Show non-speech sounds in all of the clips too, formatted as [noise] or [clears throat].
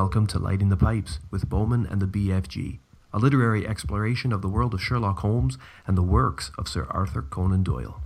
Welcome to Lighting the Pipes with Bowman and the BFG, a literary exploration of the world of Sherlock Holmes and the works of Sir Arthur Conan Doyle.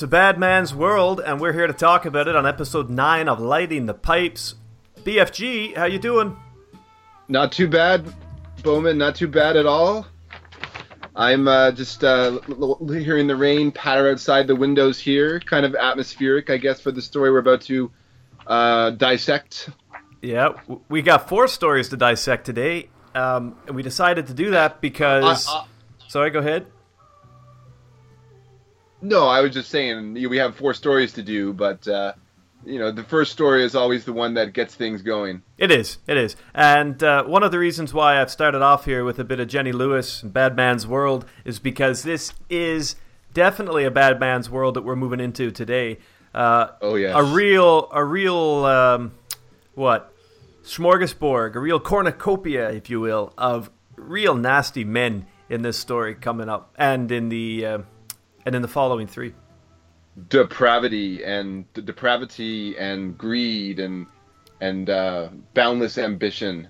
It's a bad man's world, and we're here to talk about it on episode nine of Lighting the Pipes. BFG, how you doing? Not too bad, Bowman. Not too bad at all. I'm uh, just uh, l- l- hearing the rain patter outside the windows here. Kind of atmospheric, I guess, for the story we're about to uh, dissect. Yeah, w- we got four stories to dissect today, um, and we decided to do that because. Sorry, go ahead. No, I was just saying we have four stories to do, but uh, you know, the first story is always the one that gets things going. It is, it is. And uh, one of the reasons why I've started off here with a bit of Jenny Lewis and Bad Man's World is because this is definitely a Bad Man's World that we're moving into today. Uh, Oh, yes. A real, a real, um, what? Smorgasbord, a real cornucopia, if you will, of real nasty men in this story coming up, and in the uh, and in the following three. Depravity and the depravity and greed and and uh, boundless ambition.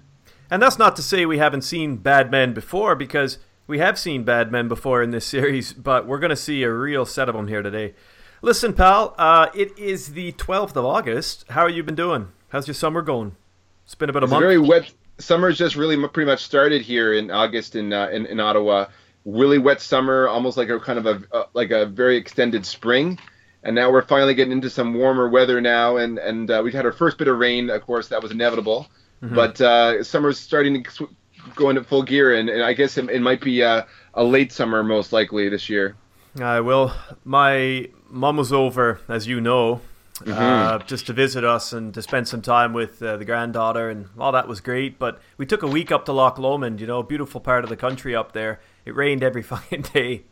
And that's not to say we haven't seen bad men before, because we have seen bad men before in this [laughs] series, but we're going to see a real set of them here today. Listen, pal, uh, it is the 12th of August. How have you been doing? How's your summer going? It's been about a It's a month. very wet. Summer's just really pretty much started here in August in uh, in, in Ottawa. Really wet summer, almost like a kind of a uh, like a very extended spring. And now we're finally getting into some warmer weather now, and and uh, we've had our first bit of rain. Of course, that was inevitable, but uh, summer's starting to go into full gear, and, and I guess it, it might be uh, a late summer most likely this year. I will. My mum was over, as you know, uh, just to visit us and to spend some time with uh, the granddaughter, and all that was great. But we took a week up to Loch Lomond, you know, beautiful part of the country up there. It rained every [laughs] fucking day.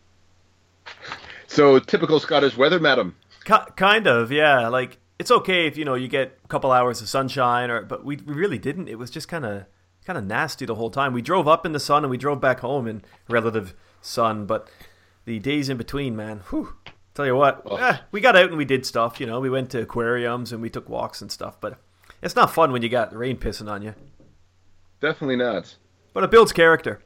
So typical Scottish weather, madam. Ki- kind of, yeah. Like it's okay if you know you get a couple hours of sunshine, or but we, we really didn't. It was just kind of kind of nasty the whole time. We drove up in the sun and we drove back home in relative sun, but the days in between, man. Whew. Tell you what, Oh. eh, we got out and we did stuff. You know, we went to aquariums and we took walks and stuff. But it's not fun when you got rain pissing on you. Definitely not. But it builds character.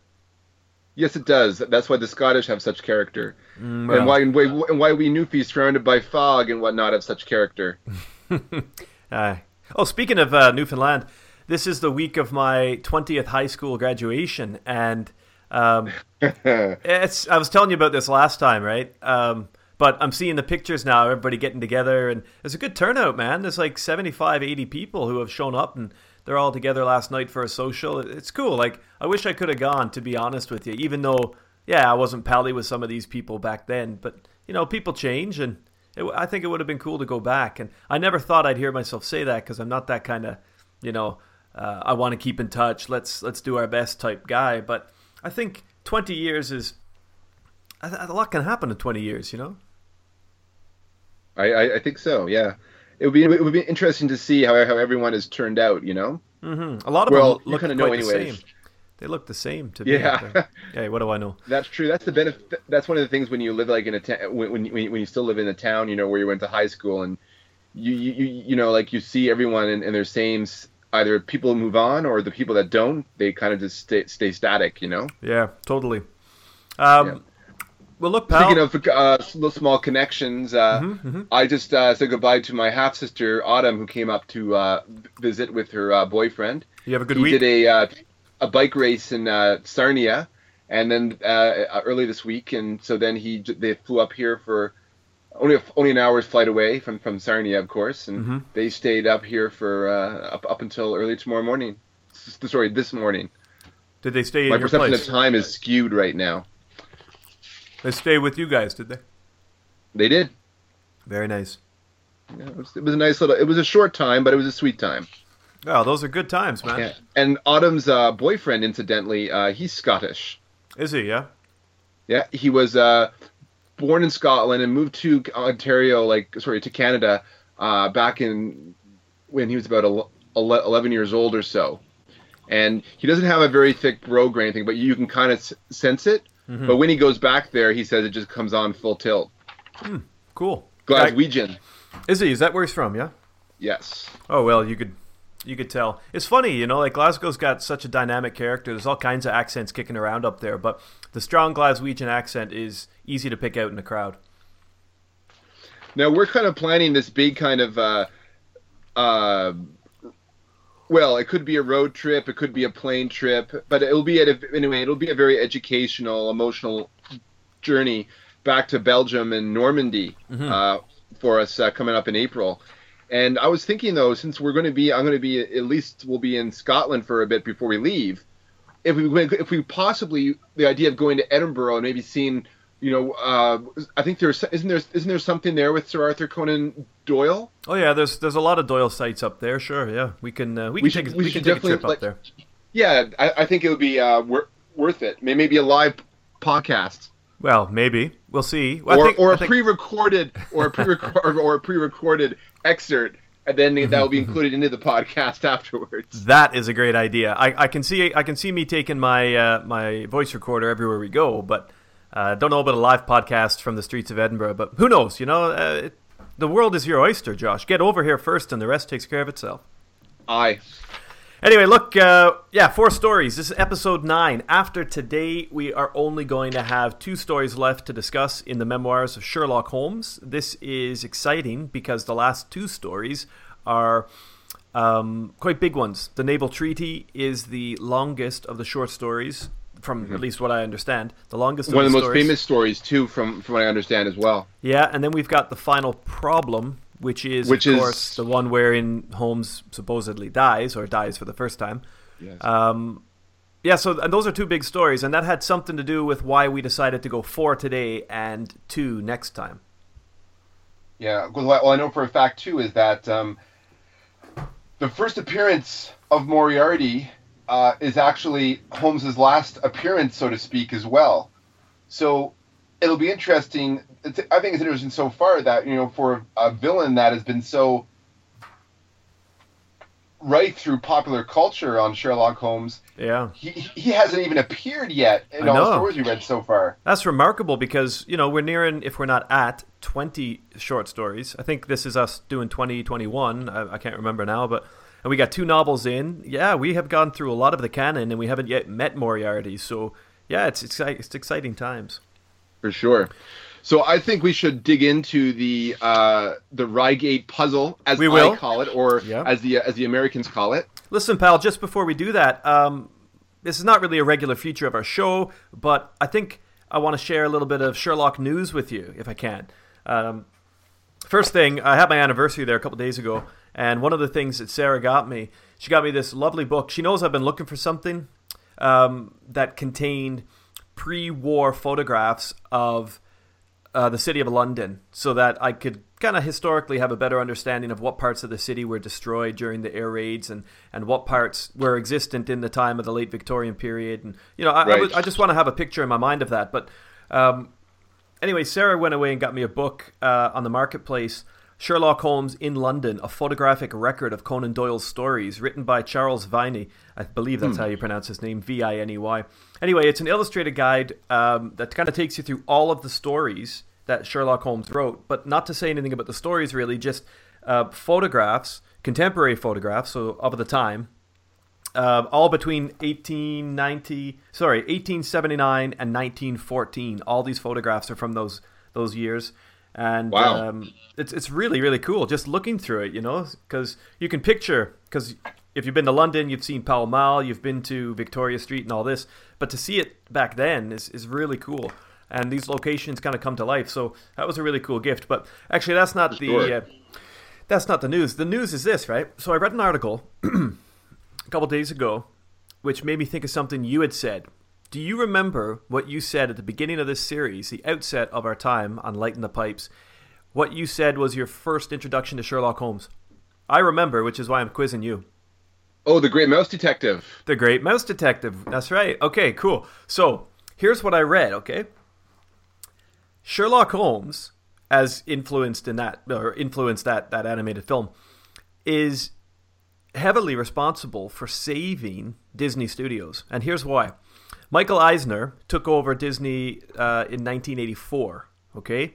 Yes, it does. That's why the Scottish have such character, well. and why and why, and why we Newfies surrounded by fog and whatnot have such character. [laughs] Uh, oh, speaking of uh, Newfoundland, this is the week of my 20th high school graduation, and um, [laughs] it's. I was telling you about this last time, right? Um, but I'm seeing the pictures now. Everybody getting together, and there's a good turnout, man. There's like 75, 80 people who have shown up, and they're all together last night for a social. It's cool. Like I wish I could have gone, to be honest with you. Even though, yeah, I wasn't pally with some of these people back then, but you know, people change, and it, I think it would have been cool to go back. And I never thought I'd hear myself say that because I'm not that kind of, you know, uh, I want to keep in touch. Let's let's do our best type guy. But I think 20 years is a lot can happen in 20 years. You know. I, I, I think so. Yeah, it would be it would be interesting to see how how everyone has turned out. You know. A lot of Well, them look kinda know the anyways. same. They look the same to me. Yeah. [laughs] Hey, what do I know? That's true. That's the benefit. That's one of the things when you live like in a ta- when when you, when you still live in a town, you know, where you went to high school, and you you you, know like you see everyone in, in their same either people move on or the people that don't, they kind of just stay stay static. You know. Yeah, totally. Um, Yeah. Well, look, pal. Speaking of uh, small connections, uh, Mm-hmm, I just uh, said goodbye to my half sister Autumn, who came up to uh, visit with her uh, boyfriend. you have a good he week. did a uh, a bike race in uh, Sarnia, and then uh, early this week, and so then he they flew up here for only a, only an hour's flight away from from Sarnia, of course, and Mm-hmm. they stayed up here for uh, up up until early tomorrow morning. S- Sorry, this morning. Did they stay My in your perception place? of time is skewed right now. They stay with you guys, did they? They did. Very nice. Yeah, it, was, it was a nice little. It was a short time, but it was a sweet time. Oh, those are good times, man. Yeah. And Autumn's uh, boyfriend, incidentally, uh, he's Scottish. Is he? Yeah. Yeah, he was uh, born in Scotland and moved to Ontario, like sorry, to Canada, uh, back in when he was about ele- ele- eleven years old or so. And he doesn't have a very thick brogue or anything, but you can kind of sense it. But when he goes back there, he says it just comes on full tilt. Cool. Glaswegian, Is he? Is that where he's from? Yeah. yes. Oh well, you could you could tell. It's funny, you know, like Glasgow's got such a dynamic character. There's all kinds of accents kicking around up there, but the strong Glaswegian accent is easy to pick out in the crowd. Now we're kind of planning this big kind of, uh, uh, well, it could be a road trip, it could be a plane trip, but it'll be at a, anyway. It'll be a very educational, emotional journey back to Belgium and Normandy uh, for us uh, coming up in April. And I was thinking though, since we're going to be, I'm going to be at least we'll be in Scotland for a bit before we leave. If we if we possibly the idea of going to Edinburgh and maybe seeing, you know, uh, I think there's isn't there isn't there something there with Sir Arthur Conan Doyle? Oh yeah, there's there's a lot of Doyle sites up there. Sure, yeah, we can uh, we We take should- a, we we can take a definitely, trip like- up there. Yeah, I, I think it would be uh, wor- worth it. Maybe a live podcast Well, maybe we'll see. Well, I or think- or a think- pre-recorded or a [laughs] pre-record or a pre-recorded excerpt, and then that will be [laughs] included into the podcast [laughs] afterwards. That is a great idea. I, I can see I can see me taking my uh, my voice recorder everywhere we go, but uh, don't know about a live podcast from the streets of Edinburgh. But who knows? You know, uh, it, the world is your oyster, Josh. Get over here first, and the rest takes care of itself. Aye. Anyway, look, uh, yeah, four stories. This is episode nine. After today, we are only going to have two stories left to discuss in the memoirs of Sherlock Holmes. This is exciting because the last two stories are um, quite big ones. The Naval Treaty is the longest of the short stories, from at least what I understand. The longest One of the most stories. famous stories too, from from what I understand as well. Yeah, and then we've got the final problem, which is, Which of is- course, the one wherein Holmes supposedly dies or dies for the first time. Yes. Um, yeah, so and those are two big stories, and that had something to do with why we decided to go four today and two next time. Yeah, well, I know for a fact too is that um, the first appearance of Moriarty uh, is actually Holmes's last appearance, so to speak, as well. So it'll be interesting. It's, I think it's interesting so far that you know for a villain that has been so right through popular culture on Sherlock Holmes, Yeah, he he hasn't even appeared yet in all the stories we read so far. that's remarkable because you know we're nearing, if we're not at, twenty short stories. I think this is us doing twenty twenty one. I, I can't remember now, but and we got two novels in. Yeah, we have gone through a lot of the canon, and we haven't yet met Moriarty. So yeah, it's exci- it's exciting times. For sure. So I think we should dig into the uh, the Reigate puzzle, as We will. I call it, or Yeah. as the as the Americans call it. Listen, pal, just before we do that, um, this is not really a regular feature of our show, but I think I want to share a little bit of Sherlock news with you, if I can. Um, first thing, I had my anniversary there a couple days ago, and one of the things that Sarah got me, she got me this lovely book. She knows I've been looking for something um, that contained pre-war photographs of uh, the city of London, so that I could kind of historically have a better understanding of what parts of the city were destroyed during the air raids and, and what parts were existent in the time of the late Victorian period. And you know, I, I, Right. would- I just want to have a picture in my mind of that. But um, anyway, Sarah went away and got me a book uh, on the marketplace. Sherlock Holmes in London, a photographic record of Conan Doyle's stories, written by Charles Viney. I believe that's how you pronounce his name, V I N E Y. Anyway, it's an illustrated guide um, that kind of takes you through all of the stories that Sherlock Holmes wrote, but not to say anything about the stories really, just uh, photographs, contemporary photographs, so of the time, uh, all between 1890, sorry, 1879 and 1914. All these photographs are from those those years, and Wow. um, it's it's really really cool just looking through it. You know, because you can picture because if you've been to London, you've seen Pall Mall, you've been to Victoria Street and all this, but to see it back then is is really cool. And these locations kind of come to life, so that was a really cool gift. But actually, that's not the uh, that's not the news. The news is this, right? So I read an article [clears throat] a couple days ago, which made me think of something you had said. Do you remember what you said at the beginning of this series, the outset of our time on Lighting the Pipes? What you said was your first introduction to Sherlock Holmes. I remember, which is why I'm quizzing you. Oh, the Great Mouse Detective. The Great Mouse Detective. That's right. Okay, cool. So here's what I read, okay? Sherlock Holmes, as influenced in that or influenced that, that animated film, is heavily responsible for saving Disney Studios. And here's why. Michael Eisner took over Disney uh, in 1984, okay?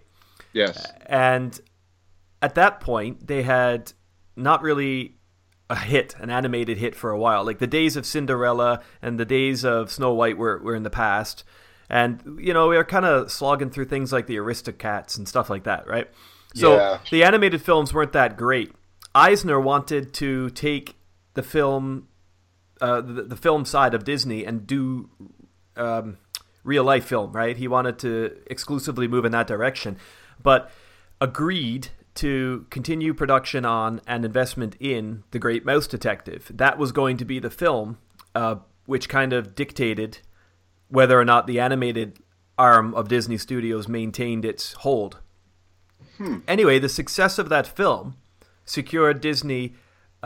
Yes. And at that point, they had not really a hit, an animated hit for a while. Like the days of Cinderella and the days of Snow White were, were in the past. And, you know, we were kind of slogging through things like the Aristocats and stuff like that, right? So Yeah. the animated films weren't that great. Eisner wanted to take the film, uh, the, the film side of Disney and do um, real life film, right? He wanted to exclusively move in that direction, but agreed to continue production on and investment in The Great Mouse Detective. That was going to be the film, uh, which kind of dictated whether or not the animated arm of Disney Studios maintained its hold. Anyway, the success of that film secured Disney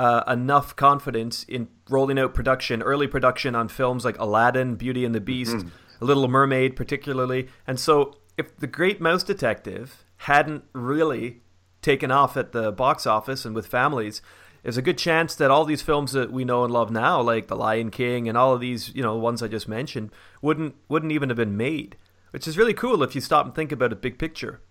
uh, enough confidence in rolling out production, early production on films like Aladdin, Beauty and the Beast, Little Mermaid, particularly. And so, if The Great Mouse Detective hadn't really taken off at the box office and with families, there's a good chance that all these films that we know and love now, like The Lion King and all of these, you know, ones I just mentioned, wouldn't wouldn't even have been made. Which is really cool if you stop and think about it big picture.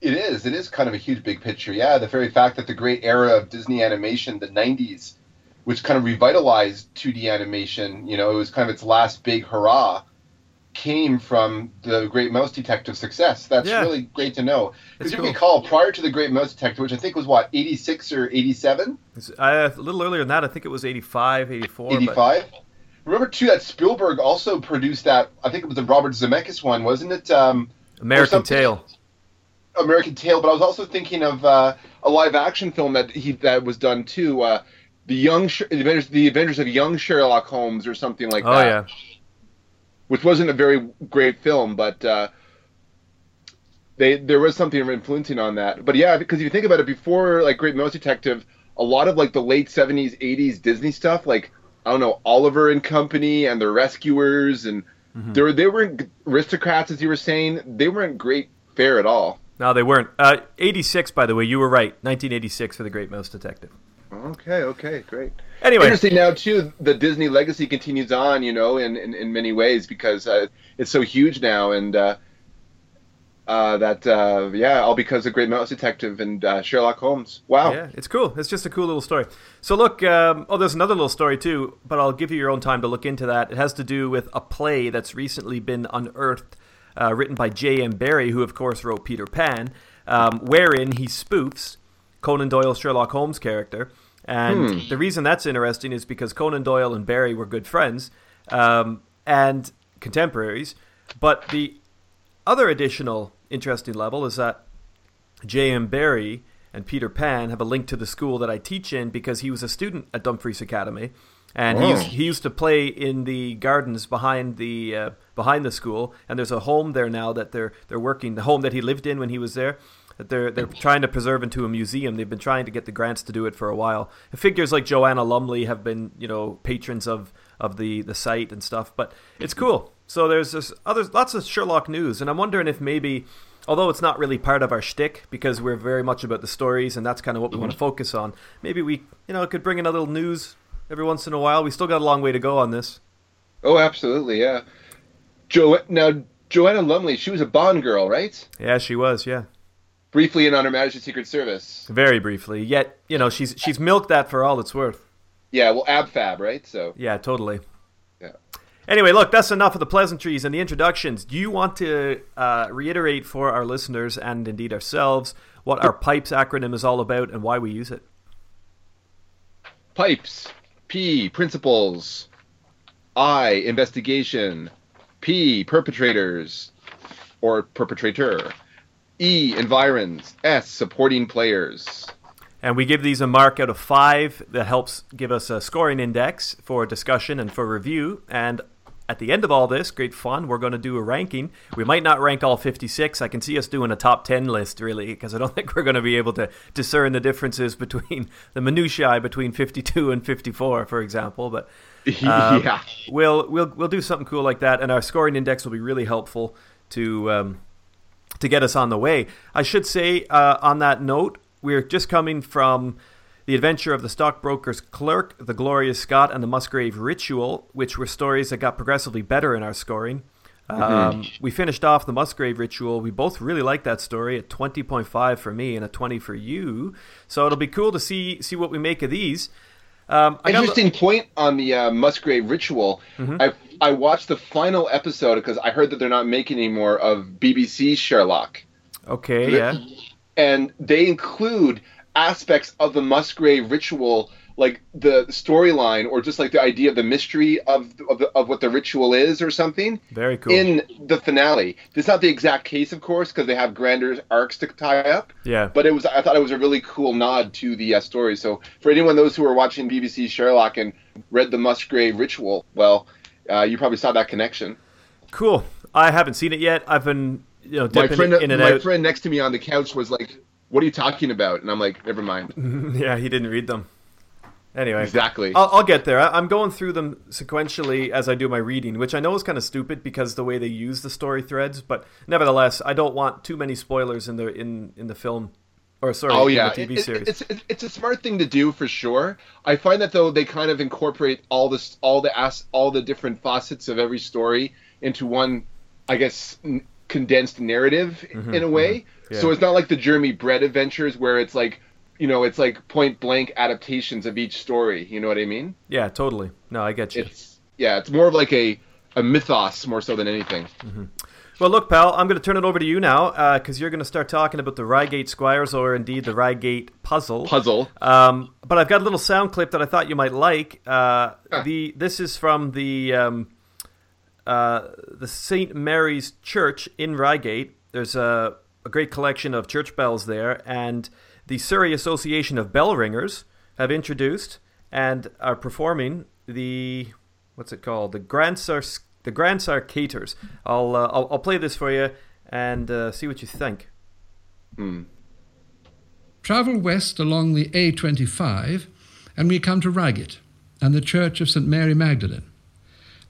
It is. It is kind of a huge big picture. Yeah, the very fact that the great era of Disney animation, the 90s, which kind of revitalized 2D animation, you know, it was kind of its last big hurrah, came from the Great Mouse Detective success. That's Yeah. really great to know. Because you cool. recall, prior to the Great Mouse Detective, which I think was what, 86 or 87? It's- uh, a little earlier than that, I think it was 85, 84. but- 85? Remember, too, that Spielberg also produced that, I think it was the Robert Zemeckis one, wasn't it? Um, American Tail. American Tail, but I was also thinking of uh, a live action film that he that was done too. Uh, the young Sh- Adventures, the Adventures of Young Sherlock Holmes, or something like Oh that. yeah, which wasn't a very great film, but uh, they there was something influencing on that. But yeah, because if you think about it, before like Great Mouse Detective, a lot of like the late seventies, eighties Disney stuff, like I don't know, Oliver and Company and the Rescuers, and they were they weren't Aristocats as you were saying. They weren't great fare at all. No, they weren't. Uh, 86, by the way, you were right. 1986 for the Great Mouse Detective. Okay, okay, great. Anyway, Interesting now too. The Disney legacy continues on, you know, in in, in many ways because uh, it's so huge now, and uh, uh, that uh, yeah, all because of Great Mouse Detective and uh, Sherlock Holmes. Wow. yeah, it's cool. It's just a cool little story. So look, um, oh, there's another little story too, but I'll give you your own time to look into that. It has to do with a play that's recently been unearthed, uh, written by J.M. Barrie, who of course wrote Peter Pan, um, wherein he spoofs Conan Doyle's Sherlock Holmes character. And the reason that's interesting is because Conan Doyle and Barrie were good friends um, and contemporaries. But the other additional interesting level is that J.M. Barrie and Peter Pan have a link to the school that I teach in because he was a student at Dumfries Academy, and he, Oh. used, he used to play in the gardens behind the uh, behind the school. And there's a home there now that they're they're working the home that he lived in when he was there. That they're they're trying to preserve into a museum. They've been trying to get the grants to do it for a while. Figures like Joanna Lumley have been you know patrons of of the the site and stuff. But it's cool. So there's this other lots of Sherlock news, and I'm wondering if maybe although it's not really part of our shtick because we're very much about the stories and that's kind of what we want to focus on. Maybe we, you know, could bring in a little news every once in a while. We still got a long way to go on this. Oh, absolutely. Yeah. Jo- now Joanna Lumley, she was a Bond girl, right? Yeah, she was. Yeah, Briefly in On Her Majesty's Secret Service. very briefly. Yet, you know, she's she's milked that for all it's worth. Yeah, well, AbFab, right? So Yeah, totally. yeah. Anyway, look, that's enough of the pleasantries and the introductions. Do you want to uh, reiterate for our listeners and indeed ourselves what our PIPES acronym is all about and why we use it? Pipes. P. Principles. I. Investigation. P. Perpetrators or perpetrator. E. Environs. S. Supporting players. And we give these a mark out of five that helps give us a scoring index for discussion and for review. And at the end of all this, great fun, we're going to do a ranking. We might not rank all 56. I can see us doing a top 10 list, really, because I don't [laughs] think we're going to be able to discern the differences between [laughs] the minutiae between 52 and 54, for example. But [laughs] um, yeah. we'll, we'll, we'll do something cool like that. And our scoring index will be really helpful to. Um, to get us on the way. I should say, uh, on that note, we're just coming from The Adventure of the Stockbroker's Clerk, The Gloria Scott, and The Musgrave Ritual, which were stories that got progressively better in our scoring. Um, we finished off The Musgrave Ritual. We both really liked that story at 20.5 for me and a 20 for you. So it'll be cool to see see what we make of these. Um, I got- Interesting point on the uh, Musgrave ritual. I I watched the final episode because I heard that they're not making any more of BBC Sherlock, Okay, yeah. and they include aspects of the Musgrave ritual, like the storyline or just like the idea of the mystery of of, the, of what the ritual is or something. Very cool. In the finale, it's not the exact case, of course, because they have grander arcs to tie up. Yeah. But it was I thought it was a really cool nod to the uh, story. So for anyone those who are watching BBC Sherlock and read the Musgrave Ritual, well, uh, you probably saw that connection. Cool. I haven't seen it yet. I've been, you know, My dipping friend, in and my out. friend next to me on the couch was like, "What are you talking about?" And I'm like, "Never mind." [laughs] yeah, he didn't read them. Anyway, Exactly. I'll, I'll get there. I, I'm going through them sequentially as I do my reading, which I know is kind of stupid because the way they use the story threads. But nevertheless, I don't want too many spoilers in the in in the film, or sorry, Oh in yeah, the TV It- it- series. it's it's it's a smart thing to do for sure. I find that though they kind of incorporate all this, all the as, all the different facets of every story into one, I guess, n- condensed narrative in a way. Mm-hmm, yeah. So it's not like the Jeremy Brett adventures where it's like, you know, it's like point blank adaptations of each story. You know what I mean? yeah, totally. No, I get you. It's yeah, it's more of like a a mythos more so than anything. Well, look, pal, I'm going to turn it over to you now because you're going to start talking about the Reigate Squires, or indeed the Reigate Puzzle. Puzzle. Um, but I've got a little sound clip that I thought you might like. Uh, the this is from the um, uh, the Saint Mary's Church in Reigate. There's a, a great collection of church bells there, and the Surrey Association of Bell Ringers have introduced and are performing the what's it called the Grand Sar the Grandsire Caters. I'll, uh, I'll I'll play this for you and uh, see what you think. Travel west along the A25, and we come to Reigate and the Church of St Mary Magdalene.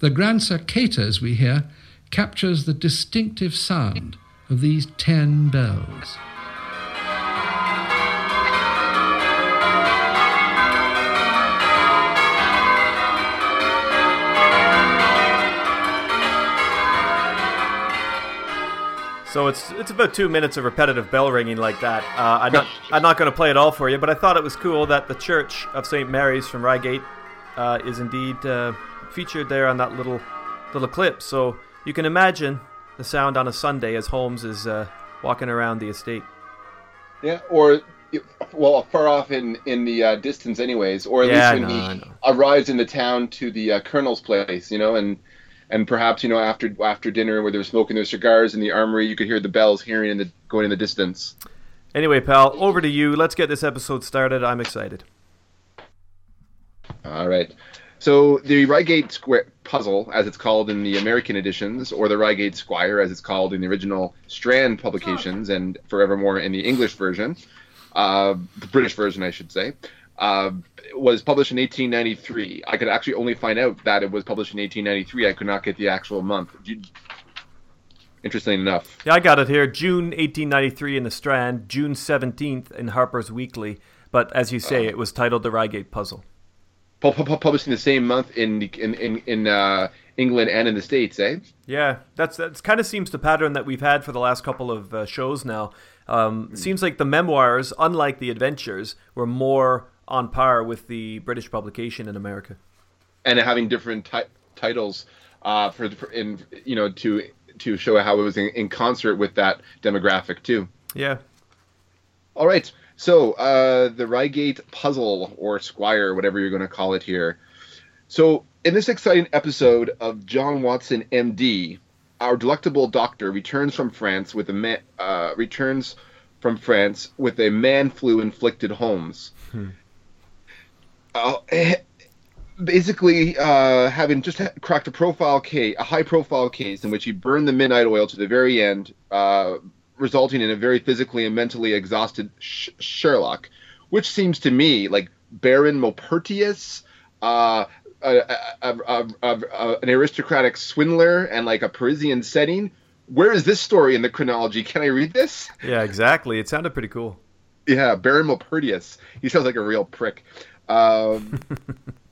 The Grandsire Caters we hear captures the distinctive sound of these ten bells. So it's it's about two minutes of repetitive bell ringing like that. Uh, I'm not I'm not going to play it all for you, but I thought it was cool that the Church of St Mary's from Reigate uh, is indeed uh, featured there on that little little clip. So you can imagine the sound on a Sunday as Holmes is uh, walking around the estate. Yeah, or well, far off in in the uh, distance, anyways. Or at Yeah, least when I he arrives in the town to the uh, colonel's place, you know, and and perhaps you know after after dinner where they were smoking their cigars in the armory, you could hear the bells hearing in the going in the distance. Anyway, pal, over to you. Let's get this episode started. I'm excited. All right. So the Reigate Squire puzzle, as it's called in the American editions, or the Reigate Squire, as it's called in the original Strand publications, and forevermore in the English version, uh, the British version, I should say, uh, was published in 1893. I could actually only find out that it was published in 1893. I could not get the actual month. Interestingly enough, Yeah, I got it here. June 1893 in the Strand, June 17th in Harper's Weekly. But as you say, it was titled The Reigate Puzzle. Pu- pu- pu- published in the same month in in in, in uh, England and in the States, eh? Yeah, that's that's kind of seems the pattern that we've had for the last couple of uh, shows now. Um, it Seems like the memoirs, unlike the adventures, were more on par with the British publication in America. and having different ti- titles uh, for, for in you know to to show how it was in, in concert with that demographic too. Yeah. All right, so uh, the Reigate puzzle or Squire, whatever you're going to call it here. So in this exciting episode of John Watson, M.D., our delectable doctor returns from France with a man, uh, returns from France with a man flu inflicted Holmes. Uh, eh, basically, uh, having just cracked a profile case, a high profile case in which he burned the midnight oil to the very end, uh, resulting in a very physically and mentally exhausted Sh- Sherlock, which seems to me like Baron Maupertuis, uh, a, a, a, an aristocratic swindler, and like a Parisian setting. Where is this story in the chronology? Can I read this? Yeah, exactly. It sounded pretty cool. Yeah, Baron Maupertuis. He sounds like a real prick. Um, [laughs]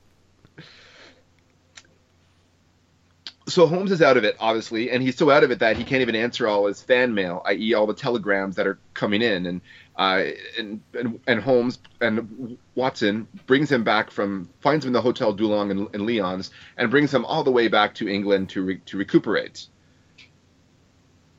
so Holmes is out of it, obviously, and he's so out of it that he can't even answer all his fan mail, i.e., all the telegrams that are coming in. And uh, and, and and Holmes and Watson brings him back from finds him in the Hotel Dulong in, in Lyons and brings him all the way back to England to re, to recuperate.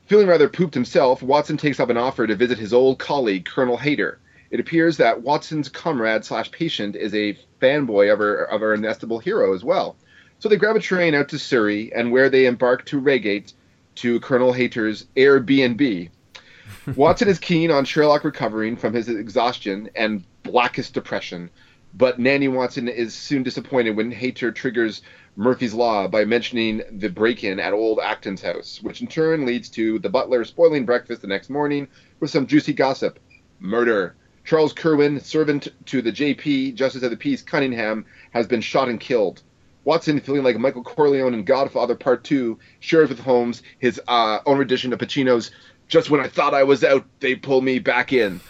Feeling rather pooped himself, Watson takes up an offer to visit his old colleague, Colonel Hayter. It appears that Watson's comrade slash patient is a fanboy of our, of our inestimable hero as well. So they grab a train out to Surrey, and where they embark to Reigate to Colonel Hayter's Airbnb. [laughs] Watson is keen on Sherlock recovering from his exhaustion and blackest depression, but Nanny Watson is soon disappointed when Hayter triggers Murphy's Law by mentioning the break in at old Acton's house, which in turn leads to the butler spoiling breakfast the next morning with some juicy gossip. Murder. Charles Kerwin, servant to the JP, Justice of the Peace Cunningham, has been shot and killed. Watson, feeling like Michael Corleone in Godfather Part 2, shares with Holmes his uh, own rendition of Pacino's Just When I Thought I Was Out, They Pull Me Back In.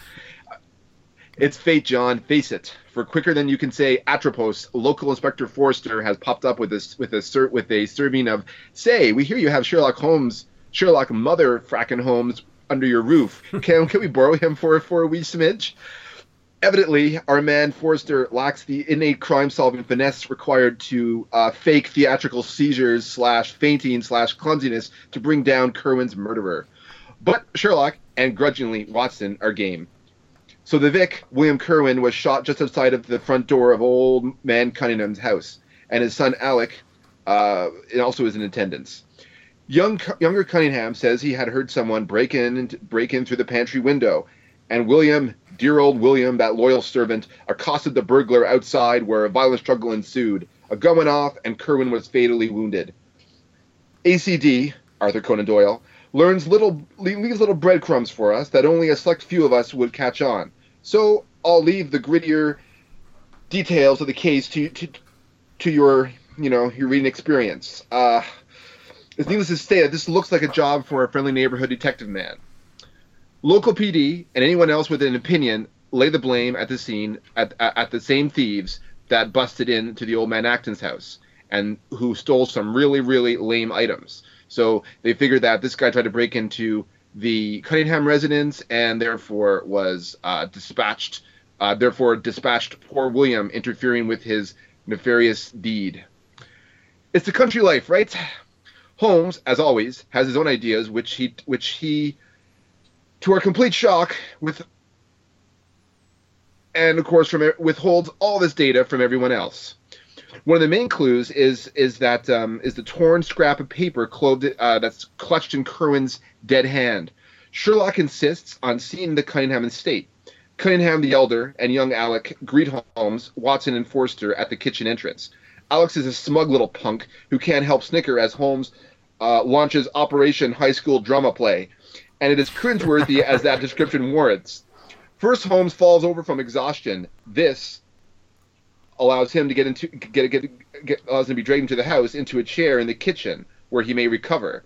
It's fate, John. Face it. For quicker than you can say, Atropos, local Inspector Forrester has popped up with a with a with a serving of. Say, we hear you have Sherlock Holmes, Sherlock Mother Fracken Holmes under your roof. [laughs] Can can we borrow him for for a wee smidge? Evidently, our man Forrester lacks the innate crime-solving finesse required to uh, fake theatrical seizures slash fainting slash clumsiness to bring down Kerwin's murderer. But Sherlock and grudgingly Watson are game. So the Vic, William Kerwin, was shot just outside of the front door of old man Cunningham's house, and his son Alec uh, also is in attendance. Young, younger Cunningham says he had heard someone break in break in through the pantry window, and William, dear old William, that loyal servant, accosted the burglar outside, where a violent struggle ensued. A gun went off, and Kerwin was fatally wounded. ACD, Arthur Conan Doyle, learns little leaves little breadcrumbs for us that only a select few of us would catch on. So I'll leave the grittier details of the case to to, to your you know your reading experience. Uh, it's needless to say that this looks like a job for a friendly neighborhood detective man. Local PD and anyone else with an opinion lay the blame at the scene at, at, at the same thieves that busted into the old man Acton's house and who stole some really really lame items. So they figured that this guy tried to break into the Cunningham residence and therefore was uh, dispatched. Uh, therefore dispatched poor William, interfering with his nefarious deed. It's the country life, right? Holmes, as always, has his own ideas, which he, which he, to our complete shock, with, and of course, from withholds all this data from everyone else. One of the main clues is is that um, is the torn scrap of paper clothed, uh, that's clutched in Kerwin's dead hand. Sherlock insists on seeing the Cunningham estate. Cunningham the elder and young Alec greet Holmes, Watson, and Forrester at the kitchen entrance. Alex is a smug little punk who can't help snicker as Holmes uh, launches Operation High School Drama Play, and it is cringeworthy as that description warrants. First, Holmes falls over from exhaustion. This allows him to get into get, get, get allows him to be dragged into the house into a chair in the kitchen where he may recover.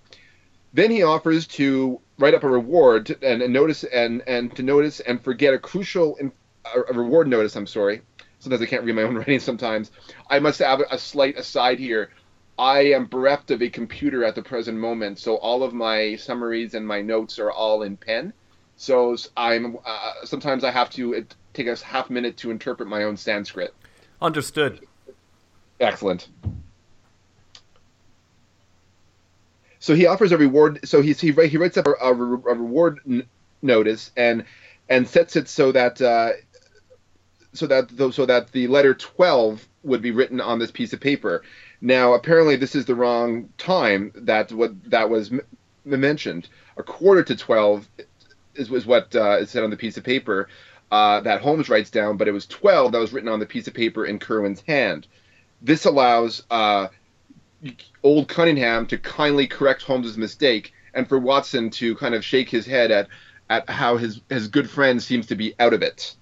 Then he offers to write up a reward and, and notice and and to notice and forget a crucial a, a reward notice. I'm sorry. Sometimes I can't read my own [laughs] writing. Sometimes I must have a slight aside here. I am bereft of a computer at the present moment, so all of my summaries and my notes are all in pen. So I'm uh, sometimes I have to take a half minute to interpret my own Sanskrit. Understood. Excellent. So he offers a reward. So he's, he he writes up a, a, a reward n- notice and and sets it so that uh, so that so that the letter twelve would be written on this piece of paper. Now, apparently, this is the wrong time that what that was m- mentioned. A quarter to twelve is was what uh, is said on the piece of paper uh, that Holmes writes down, but it was twelve that was written on the piece of paper in Kerwin's hand. This allows uh, old Cunningham to kindly correct Holmes's mistake, and for Watson to kind of shake his head at at how his his good friend seems to be out of it.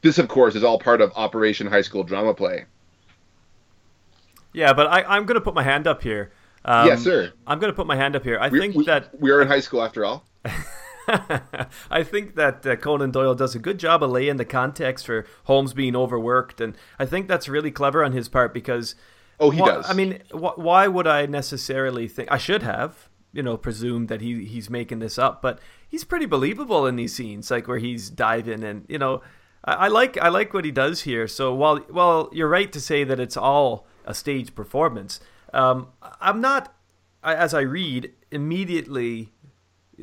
This, of course, is all part of Operation High School Drama Play. Yeah, but I, I'm going to put my hand up here. Um, yes, sir. I'm going to put my hand up here. I We- think we, that we are in high school after all. [laughs] I think that uh, Conan Doyle does a good job of laying the context for Holmes being overworked, and I think that's really clever on his part because. Oh, he why- does. I mean, wh- why would I necessarily think I should have, you know, presumed that he he's making this up? But he's pretty believable in these scenes, like where he's diving and you know, I, I like I like what he does here. So while while you're right to say that it's all a stage performance, um, I'm not, as I read, immediately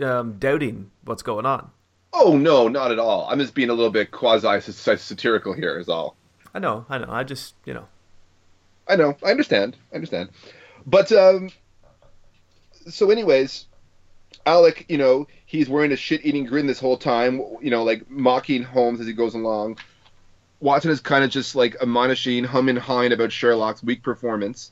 um, doubting what's going on. Oh no, not at all. I'm just being a little bit quasi satirical here, is all. I know, I know. I just, you know, I know. I understand. I understand. But um, so, anyways, Alec, you know, he's wearing a shit-eating grin this whole time. You know, like mocking Holmes as he goes along. Watson is kind of just like admonishing, hum and hawing about Sherlock's weak performance.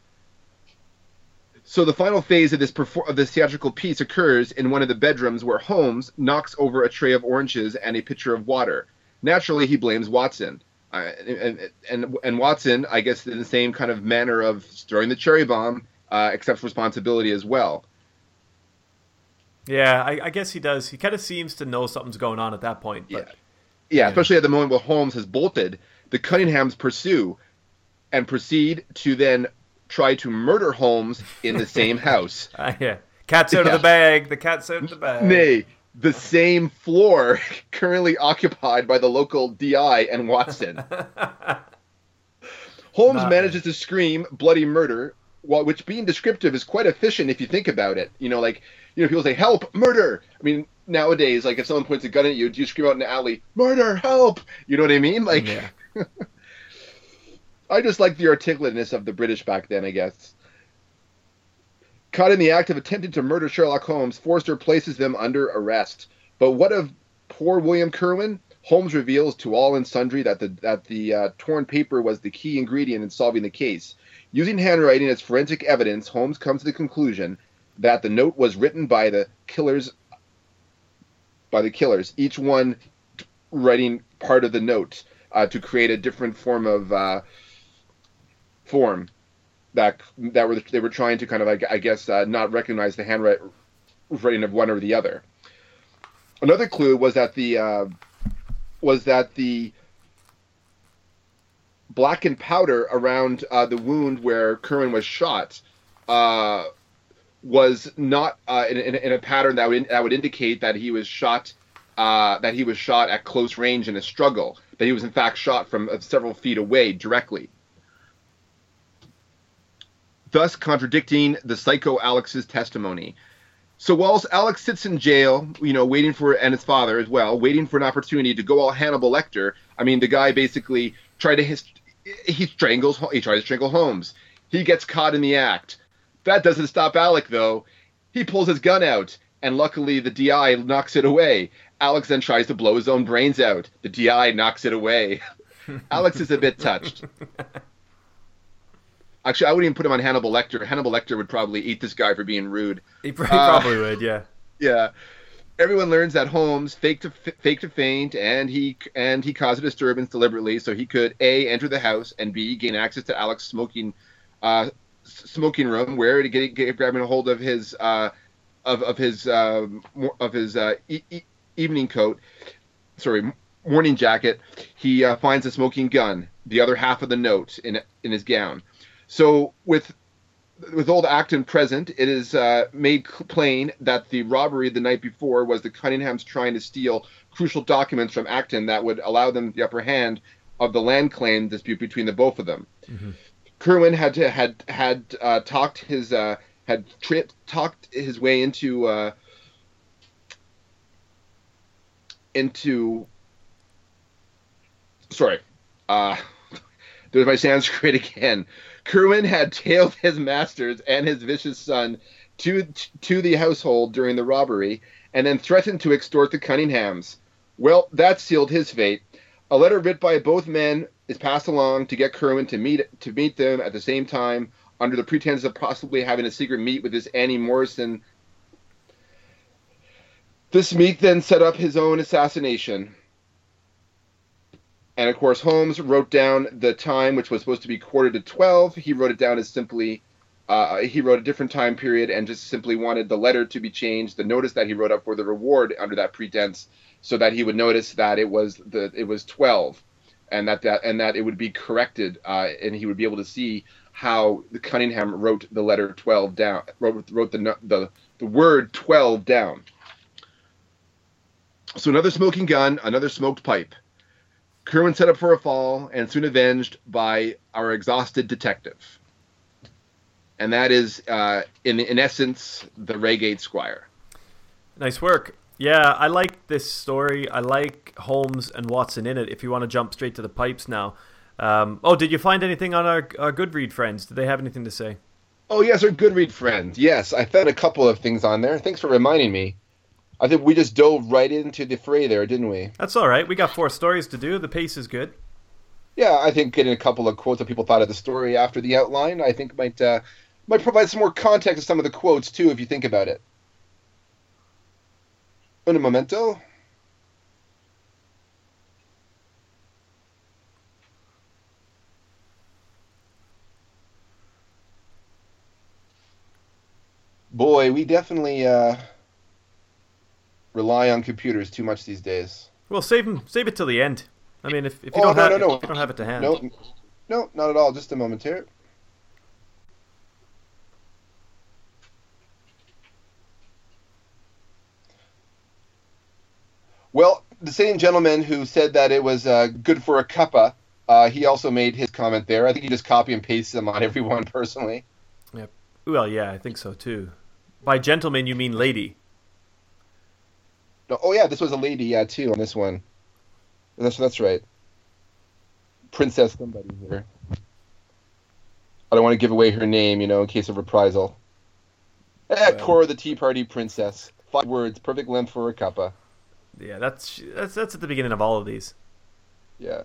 So the final phase of this perfor- of this theatrical piece occurs in one of the bedrooms where Holmes knocks over a tray of oranges and a pitcher of water. Naturally, he blames Watson. Uh, and, and and Watson, I guess, in the same kind of manner of throwing the cherry bomb, uh, accepts responsibility as well. yeah, I, I guess he does. He kind of seems to know something's going on at that point. But Yeah, especially at the moment where Holmes has bolted, the Cunninghams pursue and proceed to then try to murder Holmes in the same [laughs] house. uh, yeah, cat's out Yeah. of the bag. The cat's out of the bag. Nay, the same floor [laughs] currently occupied by the local DI and Watson. [laughs] Holmes Not- manages to scream bloody murder, while, which being descriptive is quite efficient if you think about it. You know, like, you know, people say, help, murder. I mean, nowadays, like, if someone points a gun at you, do you scream out in the alley, murder, help? You know what I mean? Like, Yeah. [laughs] I just like the articulateness of the British back then, I guess. Caught in the act of attempting to murder Sherlock Holmes, Forrester places them under arrest. But what of poor William Kerwin? Holmes reveals to all and sundry that the that the uh, torn paper was the key ingredient in solving the case. Using handwriting as forensic evidence, Holmes comes to the conclusion that the note was written by the killers by the killers, each one writing part of the note uh, to create a different form of uh, form that that were they were trying to kind of I, guess uh, not recognize the handwriting of one or the other. Another clue was that the uh, was that the blackened powder around uh, the wound where Curran was shot uh, was not uh, in, in, in a pattern that would that would indicate that he was shot uh, that he was shot at close range in a struggle. That he was in fact shot from uh, several feet away directly thus contradicting the psycho Alex's testimony. So whilst Alex sits in jail, you know, waiting for and his father as well, waiting for an opportunity to go all Hannibal Lecter. I mean, the guy basically tried to his, he strangles he tried to strangle Holmes. He gets caught in the act. That doesn't stop Alec though. He pulls his gun out, and luckily the DI knocks it away. Alex then tries to blow his own brains out. The DI knocks it away. [laughs] Alex is a bit touched. Actually, I wouldn't even put him on Hannibal Lecter. Hannibal Lecter would probably eat this guy for being rude. He, pr- he Uh, probably would. Yeah. [laughs] Yeah. Everyone learns that Holmes faked to fake to faint, and he and he caused a disturbance deliberately so he could a enter the house and b gain access to Alex's smoking uh, smoking room, where to get, get grabbing a hold of his uh, of of his uh, of his uh, e- e- evening coat, sorry, morning jacket. He uh, finds a smoking gun, the other half of the note in in his gown. So with with old Acton present, it is uh, made plain that the robbery the night before was the Cunninghams trying to steal crucial documents from Acton that would allow them the upper hand of the land claim dispute between the both of them. Kerwin had to, had had uh, talked his uh, had tri- talked his way into uh, into sorry uh, [laughs] there's my Sanskrit again. Kirwan had tailed [laughs] his masters and his vicious son to to the household during the robbery, and then threatened to extort the Cunninghams. Well, that sealed his fate. A letter written by both men is passed along to get Kirwan to meet to meet them at the same time, under the pretense of possibly having a secret meet with this Annie Morrison. This meet then set up his own assassination. And of course, Holmes wrote down the time, which was supposed to be quarter to 12. He wrote it down as simply, uh, he wrote a different time period and just simply wanted the letter to be changed, the notice that he wrote up for the reward under that pretense, so that he would notice that it was the it was 12, and that that and that it would be corrected, uh, and he would be able to see how Cunningham wrote the letter 12 down, wrote wrote the the the word 12 down. So another smoking gun, another smoked pipe. Kirwan set up for a fall and soon avenged by our exhausted detective. And that is, uh, in, in essence, the Reigate Squire. Nice work. Yeah, I like this story. I like Holmes and Watson in it. If you want to jump straight to the pipes now. Um, oh, did you find anything on our, our Goodread friends? Did they have anything to say? Oh, yes, our Goodread friends. Yes, I found a couple of things on there. Thanks for reminding me. I think we just dove right into the fray there, didn't we? That's all right. We got four stories to do. The pace is good. Yeah, I think getting a couple of quotes that people thought of the story after the outline, I think might uh, might provide some more context to some of the quotes too, if you think about it. Un momento. Boy, we definitely uh, rely on computers too much these days. Well, save 'em- save it till the end. I mean, if, if you Oh, don't no, have no, no. if you don't have it to hand. No, no, not at all. Just a moment here. Well, the same gentleman who said that it was uh, good for a cuppa, uh, he also made his comment there. I think he just copy and pasted them on [laughs] everyone personally. Well, yeah, I think so too. By gentleman, you mean lady. No, oh yeah, this was a lady, yeah, too, on this one. That's that's right. Princess somebody here. I don't want to give away her name, you know, in case of reprisal. Eh, Well. Cora the Tea Party Princess. Five words, perfect length for a cuppa. Yeah, that's that's that's at the beginning of all of these. Yeah.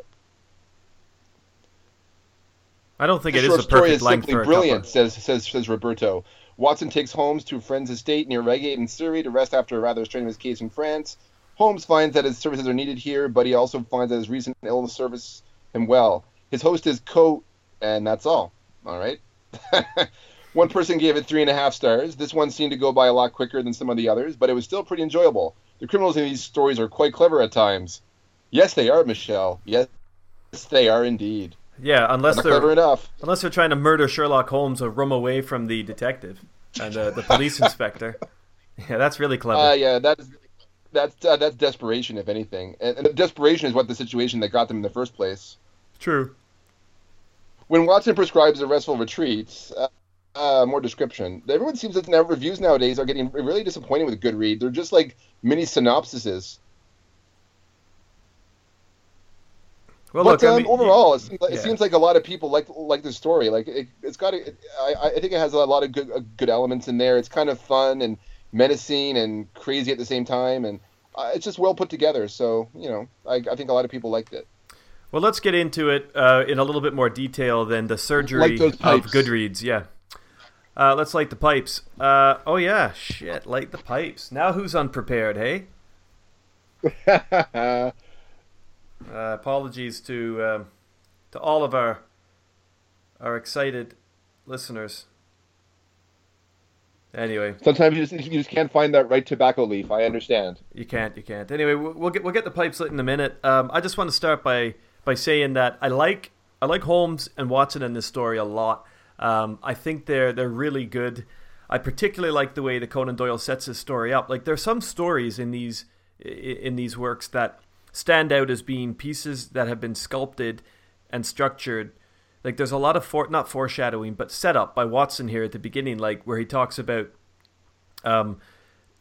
I don't think The it is a perfect is length for a brilliant, cuppa. says says says Roberto. Watson takes Holmes to a friend's estate near Reigate in Surrey to rest after a rather strenuous case in France. Holmes finds that his services are needed here, but he also finds that his recent illness serves him well. His host is Co, and that's all. All right. [laughs] one person gave it three and a half stars. This one seemed to go by a lot quicker than some of the others, but it was still pretty enjoyable. The criminals in these stories are quite clever at times. Yes, they are, Michelle. Yes, they are indeed. Yeah, unless they're clever enough. unless they're trying to murder Sherlock Holmes a room away from the detective and uh, the police [laughs] inspector. Yeah, that's really clever. Uh, yeah, that's that's uh, that's desperation, if anything, and, and desperation is what the situation that got them in the first place. True. When Watson prescribes a restful retreats, uh, uh, more description. Everyone seems that now reviews nowadays are getting really disappointed with Goodread. They're just like mini synopsises. Well, but look, I um, mean, overall, it seems, like, it seems like a lot of people like like the story. Like it, it's got, a, I, I think it has a lot of good uh, good elements in there. It's kind of fun and menacing and crazy at the same time, and uh, it's just well put together. So you know, I, I think a lot of people liked it. Well, let's get into it uh, in a little bit more detail than the surgery those of. Goodreads. Yeah. Uh, let's light the pipes. Uh, oh yeah, shit, light the pipes. Now who's unprepared? Hey. [laughs] Uh, apologies to um, to all of our our excited listeners. Anyway, Sometimes you just, you just can't find that right tobacco leaf. I understand. you can't, you can't. Anyway, we'll we'll get we'll get the pipes lit in a minute. Um, I just want to start by by saying that I like I like Holmes and Watson in this story a lot. Um, I think they're they're really good. I particularly like the way that Conan Doyle sets his story up. Like there's some stories in these in these works that stand out as being pieces that have been sculpted and structured. Like there's a lot of for not foreshadowing, but setup by Watson here at the beginning, like where he talks about um,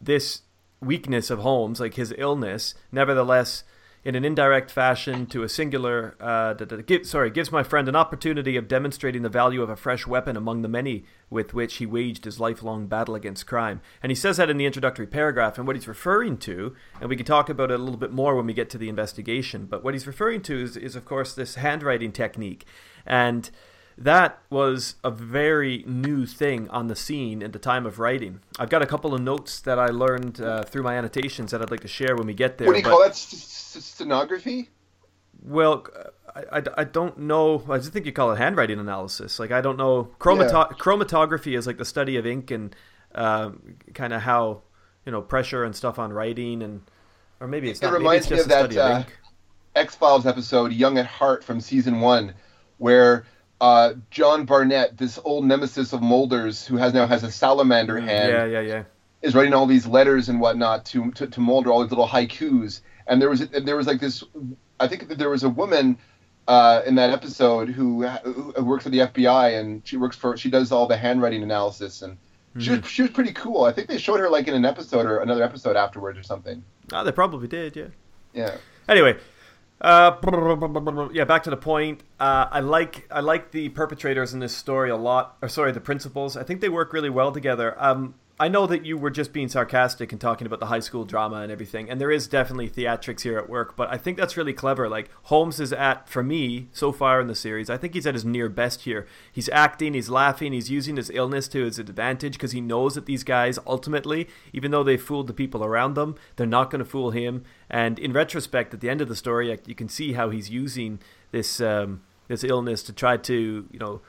this weakness of Holmes, like his illness, nevertheless, in an indirect fashion to a singular, uh, give, sorry, gives my friend an opportunity of demonstrating the value of a fresh weapon among the many with which he waged his lifelong battle against crime. And he says that in the introductory paragraph. And what he's referring to, and we can talk about it a little bit more when we get to the investigation, but what he's referring to is, is of course, this handwriting technique. And that was a very new thing on the scene at the time of writing. I've got a couple of notes that I learned uh, through my annotations that I'd like to share when we get there. What do you but- call that? S- s- stenography? well, I, I, I don't know. I just think you call it handwriting analysis. Like I don't know. Chromato- Chromatography is like the study of ink and um, kind of how you know pressure and stuff on writing and or maybe it's It not. reminds me of that, of uh. X Files episode "Young at Heart" from season one, where uh, John Barnett, this old nemesis of Mulder's, who has now has a salamander hand, Yeah, yeah, yeah. is writing all these letters and whatnot to, to to Mulder, all these little haikus. And there was there was like this, I think there was a woman uh, in that episode who, who works for the FBI and she works for she does all the handwriting analysis and she Mm-hmm. was she was pretty cool. I think they showed her like in an episode or another episode afterwards or something. Oh, they probably did. Yeah. Yeah. Anyway, uh, yeah, back to the point. Uh, I like I like the perpetrators in this story a lot. Or sorry, the principals. I think they work really well together. Um, I know that you were just being sarcastic and talking about the high school drama and everything, and there is definitely theatrics here at work. But I think that's really clever. Like Holmes is at, for me, so far in the series, I think he's at his near best here. He's acting, he's laughing, he's using his illness to his advantage because he knows that these guys ultimately, even though they fooled the people around them, they're not going to fool him. And in retrospect, at the end of the story, you can see how he's using this um, this illness to try to, you know,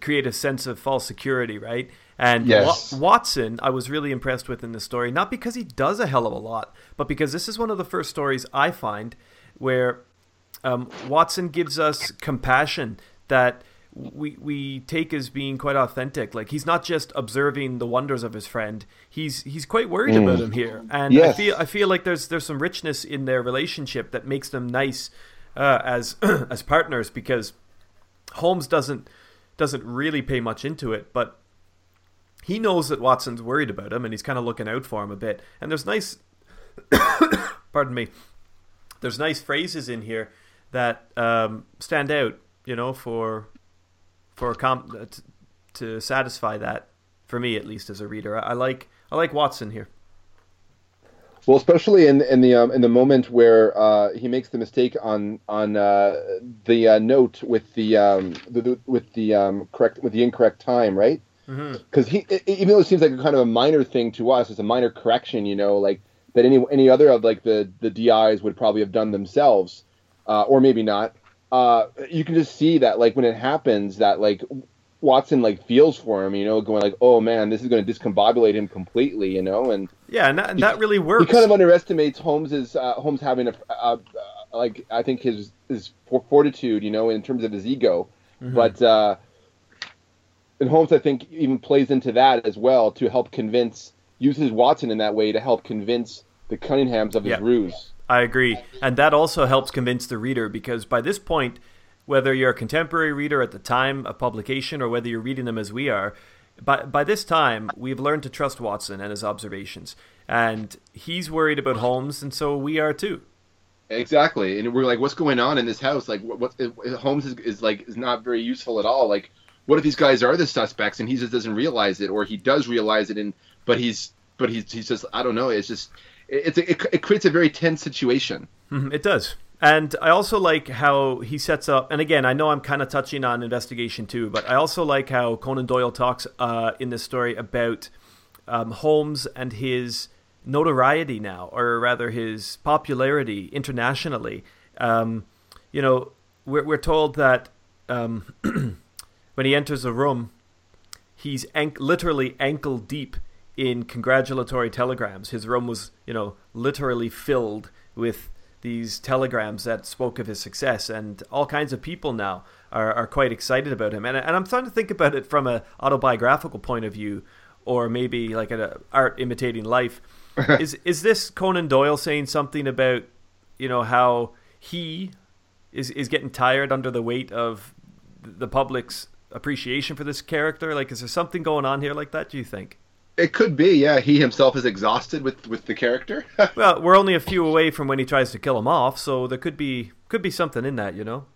create a sense of false security, right? And Yes. Watson, I was really impressed with in this story, not because he does a hell of a lot, but because this is one of the first stories I find where um, Watson gives us compassion that we we take as being quite authentic. Like he's not just observing the wonders of his friend; he's he's quite worried about him here. And I feel I feel like there's there's some richness in their relationship that makes them nice uh, as [clears throat] as partners because Holmes doesn't doesn't really pay much into it, but he knows that Watson's worried about him and he's kind of looking out for him a bit. And there's nice, [coughs] pardon me, there's nice phrases in here that um, stand out, you know, for for com- uh, t- to satisfy that for me at least as a reader. I, I like I like Watson here. Well, especially in in the um, in the moment where uh, he makes the mistake on on uh, the uh, note with the, um, the, the with the um, correct with the incorrect time, right? Because he, e- even though it seems like a kind of a minor thing to us, it's a minor correction, you know, like that any any other of like the the DIs would probably have done themselves, uh, or maybe not. Uh, you can just see that like when it happens, that like Watson like feels for him, you know, going like, oh man, this is going to discombobulate him completely, you know, and Yeah, and that, and that really works. he kind of underestimates Holmes's uh, Holmes having a uh, uh, like I think his his fortitude, you know, in terms of his ego, but uh, and Holmes I think even plays into that as well to help convince uses Watson in that way to help convince the Cunninghams of his Yeah. ruse. I agree. And that also helps convince the reader because by this point, whether you're a contemporary reader at the time of publication or whether you're reading them as we are, by, by this time, we've learned to trust Watson and his observations. And he's worried about Holmes, and so we are too. Exactly, and we're like, what's going on in this house? Like, what, what Holmes is, is like is not very useful at all. Like, what if these guys are the suspects and he just doesn't realize it, or he does realize it, and but he's but he's he's just I don't know. It's just it's it, it creates a very tense situation. Mhm, It does. And I also like how he sets up, and again, I know I'm kind of touching on investigation too, but I also like how Conan Doyle talks uh, in this story about um, Holmes and his notoriety now, or rather his popularity internationally. Um, you know, we're, we're told that um, [clears throat] when he enters a room, he's ank- literally ankle deep in congratulatory telegrams. His room was, you know, literally filled with these telegrams that spoke of his success, and all kinds of people now are, are quite excited about him. And, and I'm starting to think about it from a autobiographical point of view, or maybe like an uh, art imitating life. [laughs] is is this Conan Doyle saying something about you know how he is is getting tired under the weight of the public's appreciation for this character? Like, is there something going on here like that? Do you think? It could be, yeah. He himself is exhausted with with the character. [laughs] Well, we're only a few away from when he tries to kill him off, so there could be could be something in that, you know.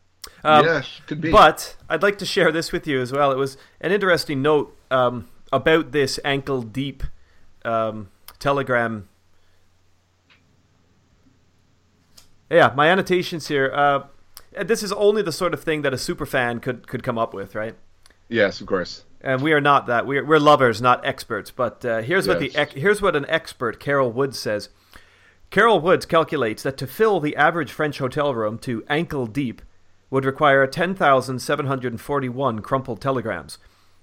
Um, yeah, could be. But I'd like to share this with you as well. It was an interesting note um, about this ankle deep um, telegram. Yeah, my annotations here. Uh, this is only the sort of thing that a super fan could could come up with, right? Yes, of course. And we are not that. We're, we're lovers, not experts. But uh, here's what the here's what an expert, Carol Woods, says. Carol Woods calculates that to fill the average French hotel room to ankle deep would require 10,741 crumpled telegrams.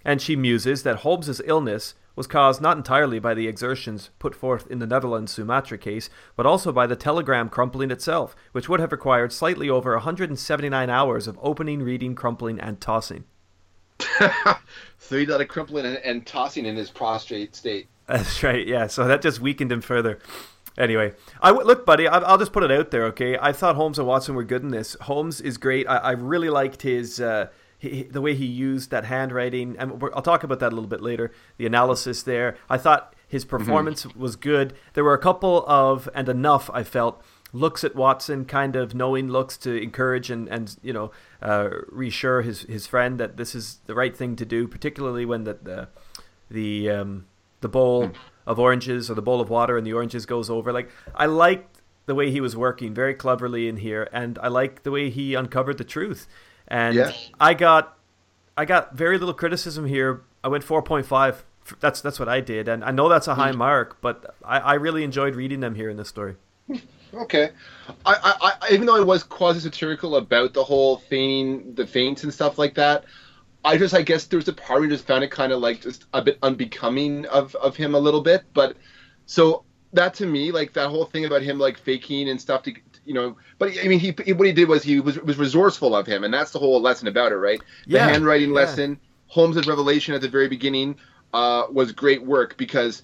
And she muses that Holmes's illness was caused not entirely by the exertions put forth in the Netherlands Sumatra case, but also by the telegram crumpling itself, which would have required slightly over 179 hours of opening, reading, crumpling, and tossing. He did a crippling and, and tossing in his prostrate state. That's right. Yeah. So that just weakened him further. Anyway, I w- look, buddy. I, I'll just put it out there. Okay, I thought Holmes and Watson were good in this. Holmes is great. I, I really liked his uh, he, the way he used that handwriting, and I'll talk about that a little bit later. The analysis there. I thought his performance was good. There were a couple of and enough. I felt looks at Watson, kind of knowing looks to encourage and and you know uh, reassure his his friend that this is the right thing to do, particularly when the the the um, the bowl of oranges or the bowl of water and the oranges goes over. Like I liked the way he was working very cleverly in here, and I like the way he uncovered the truth. And Yeah. I got I got very little criticism here. I went four point five. That's that's what I did, and I know that's a high mark, but I, I really enjoyed reading them here in this story. [laughs] Okay, I, I, I even though I was quasi satirical about the whole feigning the feints and stuff like that, I just I guess there was a part where I just found it kind of like just a bit unbecoming of of him a little bit. But so that to me, like that whole thing about him like faking and stuff to you know, but I mean he what he did was he was was resourceful of him, and that's the whole lesson about it, right? The Yeah, handwriting yeah. lesson, Holmes' revelation at the very beginning uh, was great work because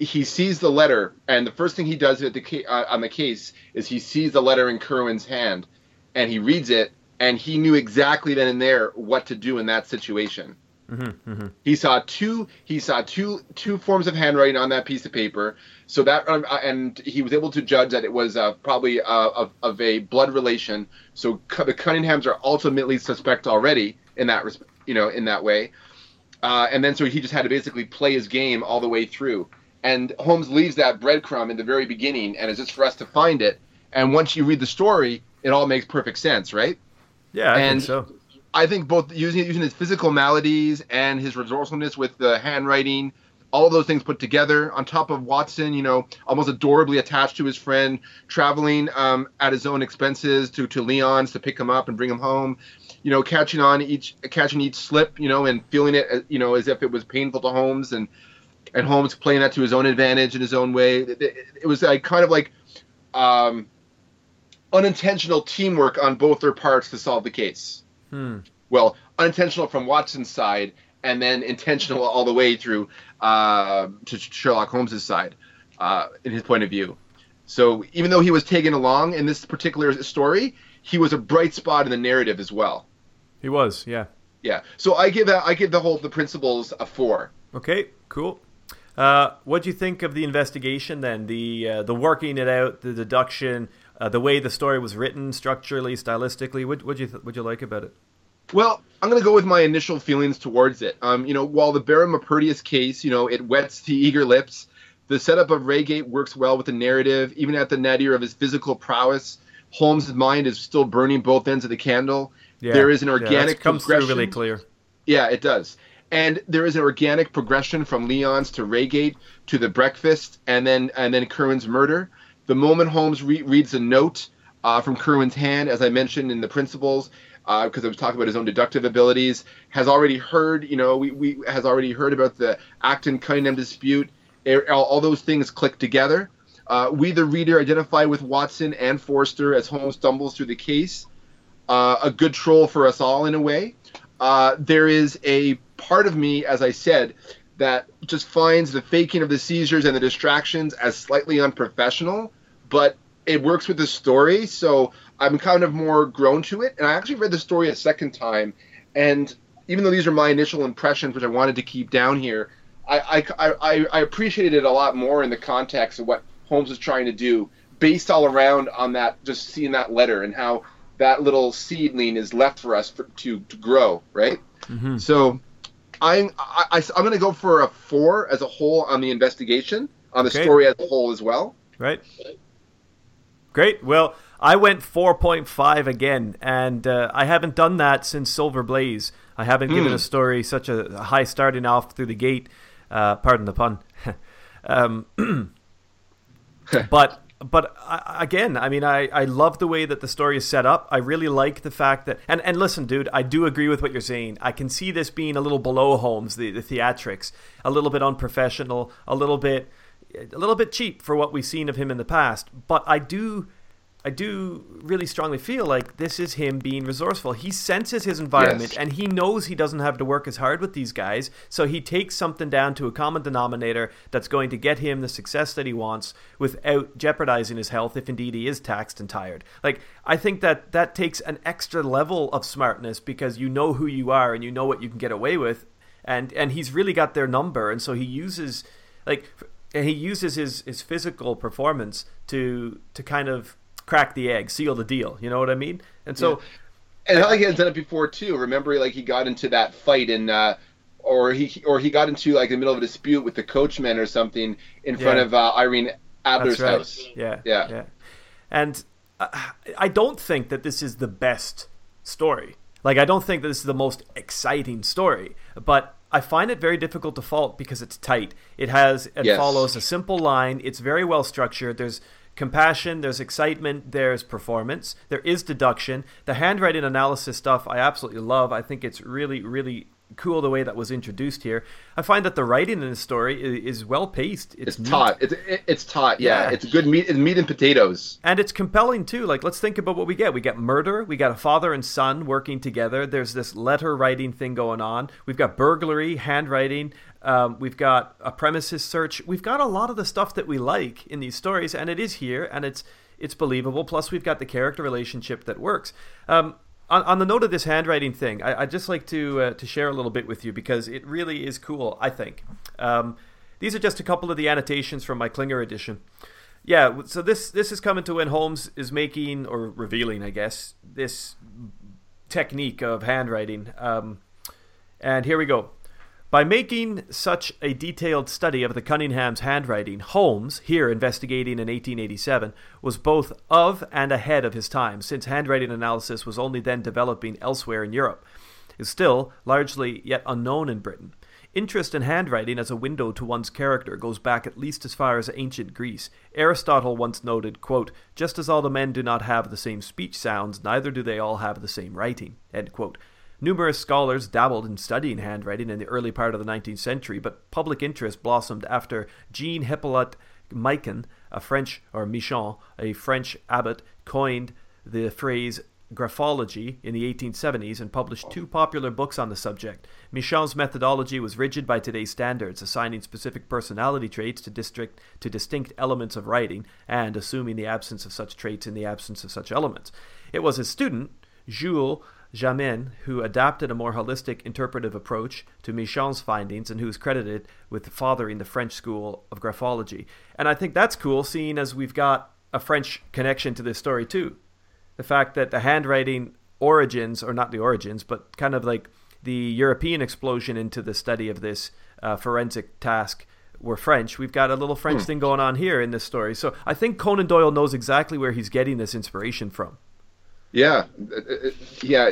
he sees the letter, and the first thing he does at the uh, on the case is he sees the letter in Kirwan's hand, and he reads it, and he knew exactly then and there what to do in that situation. He saw two. He saw two two forms of handwriting on that piece of paper. So that um, uh, and he was able to judge that it was uh, probably uh, of, of a blood relation. So the Cunninghams are ultimately suspect already in that res- you know in that way. Uh, and then so he just had to basically play his game all the way through. And Holmes leaves that breadcrumb in the very beginning, and it's just for us to find it. And once you read the story, it all makes perfect sense, right? Yeah, I And- think so. I think both using using his physical maladies and his resourcefulness with the handwriting, all of those things put together, on top of Watson, you know, almost adorably attached to his friend, traveling um, at his own expenses to to Lyons to pick him up and bring him home, you know, catching on each catching each slip, you know, and feeling it, uh, you know, as if it was painful to Holmes, and and Holmes playing that to his own advantage in his own way. It, was like kind of like um, unintentional teamwork on both their parts to solve the case Hmm. well, unintentional from Watson's side, and then intentional all the way through uh, to Sherlock Holmes's side, uh, in his point of view. So even though he was taken along in this particular story, he was a bright spot in the narrative as well. He was. Yeah. Yeah. So I give that I give the whole the principles a four. Okay, cool. Uh, what do you think of the investigation then? The uh, the working it out, the deduction, uh, the way the story was written, structurally, stylistically. What what you th- what you like about it? Well, I'm going to go with my initial feelings towards it. Um, you know, while the Baron Maupertuis case, you know, it wets the eager lips. The setup of Reigate works well with the narrative, even at the nadir of his physical prowess. Holmes' mind is still burning both ends of the candle. Yeah, there is an organic yeah, comes through really clear. Yeah, it does. And there is an organic progression from Lyons to Reigate to the breakfast, and then and then Kirwan's murder. The moment Holmes re- reads a note uh, from Kirwan's hand, as I mentioned in the principles, because I was talking about his own deductive abilities, has already heard, you know, we, we has already heard about the Acton Cunningham dispute. All, all those things click together. Uh, we, the reader, identify with Watson and Forrester as Holmes stumbles through the case. uh, a good troll for us all in a way. Uh, there is a part of me, as I said, that just finds the faking of the seizures and the distractions as slightly unprofessional, but it works with the story. So I'm kind of more grown to it. And I actually read the story a second time, and even though these are my initial impressions, which I wanted to keep down here, I, I, I, I appreciated it a lot more in the context of what Holmes was trying to do, based all around on that, just seeing that letter and how that little seedling is left for us for, to, to grow, right? Mm-hmm. So I'm, I, I, I'm going to go for a four as a whole on the investigation, on the Okay. story as a whole as well. Right. Great. Well, I went 4.5 again, and uh, I haven't done that since Silver Blaze. I haven't given a story such a high starting off through the gate. Uh, pardon the pun. [laughs] um, [clears throat] but but I, again, I mean, I, I love the way that the story is set up. I really like the fact that and, and listen, dude, I do agree with what you're saying. I can see this being a little below Holmes, the, the theatrics, a little bit unprofessional, a little bit a little bit cheap for what we've seen of him in the past. But I do I do really strongly feel like this is him being resourceful. He senses his environment Yes. and he knows he doesn't have to work as hard with these guys, so he takes something down to a common denominator that's going to get him the success that he wants without jeopardizing his health if indeed he is taxed and tired. Like I think that that takes an extra level of smartness because you know who you are and you know what you can get away with and and he's really got their number and so he uses like and he uses his his physical performance to to kind of crack the egg, seal the deal. You know what I mean? And so, and I like he had done it before too. Remember, like he got into that fight and, uh, or he or he got into like the middle of a dispute with the coachman or something in front of uh, Irene Adler's right. house. Yeah, Yeah. yeah. And uh, I don't think that this is the best story. Like, I don't think that this is the most exciting story, but I find it very difficult to fault because it's tight. It has, it Yes. follows a simple line. It's very well structured. There's compassion, there's excitement, there's performance, there is deduction. The handwriting analysis stuff I absolutely love. I think it's really, really cool the way that was introduced here. I find that the writing in the story is, is well paced. It's neat. taught. It's it's taught. Yeah. Yeah. it's good meat. It's meat and potatoes. And it's compelling too. Like, let's think about what we get. We get murder. We got a father and son working together. There's this letter writing thing going on. We've got burglary, handwriting. Um, we've got a premises search. We've got a lot of the stuff that we like in these stories, and it is here, and it's it's believable. Plus, we've got the character relationship that works. Um, on, on the note of this handwriting thing, I, I'd just like to uh, to share a little bit with you because it really is cool. I think um, these are just a couple of the annotations from my Klinger edition. Yeah, so this this is coming to when Holmes is making or revealing, I guess, this technique of handwriting. Um, and here we go. By making such a detailed study of the Cunningham's handwriting, Holmes, here investigating in 1887, was both of and ahead of his time, since handwriting analysis was only then developing elsewhere in Europe. Is still largely yet unknown in Britain. Interest in handwriting as a window to one's character goes back at least as far as ancient Greece. Aristotle once noted, quote, Just as all the men do not have the same speech sounds, neither do they all have the same writing. End quote. Numerous scholars dabbled in studying handwriting in the early part of the 19th century, but public interest blossomed after Jean Hippolyte Michon, a French, or Michon, a French abbot, coined the phrase graphology in the 1870s and published two popular books on the subject. Michon's methodology was rigid by today's standards, assigning specific personality traits to, district, to distinct elements of writing and assuming the absence of such traits in the absence of such elements. It was his student, Jules Jamin, who adopted a more holistic interpretive approach to Michon's findings and who is credited with fathering the French school of graphology. And I think that's cool, seeing as we've got a French connection to this story too. The fact that the handwriting origins, or not the origins, but kind of like the European explosion into the study of this uh, forensic task were French. We've got a little French thing going on here in this story. So I think Conan Doyle knows exactly where he's getting this inspiration from. Yeah, yeah,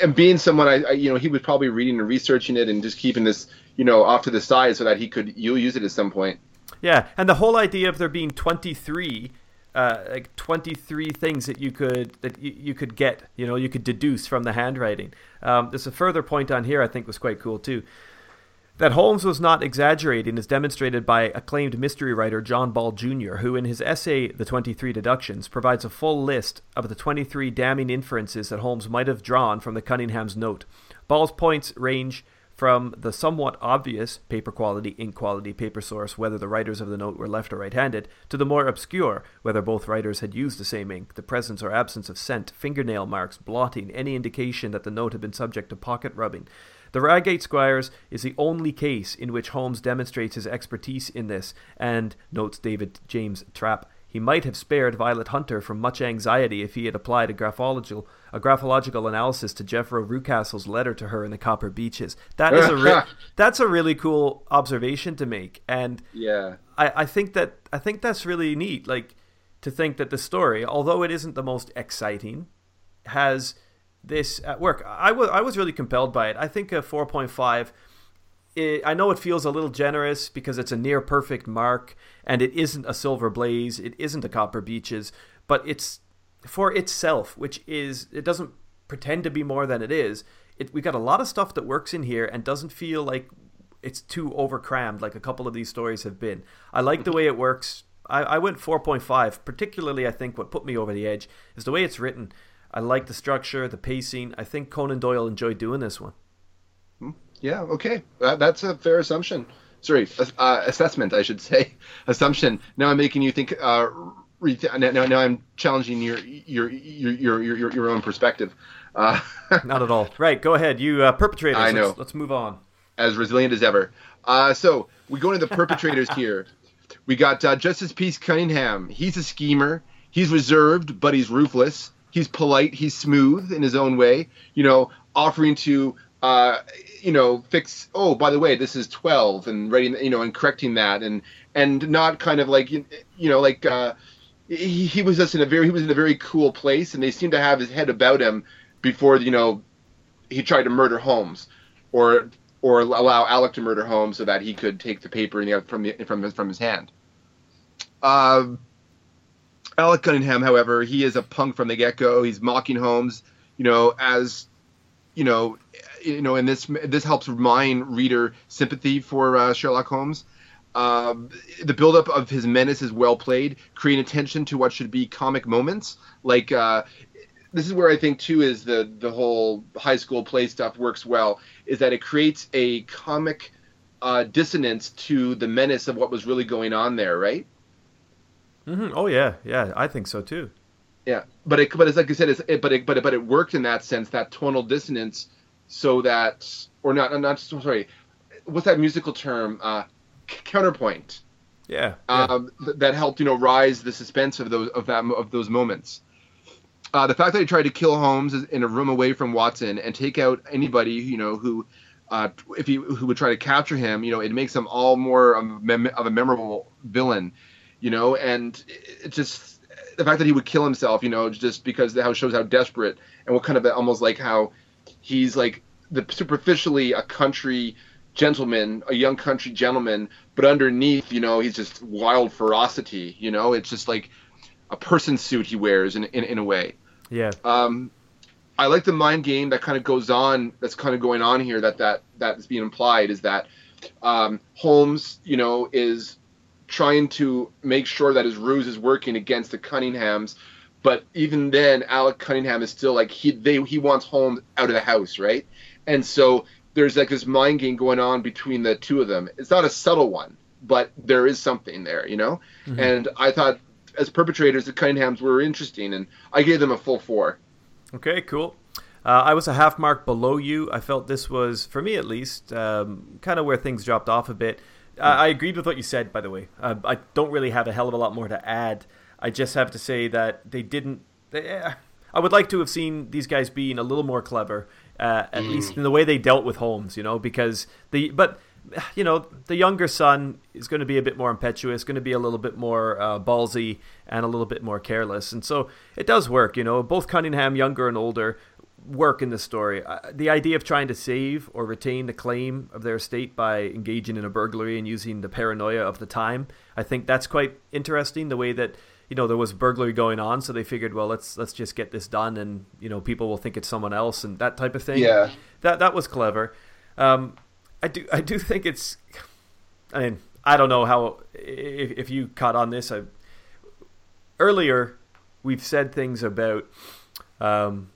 and being someone I, I, you know, he was probably reading and researching it and just keeping this, you know, off to the side so that he could you'll use it at some point. Yeah, and the whole idea of there being 23 uh, like 23 things that you could that you, you could get, you know, you could deduce from the handwriting. Um, there's a further point on here I think was quite cool too. That Holmes was not exaggerating is demonstrated by acclaimed mystery writer John Ball Jr., who, in his essay The 23 Deductions, provides a full list of the 23 damning inferences that Holmes might have drawn from the Cunningham's note. Ball's points range from the somewhat obvious paper quality, ink quality, paper source, whether the writers of the note were left or right handed, to the more obscure, whether both writers had used the same ink, the presence or absence of scent, fingernail marks, blotting, any indication that the note had been subject to pocket rubbing. The Reigate Squires is the only case in which Holmes demonstrates his expertise in this, and, notes David James Trapp, he might have spared Violet Hunter from much anxiety if he had applied a graphological, a graphological analysis to Jephro Rucastle's letter to her in the Copper Beeches. That is a re- [laughs] that's a really cool observation to make, and Yeah. I, I think that I think that's really neat. Like to think that the story, although it isn't the most exciting, has this at work. I was I was really compelled by it. I think a four point five. Eh, I know it feels a little generous because it's a near perfect mark, and it isn't a silver blaze. It isn't a copper beeches, but it's for itself, which is it doesn't pretend to be more than it is. It we got a lot of stuff that works in here and doesn't feel like it's too overcrammed like a couple of these stories have been. I like the way it works. I, I went 4.5. Particularly, I think what put me over the edge is the way it's written. I like the structure, the pacing. I think Conan Doyle enjoyed doing this one. Yeah, okay. That, that's a fair assumption. Sorry, uh, assessment, I should say. [laughs] Assumption. Now I'm making you think. Uh, now, now I'm challenging your your your your your, your own perspective. Uh, [laughs] Not at all. Right, go ahead. You uh, perpetrators. I know. Let's, let's move on. as resilient as ever. Uh, so we go into the perpetrators [laughs] here. We got uh, Justice Peace Cunningham. He's a schemer. He's reserved, but he's ruthless. He's polite. He's smooth in his own way. You know, offering to, uh, you know, fix. Oh, by the way, this is twelve, and writing, you know, and correcting that, and and not kind of like you know like. Uh, he, he was just in a very he was in a very cool place, and they seemed to have his head about him before you know he tried to murder Holmes, or or allow Alec to murder Holmes so that he could take the paper the, from the, from his, from his hand. Um, Alec Cunningham, however, he is a punk from the get go. He's mocking Holmes, you know, as you know, you know, and this this helps remind reader sympathy for uh, Sherlock Holmes. Um, the buildup of his menace is well played, creating attention to what should be comic moments. Like uh, this is where I think too is the the whole high school play stuff works well. Is that it creates a comic uh, dissonance to the menace of what was really going on there, right? Hmm Oh yeah, yeah. I think so too. Yeah, but it, but it's like I said, it's, it, but it, but it, but it worked in that sense, that tonal dissonance, so that or not, not sorry, what's that musical term? Uh, c- counterpoint. Yeah. yeah. Um, th- that helped you know rise the suspense of those of that of those moments. Uh, the fact that he tried to kill Holmes in a room away from Watson and take out anybody you know who, uh, if he who would try to capture him, you know, it makes him all more of, mem- of a memorable villain, you know, and it just the fact that he would kill himself, you know, just because how shows how desperate and what kind of almost like how he's like the superficially a country gentleman, a young country gentleman, but underneath, you know, he's just wild ferocity. You know, it's just like a person suit he wears in in, in a way. yeah. Um, I like the mind game that kind of goes on. That's kind of going on here. That that that is being implied is that um, Holmes, you know, is trying to make sure that his ruse is working against the Cunninghams. But even then, Alec Cunningham is still like he they he wants Holmes out of the house, right? And so there's like this mind game going on between the two of them. It's not a subtle one, but there is something there, you know. And I thought as perpetrators, the Cunninghams were interesting, and I gave them a full four. Okay, cool. Uh, I was a half mark below you. I felt this was, for me at least, um, kind of where things dropped off a bit. Uh, I agreed with what you said, by the way. Uh, I don't really have a hell of a lot more to add. I just have to say that they didn't. They, eh, I would like to have seen these guys being a little more clever, uh, at least in the way they dealt with Holmes. You know, because the but you know the younger son is going to be a bit more impetuous, going to be a little bit more uh, ballsy, and a little bit more careless, and so it does work. You know, both Cunningham, younger and older, work in the story. Uh, the idea of trying to save or retain the claim of their estate by engaging in a burglary and using the paranoia of the time, I think that's quite interesting. The way that you know there was burglary going on, so they figured, well, let's let's just get this done, and you know people will think it's someone else and that type of thing. Yeah. that that was clever. Um, I do I do think it's. I mean, I don't know how if, if you caught on this. I, earlier, we've said things about um,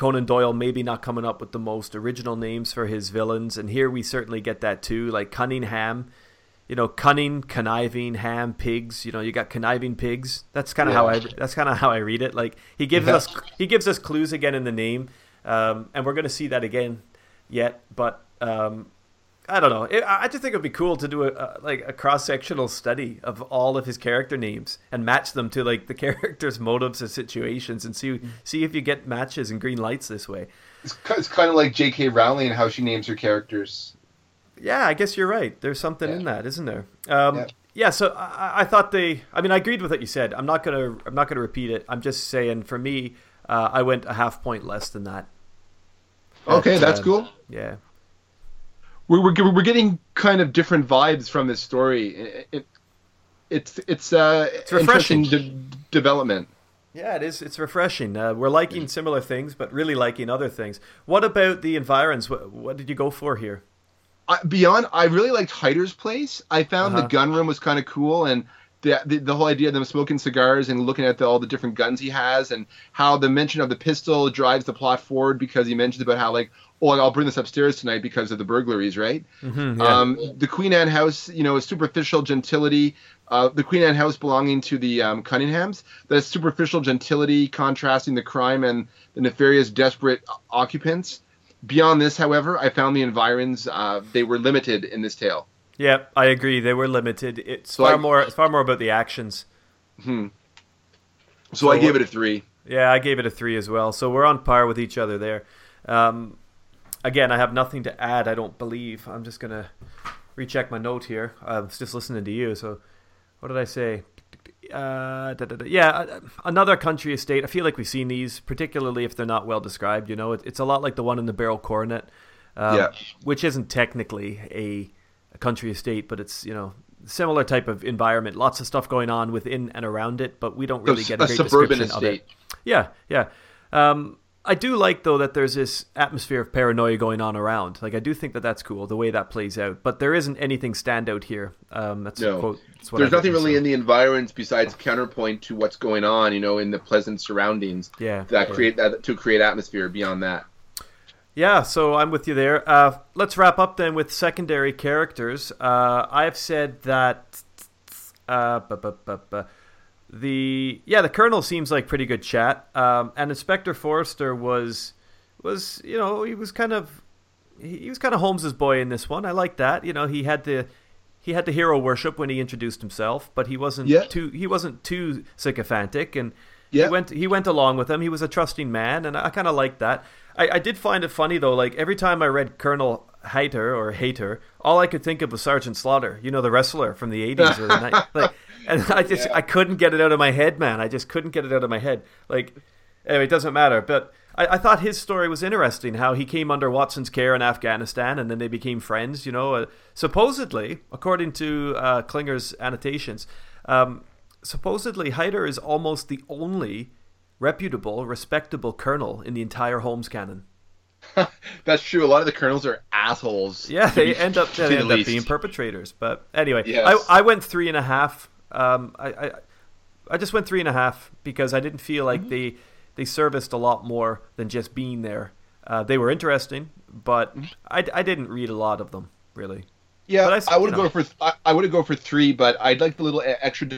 Conan Doyle maybe not coming up with the most original names for his villains, and here we certainly get that too. Like Cunningham, you know, cunning, conniving, ham, pigs. You know, you got conniving pigs. That's kind of how I. That's kind of how I read it. Like he gives Yeah. us he gives us clues again in the name, um, and we're going to see that again yet. But um, I don't know. It, I I just think it'd be cool to do a, a like a cross sectional study of all of his character names and match them to like the [laughs] characters' motives and situations, and see see if you get matches and green lights this way. It's, it's kind of like J.K. Rowling and how she names her characters. Yeah, I guess you're right. There's something in that, isn't there? Um, Yeah. yeah. So I, I thought they. I mean, I agreed with what you said. I'm not gonna. I'm not gonna repeat it. I'm just saying. For me, uh, I went a half point less than that. Okay, But, that's uh, cool. Yeah. We're, we're, we're getting kind of different vibes from this story. It, it, it's it's uh, It's refreshing. de- development. Yeah, it is. It's refreshing. Uh, we're liking similar things, but really liking other things. What about the environs? What, what did you go for here? Beyond, I really liked Hyder's place. I found Uh-huh. the gun room was kind of cool, and the, the the whole idea of them smoking cigars and looking at the, all the different guns he has, and how the mention of the pistol drives the plot forward because he mentions about how like, oh, I'll bring this upstairs tonight because of the burglaries, right? Mm-hmm, yeah. Um, the Queen Anne house, you know, is superficial gentility. Uh, the Queen Anne house belonging to the um, Cunninghams. That superficial gentility contrasting the crime and the nefarious, desperate occupants. Beyond this, however, I found the environs uh, they were limited in this tale. yeah, I agree. They were limited. It's So far I- more. It's far more about the actions. So, So I gave it a three. Yeah, I gave it a three as well. So we're on par with each other there. Um, again, I have nothing to add. I don't believe. I'm just gonna recheck my note here. I was just listening to you. So, what did I say? Uh, da, da, da. Yeah, uh, another country estate. I feel like we've seen these, particularly if they're not well described. You know, it, it's a lot like the one in the Beryl Coronet, um, Yeah. which isn't technically a, a country estate, but it's you know similar type of environment. Lots of stuff going on within and around it, but we don't really So, get a, a great suburban description of it. estate. Yeah, yeah. Um, I do like though that there's this atmosphere of paranoia going on around. Like I do think that that's cool the way that plays out. But there isn't anything standout here. Um, that's a No. quote. That's what There's I've nothing really so- in the environs besides counterpoint to what's going on, you know, in the pleasant surroundings Yeah, that yeah. create that to create atmosphere. Beyond that, Yeah, so I'm with you there. Uh, let's wrap up then with secondary characters. Uh, I've said that uh, bu- bu- bu- bu- the yeah the Colonel seems like pretty good chat, um, and Inspector Forrester was was you know he was kind of he was kind of Holmes's boy in this one. I like that. You know he had the he had the hero worship when he introduced himself, but he wasn't Yeah. too he wasn't too sycophantic and Yeah. he went he went along with him. He was a trusting man, and I kind of liked that. I, I did find it funny though. Like every time I read Colonel Hater or Hater, all I could think of was Sergeant Slaughter. You know, the wrestler from the '80s or the night. [laughs] Like, and I just I couldn't get it out of my head, man. I just couldn't get it out of my head. Like, anyway, it doesn't matter. But I, I thought his story was interesting. How he came under Watson's care in Afghanistan, and then they became friends. You know, uh, supposedly, according to uh, Klinger's annotations. Um, supposedly Hyder is almost the only reputable, respectable colonel in the entire Holmes canon. [laughs] that's true. A lot of the colonels are assholes. Yeah, they be- end up they say the end up being perpetrators. But anyway, Yes. I, I went three and a half. Um, I, I I just went three and a half because I didn't feel like Mm-hmm. they they serviced a lot more than just being there. Uh, they were interesting, but Mm-hmm. I, I didn't read a lot of them really. Yeah, But I I, s- would you go for I, I would go for three, but I'd like the little e- extra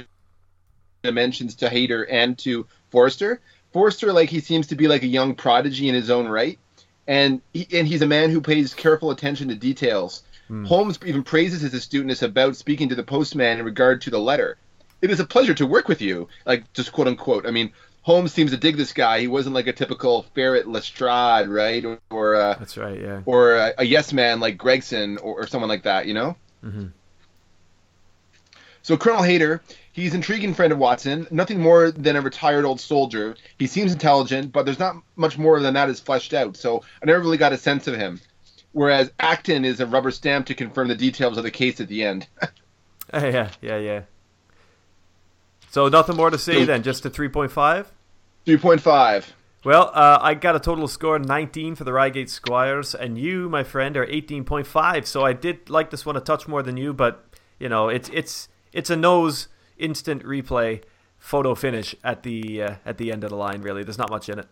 dimensions to Hayter and to Forrester. Forrester, like he seems to be like a young prodigy in his own right, and he, and he's a man who pays careful attention to details. Hmm. Holmes even praises his astuteness about speaking to the postman in regard to the letter. It is a pleasure to work with you, like just quote unquote. I mean, Holmes seems to dig this guy. He wasn't like a typical ferret Lestrade, right, or, or uh, That's right. Yeah. or a, a yes man like Gregson or, or someone like that, you know? Mhm. So Colonel Hayter, he's an intriguing friend of Watson, nothing more than a retired old soldier. He seems intelligent, but there's not much more than that is fleshed out, so I never really got a sense of him. Whereas Acton is a rubber stamp to confirm the details of the case at the end. [laughs] [laughs] yeah. Yeah. Yeah. So nothing more to say then. Just a three point five. 3.5. Well, uh, I got a total score 19 for the Reigate Squires, and you, my friend, are 18.5. So I did like this one a touch more than you, but you know, it's it's it's a nose instant replay photo finish at the uh, at the end of the line. Really, there's not much in it.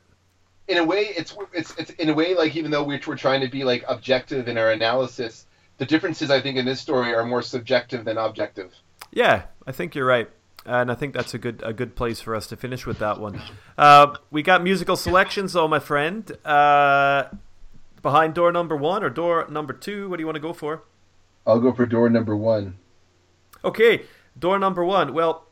in a way, it's it's it's in a way like even though we're, we're trying to be like objective in our analysis, the differences I think in this story are more subjective than objective. Yeah, I think you're right, and I think that's a good a good place for us to finish with that one. Uh, we got musical selections, though, my friend. Uh, behind door number one or door number two? What do you want to go for? I'll go for door number one. Okay, door number one. Well,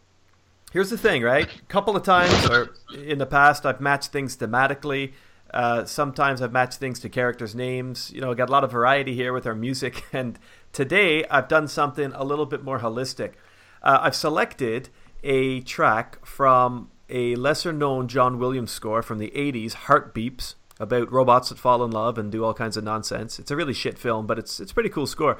here's the thing, right? A couple of times or in the past, I've matched things thematically. Uh, sometimes I've matched things to characters' names. You know, I got a lot of variety here with our music. [laughs] And today I've done something a little bit more holistic. Uh, I've selected a track from a lesser known John Williams score from the 80s, Heart Beeps, about robots that fall in love and do all kinds of nonsense. It's a really shit film, but it's, it's a pretty cool score.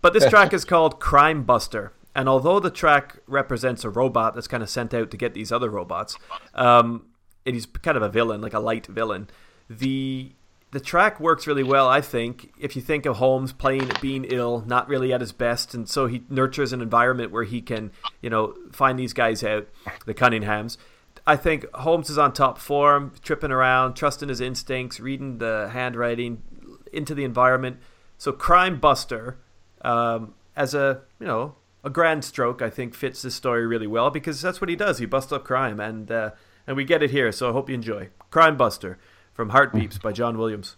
But this [laughs] track is called Crime Buster. And although the track represents a robot that's kind of sent out to get these other robots, um, and he's kind of a villain, like a light villain, the the track works really well, I think. If you think of Holmes playing being ill, not really at his best, and so he nurtures an environment where he can, you know, find these guys out, the Cunninghams. I think Holmes is on top form, tripping around, trusting his instincts, reading the handwriting, into the environment. So Crime Buster, um, as a you know a grand stroke, I think fits this story really well because that's what he does. He busts up crime, and uh, and we get it here. So I hope you enjoy Crime Buster from Heartbeeps by John Williams.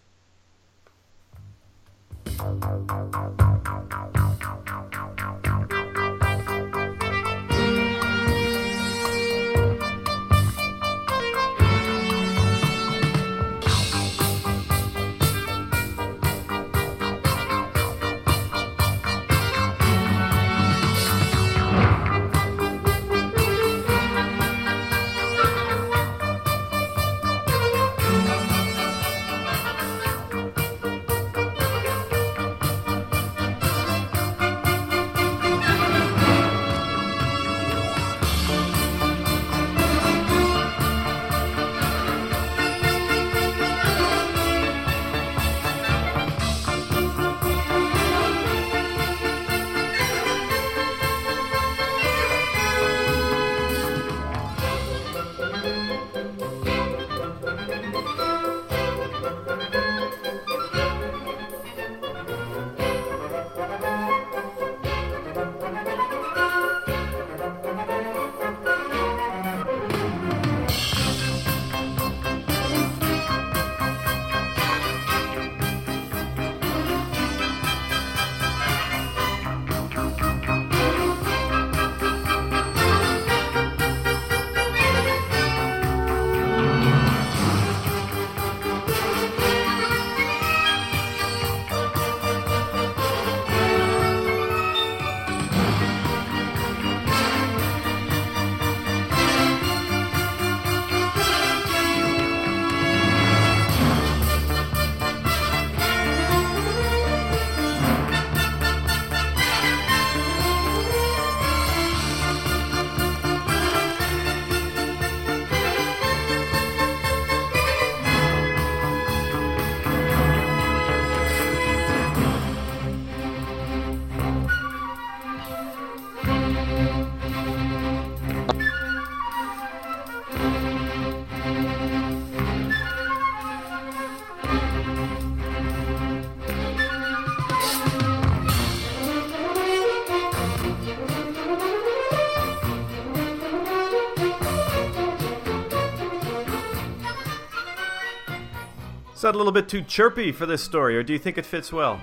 That a little bit too chirpy for this story, or do you think it fits well?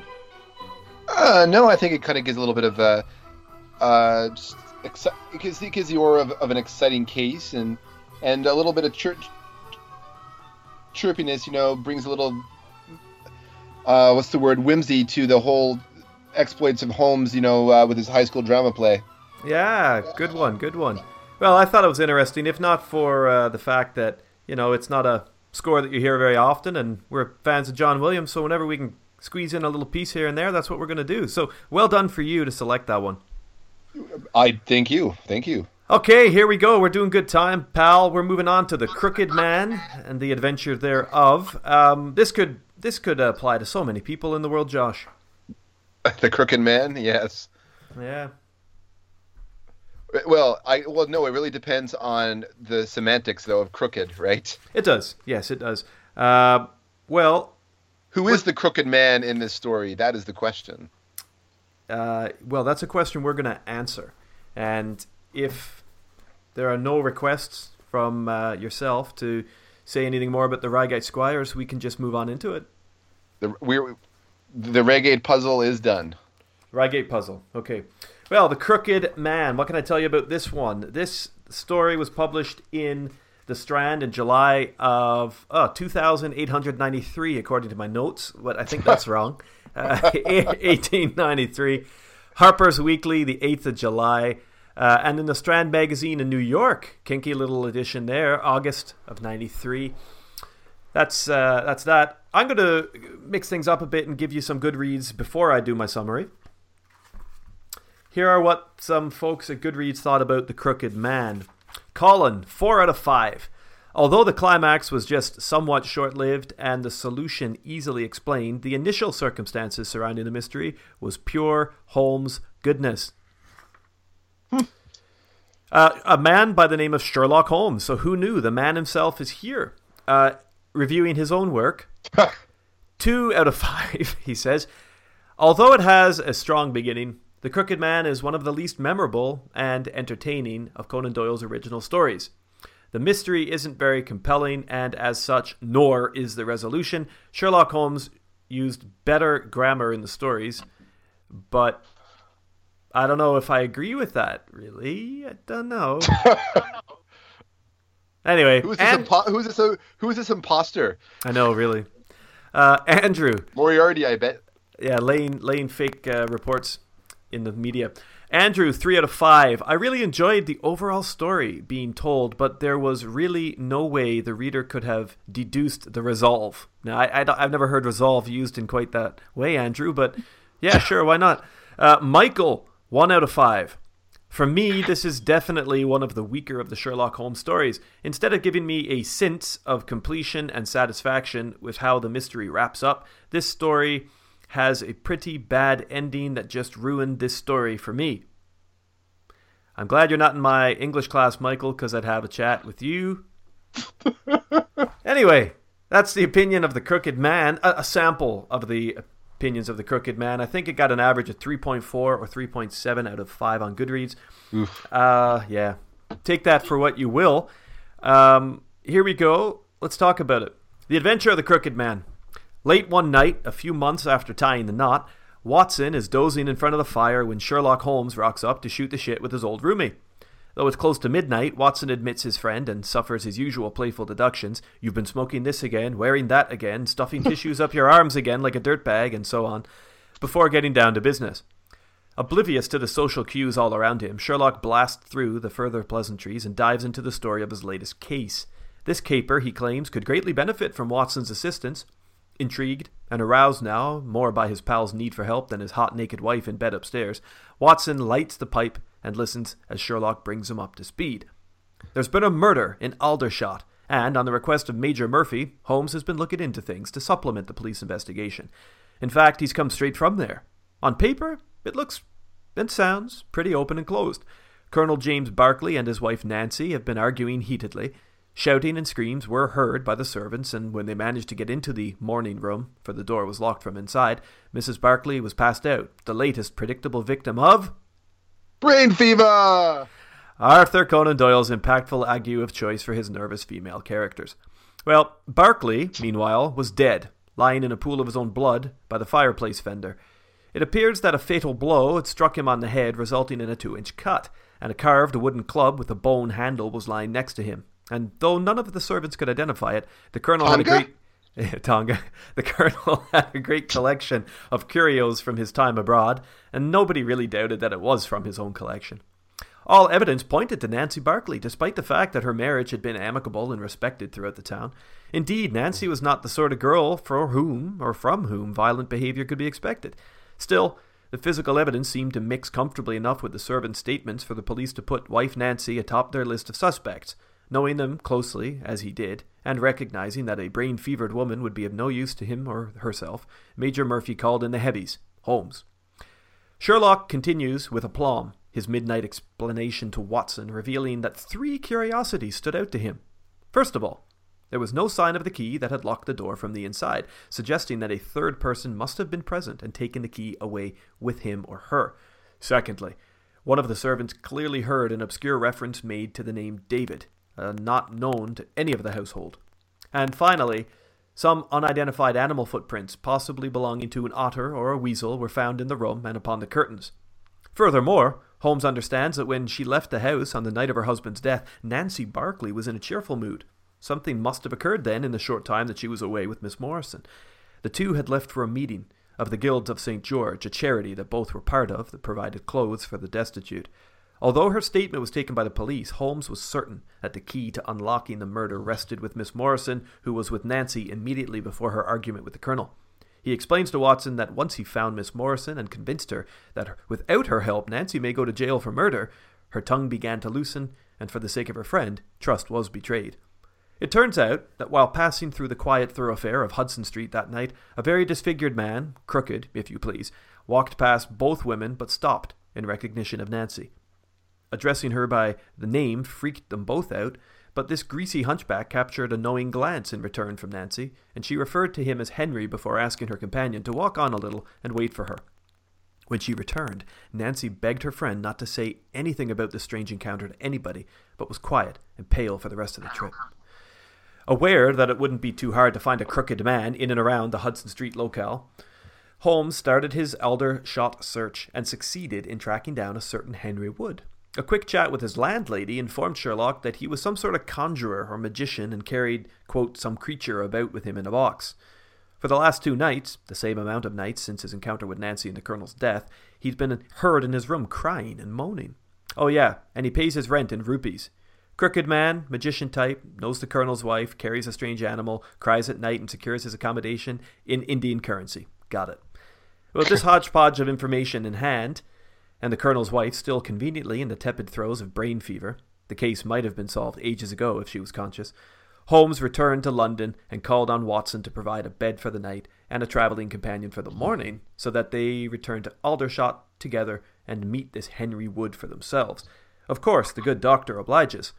Uh, no, I think it kind of gives a little bit of a, uh, just exci- it gives, it gives the aura of, of an exciting case and and a little bit of chir- chirpiness. You know, brings a little, uh, what's the word, whimsy to the whole exploits of Holmes. You know, uh, with his high school drama play. Yeah, good one, good one. Well, I thought it was interesting, if not for uh, the fact that you know it's not a score that you hear very often, and we're fans of John Williams, so whenever we can squeeze in a little piece here and there, that's what we're going to do. So well done for you to select that one. I thank you, thank you. Okay, here we go. We're doing good time, pal. We're moving on to the Crooked Man and the adventure thereof. Um, this could this could apply to so many people in the world, Josh. [laughs] the Crooked Man, yes. Yeah. Well, I well no, it really depends on the semantics though of crooked, right? It does. Yes, it does. Uh, well, Who is the crooked man in this story? That is the question. uh, well, that's a question we're going to answer. And if there are no requests from uh, yourself to say anything more about the Reigate Squires, we can just move on into it. The we're the reggae puzzle is done. Reigate puzzle. Okay. Well, the Crooked Man. What can I tell you about this one? This story was published in The Strand in July of uh, 2893, according to my notes, but I think that's [laughs] wrong. Uh, [laughs] 1893. Harper's Weekly, the 8th of July. Uh, and in the Strand magazine in New York, kinky little edition there, August of 93. That's uh, that's that. I'm going to mix things up a bit and give you some good reads before I do my summary. Here are what some folks at Goodreads thought about The Crooked Man. Colin, 4 out of 5. Although the climax was just somewhat short lived and the solution easily explained, the initial circumstances surrounding the mystery was pure Holmes goodness. Uh, a man by the name of Sherlock Holmes. So who knew? The man himself is here, uh, reviewing his own work. [laughs] Two out of five, [laughs] he says. Although it has a strong beginning, The Crooked Man is one of the least memorable and entertaining of Conan Doyle's original stories. The mystery isn't very compelling, and as such, nor is the resolution. Sherlock Holmes used better grammar in the stories, but I don't know if I agree with that, really. I don't know. [laughs] anyway, Who is this? and- impo- who is this? Who is this imposter? I know, really. Uh, Andrew, Moriarty, I bet. yeah, laying laying fake uh, reports in the media. Andrew, three out of five. I really enjoyed the overall story being told, but there was really no way the reader could have deduced the resolve. Now, I, I have never heard resolve used in quite that way, Andrew, but yeah, [laughs] sure, why not? Uh, Michael, one out of five. For me, this is definitely one of the weaker of the Sherlock Holmes stories. Instead of giving me a sense of completion and satisfaction with how the mystery wraps up, this story has a pretty bad ending that just ruined this story for me. I'm glad you're not in my English class, Michael, because I'd have a chat with you. [laughs] anyway, that's the opinion of the Crooked Man, a, a sample of the opinions of the Crooked Man. I think it got an average of 3.4 or 3.7 out of 5 on Goodreads. Uh, yeah. Take that for what you will. Um, here we go. Let's talk about it. The Adventure of the Crooked Man. Late one night, a few months after tying the knot, Watson is dozing in front of the fire when Sherlock Holmes rocks up to shoot the shit with his old roomie. Though it's close to midnight, Watson admits his friend and suffers his usual playful deductions. You've been smoking this again, wearing that again, stuffing tissues up your arms again like a dirtbag, and so on, before getting down to business. Oblivious to the social cues all around him, Sherlock blasts through the further pleasantries and dives into the story of his latest case. This caper, he claims, could greatly benefit from Watson's assistance. Intrigued and aroused now more by his pal's need for help than his hot naked wife in bed upstairs, Watson lights the pipe and listens as Sherlock brings him up to speed. There's been a murder in Aldershot, and on the request of Major Murphy, Holmes has been looking into things to supplement the police investigation. In fact, he's come straight from there. On paper, it looks and sounds pretty open and closed. Colonel James Barclay and his wife Nancy have been arguing heatedly. Shouting and screams were heard by the servants, and when they managed to get into the morning room, for the door was locked from inside, Mrs. Barclay was passed out, the latest predictable victim of Brain fever. Arthur Conan Doyle's impactful ague of choice for his nervous female characters. Well, Barclay, meanwhile, was dead, lying in a pool of his own blood by the fireplace fender. It appears that a fatal blow had struck him on the head, resulting in a two inch cut, and a carved wooden club with a bone handle was lying next to him. And though none of the servants could identify it, the colonel had a great [laughs] Tonga. The colonel [laughs] had a great collection of curios from his time abroad, and nobody really doubted that it was from his own collection. All evidence pointed to Nancy Barclay, despite the fact that her marriage had been amicable and respected throughout the town. Indeed, Nancy was not the sort of girl for whom or from whom violent behavior could be expected. Still, The physical evidence seemed to mix comfortably enough with the servant's statements for the police to put wife Nancy atop their list of suspects. Knowing them closely, as he did, and recognizing that a brain fevered woman would be of no use to him or herself, Major Murphy called in the heavies, Holmes. Sherlock continues with aplomb, his midnight explanation to Watson, revealing that three curiosities stood out to him. First of all, there was no sign of the key that had locked the door from the inside, suggesting that a third person must have been present and taken the key away with him or her. Secondly, one of the servants clearly heard an obscure reference made to the name David, uh, not known to any of the household. And finally, some unidentified animal footprints, possibly belonging to an otter or a weasel, were found in the room and upon the curtains. Furthermore, Holmes understands that when she left the house on the night of her husband's death, Nancy Barclay was in a cheerful mood. Something must have occurred then in the short time that she was away with Miss Morrison. The two had left for a meeting of the Guilds of St. George, a charity that both were part of that provided clothes for the destitute. Although her statement was taken by the police, Holmes was certain that the key to unlocking the murder rested with Miss Morrison, who was with Nancy immediately before her argument with the colonel. He explains to Watson that once he found Miss Morrison and convinced her that without her help Nancy may go to jail for murder, her tongue began to loosen, and for the sake of her friend, trust was betrayed. It turns out that while passing through the quiet thoroughfare of Hudson Street that night, a very disfigured man, crooked, if you please, walked past both women but stopped in recognition of Nancy. Addressing her by the name freaked them both out, but this greasy hunchback captured a knowing glance in return from Nancy, and she referred to him as Henry before asking her companion to walk on a little and wait for her. When she returned, Nancy begged her friend not to say anything about this strange encounter to anybody, but was quiet and pale for the rest of the trip. Aware that it wouldn't be too hard to find a crooked man in and around the Hudson Street locale, Holmes started his Aldershot search and succeeded in tracking down a certain Henry Wood. A quick chat with his landlady informed Sherlock that he was some sort of conjurer or magician and carried, quote, some creature about with him in a box. For the last two nights, the same amount of nights since his encounter with Nancy and the Colonel's death, he'd been heard in his room crying and moaning. Oh, yeah, and he pays his rent in rupees. Crooked man, magician type, knows the Colonel's wife, carries a strange animal, cries at night, and secures his accommodation in Indian currency. Got it. With this [laughs] hodgepodge of information in hand, and the colonel's wife still conveniently in the tepid throes of brain fever. The case might have been solved ages ago if she was conscious. Holmes returned to London and called on Watson to provide a bed for the night and a travelling companion for the morning, so that they return to Aldershot together and meet this Henry Wood for themselves. Of course, the good doctor obliges.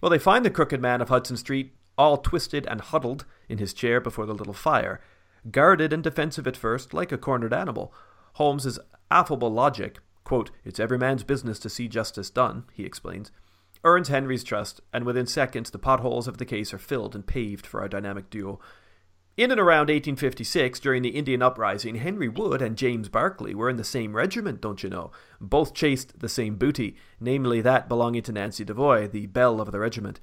Well, they find the crooked man of Hudson Street all twisted and huddled in his chair before the little fire, guarded and defensive at first, like a cornered animal. Holmes's affable logic Quote, It's every man's business to see justice done, he explains, earns Henry's trust, and within seconds the potholes of the case are filled and paved for our dynamic duo. In and around 1856, during the Indian uprising, Henry Wood and James Barclay were in the same regiment, don't you know? Both chased the same booty, namely that belonging to Nancy Devoy, the belle of the regiment.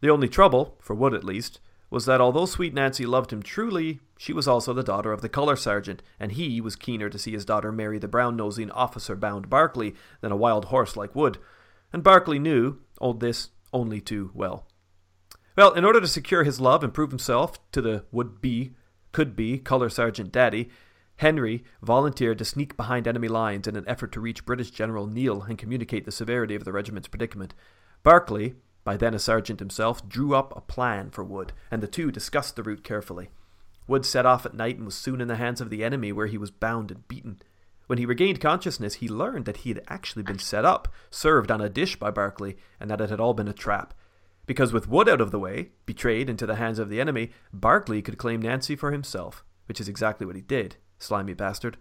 The only trouble, for Wood at least, was that although sweet Nancy loved him truly, she was also the daughter of the colour sergeant, and he was keener to see his daughter marry the brown nosing officer bound Barclay than a wild horse like Wood. And Barclay knew all this only too well. Well, in order to secure his love and prove himself to the would be, could be, colour sergeant daddy, Henry volunteered to sneak behind enemy lines in an effort to reach British General Neill and communicate the severity of the regiment's predicament. Barclay, by then a sergeant himself, drew up a plan for Wood, and the two discussed the route carefully. Wood set off at night and was soon in the hands of the enemy, where he was bound and beaten. When he regained consciousness, he learned that he had actually been set up, served on a dish by Barclay, and that it had all been a trap. Because with Wood out of the way, betrayed into the hands of the enemy, Barclay could claim Nancy for himself, which is exactly what he did, slimy bastard.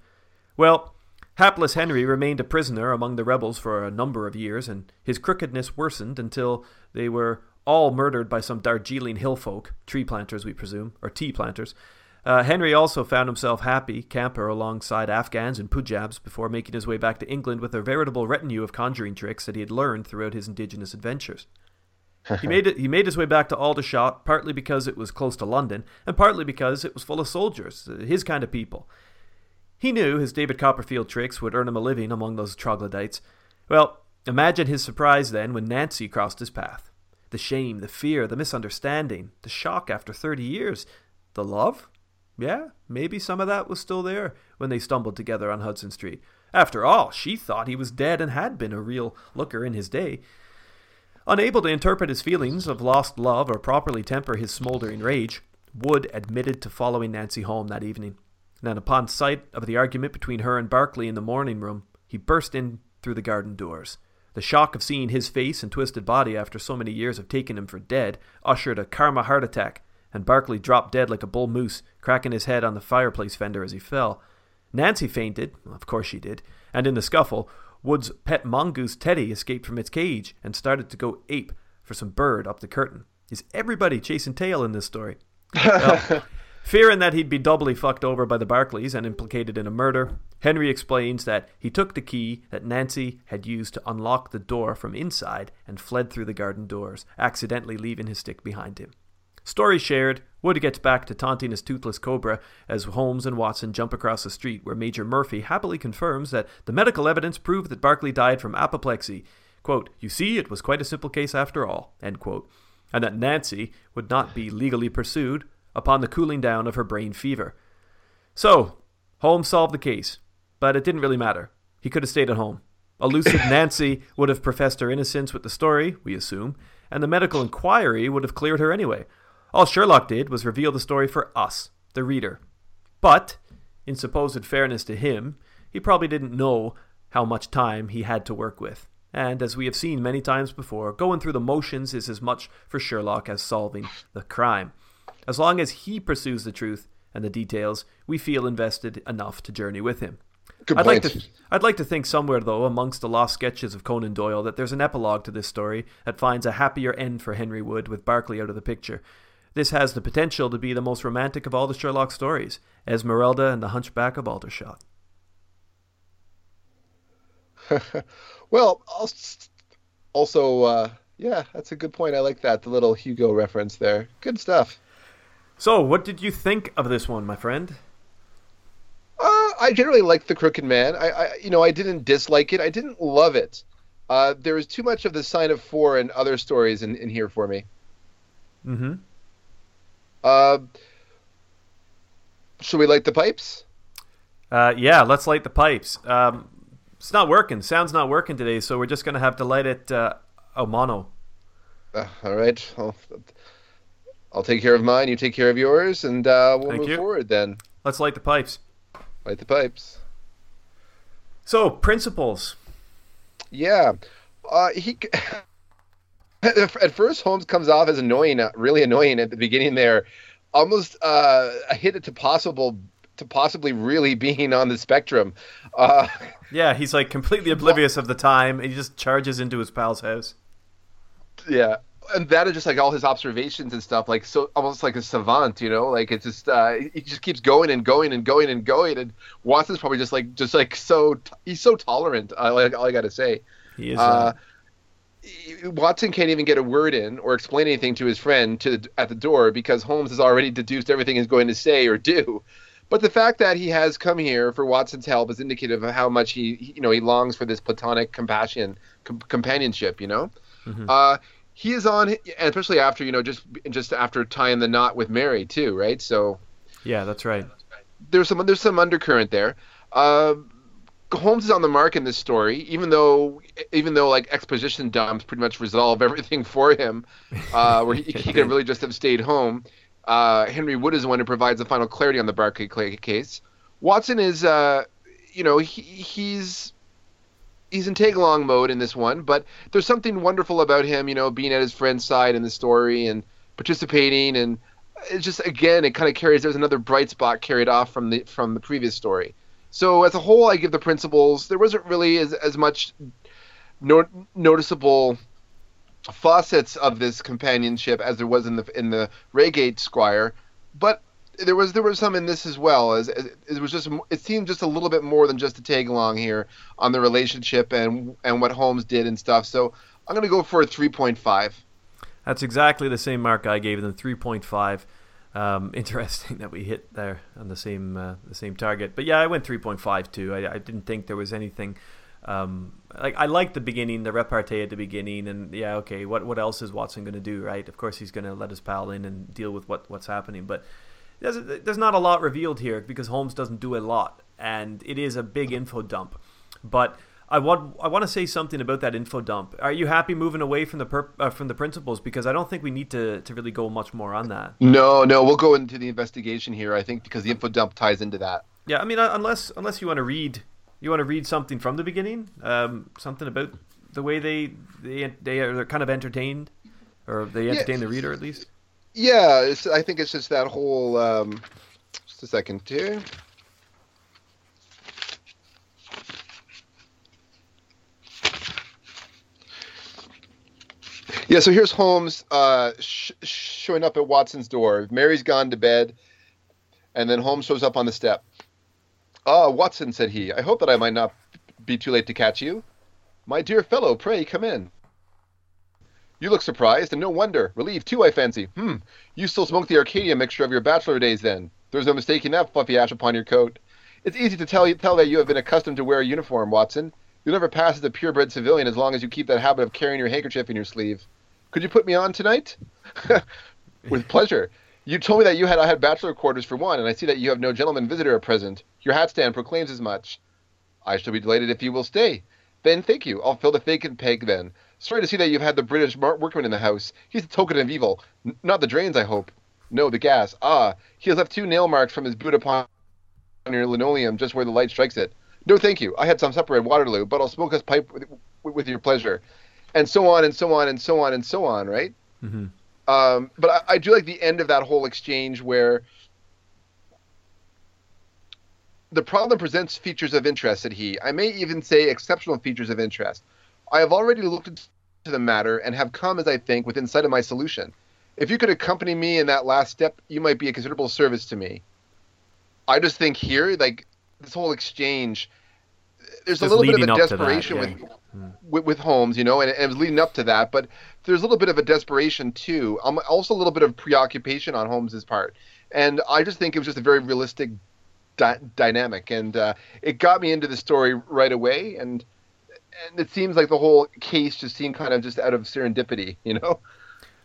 Well, Hapless Henry remained a prisoner among the rebels for a number of years, and his crookedness worsened until they were all murdered by some Darjeeling hill folk, tree planters, we presume, or tea planters. Uh, Henry also found himself happy camper alongside Afghans and Punjabs before making his way back to England with a veritable retinue of conjuring tricks that he had learned throughout his indigenous adventures. [laughs] he made it. He made his way back to Aldershot partly because it was close to London, and partly because it was full of soldiers, his kind of people. He knew his David Copperfield tricks would earn him a living among those troglodytes. Well, imagine his surprise then when Nancy crossed his path. The shame, the fear, the misunderstanding, the shock after thirty years, the love? Yeah, maybe some of that was still there when they stumbled together on Hudson Street. After all, she thought he was dead and had been a real looker in his day. Unable to interpret his feelings of lost love or properly temper his smoldering rage, Wood admitted to following Nancy home that evening. Then, upon sight of the argument between her and Barclay in the morning room, he burst in through the garden doors. The shock of seeing his face and twisted body after so many years of taking him for dead ushered a karma heart attack, and Barclay dropped dead like a bull moose, cracking his head on the fireplace fender as he fell. Nancy fainted, of course she did, and in the scuffle, Wood's pet mongoose Teddy escaped from its cage and started to go ape for some bird up the curtain. Is everybody chasing tail in this story? [laughs] Well, fearing that he'd be doubly fucked over by the Barclays and implicated in a murder, Henry explains that he took the key that Nancy had used to unlock the door from inside and fled through the garden doors, accidentally leaving his stick behind him. Story shared, Wood gets back to taunting his toothless cobra as Holmes and Watson jump across the street, where Major Murphy happily confirms that the medical evidence proved that Barclay died from apoplexy. Quote, You see, it was quite a simple case after all, end quote, and that Nancy would not be legally pursued upon the cooling down of her brain fever. So, Holmes solved the case, but it didn't really matter. He could have stayed at home. Elusive [laughs] Nancy would have professed her innocence with the story, we assume, and the medical inquiry would have cleared her anyway. All Sherlock did was reveal the story for us, the reader. But, in supposed fairness to him, he probably didn't know how much time he had to work with. And as we have seen many times before, going through the motions is as much for Sherlock as solving the crime. As long as he pursues the truth and the details, we feel invested enough to journey with him. Good I'd like point. to I'd like to think somewhere though amongst the lost sketches of Conan Doyle that there's an epilogue to this story that finds a happier end for Henry Wood with Barclay out of the picture. This has the potential to be the most romantic of all the Sherlock stories, Esmeralda and the Hunchback of Aldershot. [laughs] Well, als- also, uh, yeah, that's a good point. I like that. The little Hugo reference there. Good stuff. So, what did you think of this one, my friend? Uh, I generally liked the Crooked Man. I, I, you know, I didn't dislike it. I didn't love it. Uh, there was too much of the Sign of Four and other stories in, in here for me. Mm-hmm. Uh, should we light the pipes? Uh, yeah, let's light the pipes. Um, it's not working. Sound's not working today, so we're just gonna have to light it uh, a mono. Uh, all right. I'll, I'll take care of mine. You take care of yours, and uh, we'll Thank move you. forward then. Let's light the pipes. Light the pipes. So, principles. Yeah. Uh, he. [laughs] At first, Holmes comes off as annoying, uh, really annoying at the beginning there, almost uh, a hit it to possible to possibly really being on the spectrum. Uh, [laughs] Yeah, he's like completely oblivious of the time. And he just charges into his pal's house. yeah, and that is just like all his observations and stuff, like so almost like a savant, you know, like it's just uh, he just keeps going and going and going and going, and Watson's probably just like just like so he's so tolerant. I like all I got to say. He is. Uh, Uh, Watson can't even get a word in or explain anything to his friend to the, at the door because Holmes has already deduced everything he's going to say or do. But the fact that he has come here for Watson's help is indicative of how much he, you know, he longs for this platonic compassion, com- companionship. You know, uh, he is on, and especially after you know, just just after tying the knot with Mary too, right? So yeah, that's right. there's some there's some undercurrent there. Uh, Holmes is on the mark in this story, even though even though like exposition dumps pretty much resolve [laughs] everything for him, uh, where he, he could [laughs] really just have stayed home. Uh, Henry Wood is the one who provides the final clarity on the Barclay Clay case. Watson is, uh, you know, he, he's he's in tag along mode in this one, but there's something wonderful about him, you know, being at his friend's side in the story and participating, and it's just again it kind of carries. There's another bright spot carried off from the from the previous story. So as a whole, I give the principles. There wasn't really as as much no, noticeable facets of this companionship as there was in the in the Reigate Squire, but there was there was some in this as well. As, as it was just it seemed just a little bit more than just a tag along here on the relationship and and what Holmes did and stuff. So I'm gonna go for a three point five. That's exactly the same mark I gave them, three point five. Um, [laughs] interesting that we hit there on the same uh, the same target. But yeah, I went three point five too. I, I didn't think there was anything. Um, like I liked the beginning, the repartee at the beginning, and yeah, okay, what what else is Watson going to do, right? Of course, he's going to let his pal in and deal with what what's happening, but there's, there's not a lot revealed here because Holmes doesn't do a lot, and it is a big info dump. But I want I want to say something about that info dump. Are you happy moving away from the perp, uh, from the principles? Because I don't think we need to, to really go much more on that. No, no, we'll go into the investigation here. I think because the info dump ties into that. Yeah, I mean, uh, unless unless you want to read you want to read something from the beginning, um, something about the way they they they are they're kind of entertained, or they entertain the reader at least. Yeah, I think it's just that whole. Um, just a second here. Yeah, so here's Holmes uh, sh- showing up at Watson's door. Mary's gone to bed, and then Holmes shows up on the step. Ah, Watson, said he, I hope that I might not be too late to catch you. My dear fellow, pray come in. You look surprised, and no wonder. Relieved, too, I fancy. Hmm, you still smoke the Arcadia mixture of your bachelor days, then. There's no mistaking that fluffy ash upon your coat. It's easy to tell, tell that you have been accustomed to wear a uniform, Watson. You'll never pass as a purebred civilian as long as you keep that habit of carrying your handkerchief in your sleeve. Could you put me on tonight? [laughs] With pleasure. You told me that you had I had bachelor quarters for one, and I see that you have no gentleman visitor at present. Your hat stand proclaims as much. I shall be delighted if you will stay. Then thank you. I'll fill the vacant peg then. Sorry to see that you've had the British workman in the house. He's a token of evil. N- not the drains, I hope. No, the gas. Ah, he has left two nail marks from his boot upon your linoleum just where the light strikes it. No, thank you. I had some supper at Waterloo, but I'll smoke us pipe with, with your pleasure. And so on and so on and so on and so on, right? Mm-hmm. Um, but I, I do like the end of that whole exchange where the problem presents features of interest, said he. I may even say exceptional features of interest. I have already looked into the matter and have come, as I think, within sight of my solution. If you could accompany me in that last step, you might be a considerable service to me. I just think here, like this whole exchange, there's Just a little bit of a to that, desperation yeah. with, with with Holmes, you know, and, and it was leading up to that. But there's a little bit of a desperation too. Um, also a little bit of preoccupation on Holmes's part, and I just think it was just a very realistic dy- dynamic, and uh, it got me into the story right away. And and it seems like the whole case just seemed kind of just out of serendipity, you know.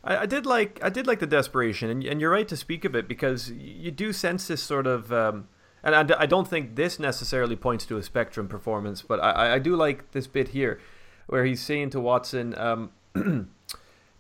I, I did like I did like the desperation, and, and you're right to speak of it because you do sense this sort of, um, and I, I don't think this necessarily points to a Spectrum performance, but I, I- I do like this bit here where he's saying to Watson. Um, [clears throat]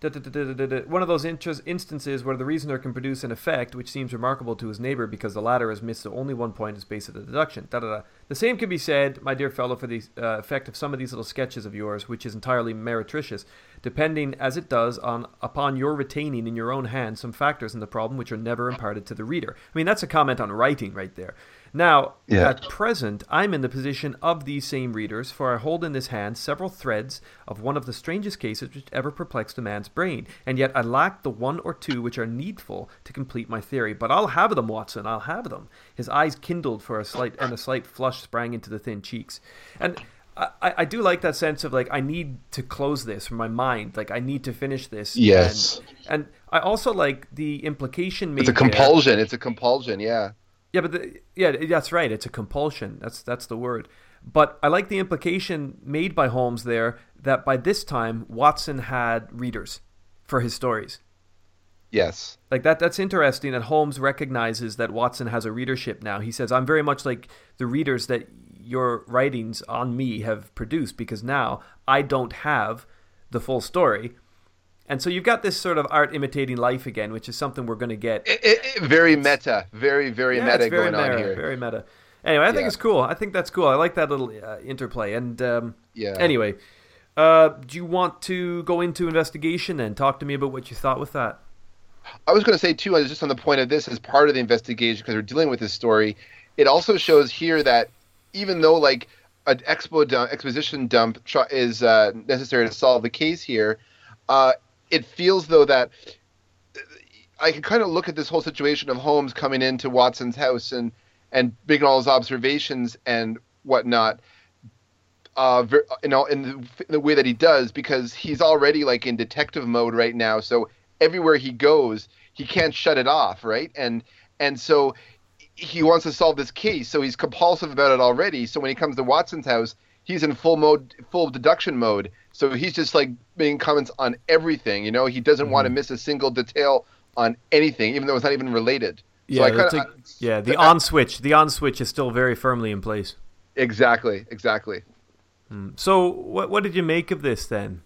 da- da- da- One of those interest instances where the reasoner can produce an effect which seems remarkable to his neighbor because the latter has missed the only one point in space of the deduction. The same can be said, my dear fellow, for the uh, effect of some of these little sketches of yours, which is entirely meretricious, depending as it does on upon your retaining in your own hand some factors in the problem which are never imparted to the reader. I mean, that's a comment on writing right there. Now, Yeah. at present, I'm in the position of these same readers, for I hold in this hand several threads of one of the strangest cases which ever perplexed a man's brain, and yet I lack the one or two which are needful to complete my theory. But I'll have them, Watson, I'll have them. His eyes kindled for a slight, and a slight flush sprang into the thin cheeks. And I, I do like that sense of like I need to close this from my mind, like I need to finish this. Yes. and, and I also like the implication made. It's a there- compulsion. It's a compulsion. Yeah. Yeah, but the, yeah, that's right. It's a compulsion. That's that's the word. But I like the implication made by Holmes there that by this time Watson had readers for his stories. Yes. Like that that's interesting that Holmes recognizes that Watson has a readership now. He says, "I'm very much like the readers that your writings on me have produced because now I don't have the full story." And so you've got this sort of art imitating life again, which is something we're going to get It, it, very meta. Very very yeah, meta very going meta, on here. Very meta. Anyway, I think Yeah. it's cool. I think that's cool. I like that little uh, interplay. And um, Yeah. Anyway, uh, do you want to go into investigation and talk to me about what you thought with that? I was going to say too, I was just on the point of this as part of the investigation because we're dealing with this story. It also shows here that even though like an expo dump, exposition dump tr- is uh, necessary to solve the case here, uh, it feels though that I can kind of look at this whole situation of Holmes coming into Watson's house and and making all his observations and whatnot. Uh, you know, in the, in the way that he does, because he's already like in detective mode right now. So everywhere he goes, he can't shut it off, right? And and so he wants to solve this case, so he's compulsive about it already. So when he comes to Watson's house, he's in full mode, full deduction mode. So he's just like making comments on everything. You know, he doesn't want to mm-hmm. miss a single detail on anything, even though it's not even related. Yeah, I kinda- like- yeah. The [laughs] on switch, the on switch is still very firmly in place. exactly, exactly. Hmm. So, what what did you make of this then?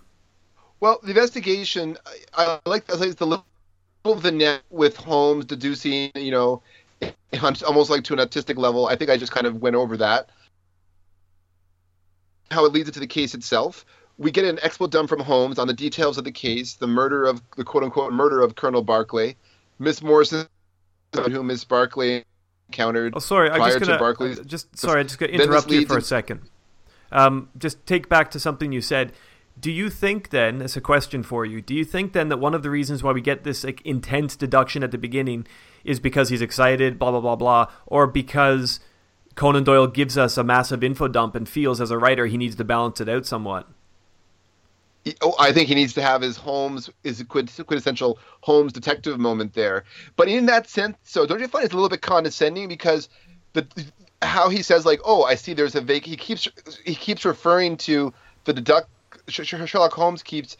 Well, the investigation, I, I like I like the little of the net with Holmes deducing, you know, almost like to an autistic level. I think I just kind of went over that. How it leads into the case itself. We get an expo dump from Holmes on the details of the case, the murder of the quote unquote murder of Colonel Barclay, Miss Morrison, who Miss Barclay encountered Oh, sorry, I just to gonna Barclay's. uh, just sorry, I just gonna interrupt you for a second. Um, just take back to something you said. Do you think then, as a question for you, do you think then that one of the reasons why we get this like intense deduction at the beginning is because he's excited, blah blah blah blah, or because Conan Doyle gives us a massive info dump and feels as a writer he needs to balance it out somewhat? Oh, I think he needs to have his Holmes is quintessential Holmes detective moment there. But in that sense, so don't you find it's a little bit condescending because the how he says like, oh, I see there's a vac. He keeps he keeps referring to the deduct. Sh- Sh- Sherlock Holmes keeps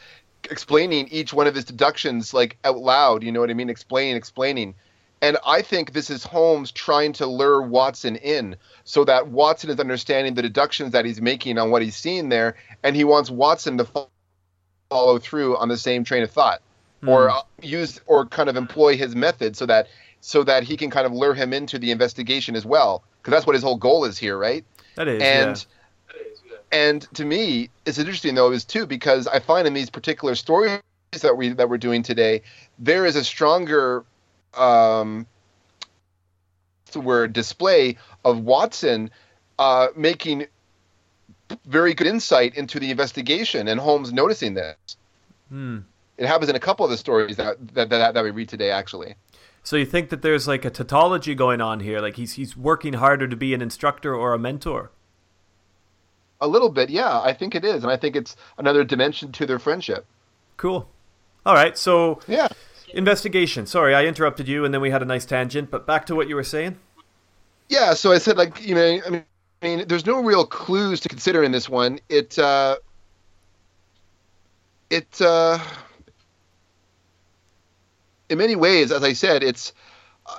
explaining each one of his deductions like out loud. You know what I mean? Explaining, explaining. And I think this is Holmes trying to lure Watson in so that Watson is understanding the deductions that he's making on what he's seeing there, and he wants Watson to follow through on the same train of thought, or uh, use or kind of employ his method so that so that he can kind of lure him into the investigation as well, because that's what his whole goal is here, right? That is, and yeah. and to me it's interesting though is too because i find in these particular stories that we that we're doing today there is a stronger um word display of watson uh making very good insight into the investigation and holmes noticing this Hmm. it happens in a couple of the stories that that, that, that we read today actually So you think that there's like a tautology going on here, like he's he's working harder to be an instructor or a mentor? a little bit yeah i think it is and i think it's another dimension to their friendship Cool. All right, so yeah investigation. Sorry, I interrupted you, and then we had a nice tangent. But back to what you were saying. Yeah, so I said like you know I mean, I mean there's no real clues to consider in this one. It uh it uh in many ways as I said it's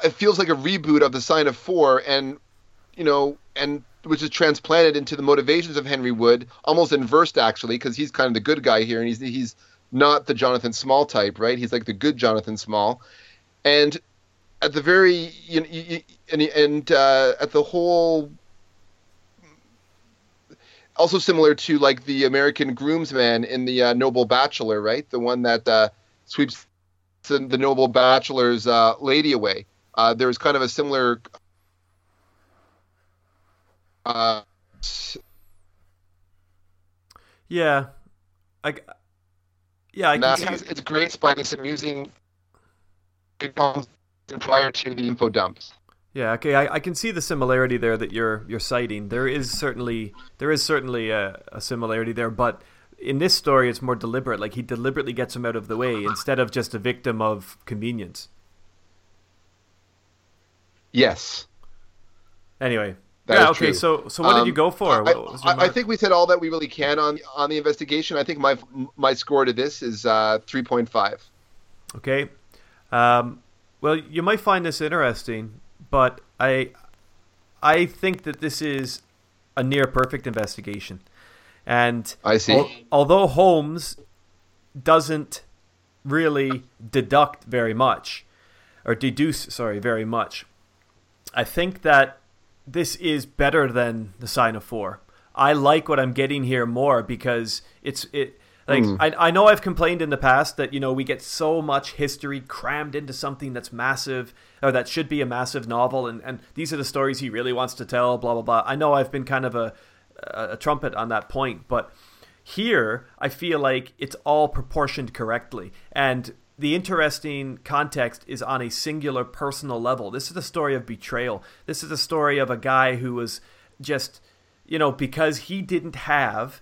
it feels like a reboot of the sign of 4 and you know and which is transplanted into the motivations of Henry Wood almost inversed actually because he's kind of the good guy here and he's he's not the Jonathan Small type, right? He's like the good Jonathan Small. And at the very you know, you, you, and and uh, at the whole also similar to like the American groomsman in the uh, Noble Bachelor, right? The one that uh, sweeps the, the Noble Bachelor's uh, lady away. Uh, there was kind of a similar. Uh, Yeah, I. Yeah, I can see. it's great finding some amusing prior to the info dumps. Yeah, okay, I, I can see the similarity there that you're you're citing. There is certainly there is certainly a, a similarity there, but in this story, it's more deliberate. Like he deliberately gets him out of the way instead of just a victim of convenience. Yes. Anyway, That yeah, okay. true. So so what did Um, you go for? I, What was your I, I think we said all that we really can on on the investigation. I think my my score to this is uh, three point five. Okay. Um, well, you might find this interesting, but I I think that this is a near perfect investigation. And I see. al- although Holmes doesn't really deduct very much or deduce, sorry, very much, I think that this is better than the sign of four. I like what I'm getting here more because it's it like hmm. I, I know I've complained in the past that you know we get so much history crammed into something that's massive or that should be a massive novel and, and these are the stories he really wants to tell blah blah blah. I know I've been kind of a a, a trumpet on that point, but here I feel like it's all proportioned correctly and the interesting context is on a singular personal level. This is the story of betrayal. This is a story of a guy who was just, you know, because he didn't have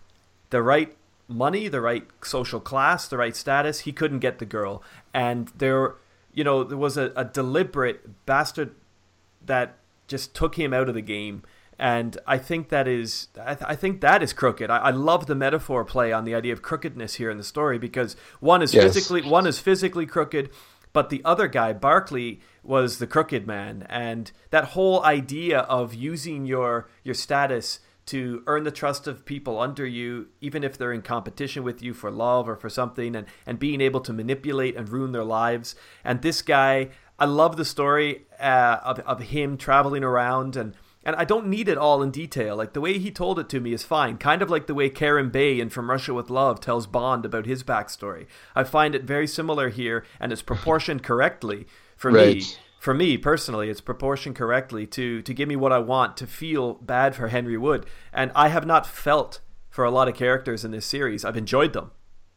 the right money, the right social class, the right status, he couldn't get the girl. And there, you know, there was a, a deliberate bastard that just took him out of the game. And I think that is, I, th- I think that is crooked. I, I love the metaphor play on the idea of crookedness here in the story because one is Yes. physically, one is physically crooked, but the other guy, Barclay, was the crooked man, and that whole idea of using your your status to earn the trust of people under you, even if they're in competition with you for love or for something, and, and being able to manipulate and ruin their lives. And this guy, I love the story uh, of, of him traveling around and and I don't need it all in detail. Like the way he told it to me is fine. Kind of like the way Kerim Bey in From Russia with Love tells Bond about his backstory. I find it very similar here, and it's proportioned correctly for me. For me personally, it's proportioned correctly to to give me what I want to feel bad for Henry Wood, and I have not felt for a lot of characters in this series. I've enjoyed them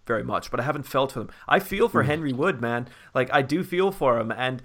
very much, but I haven't felt for them. I feel for hmm. Henry Wood, man. Like I do feel for him, and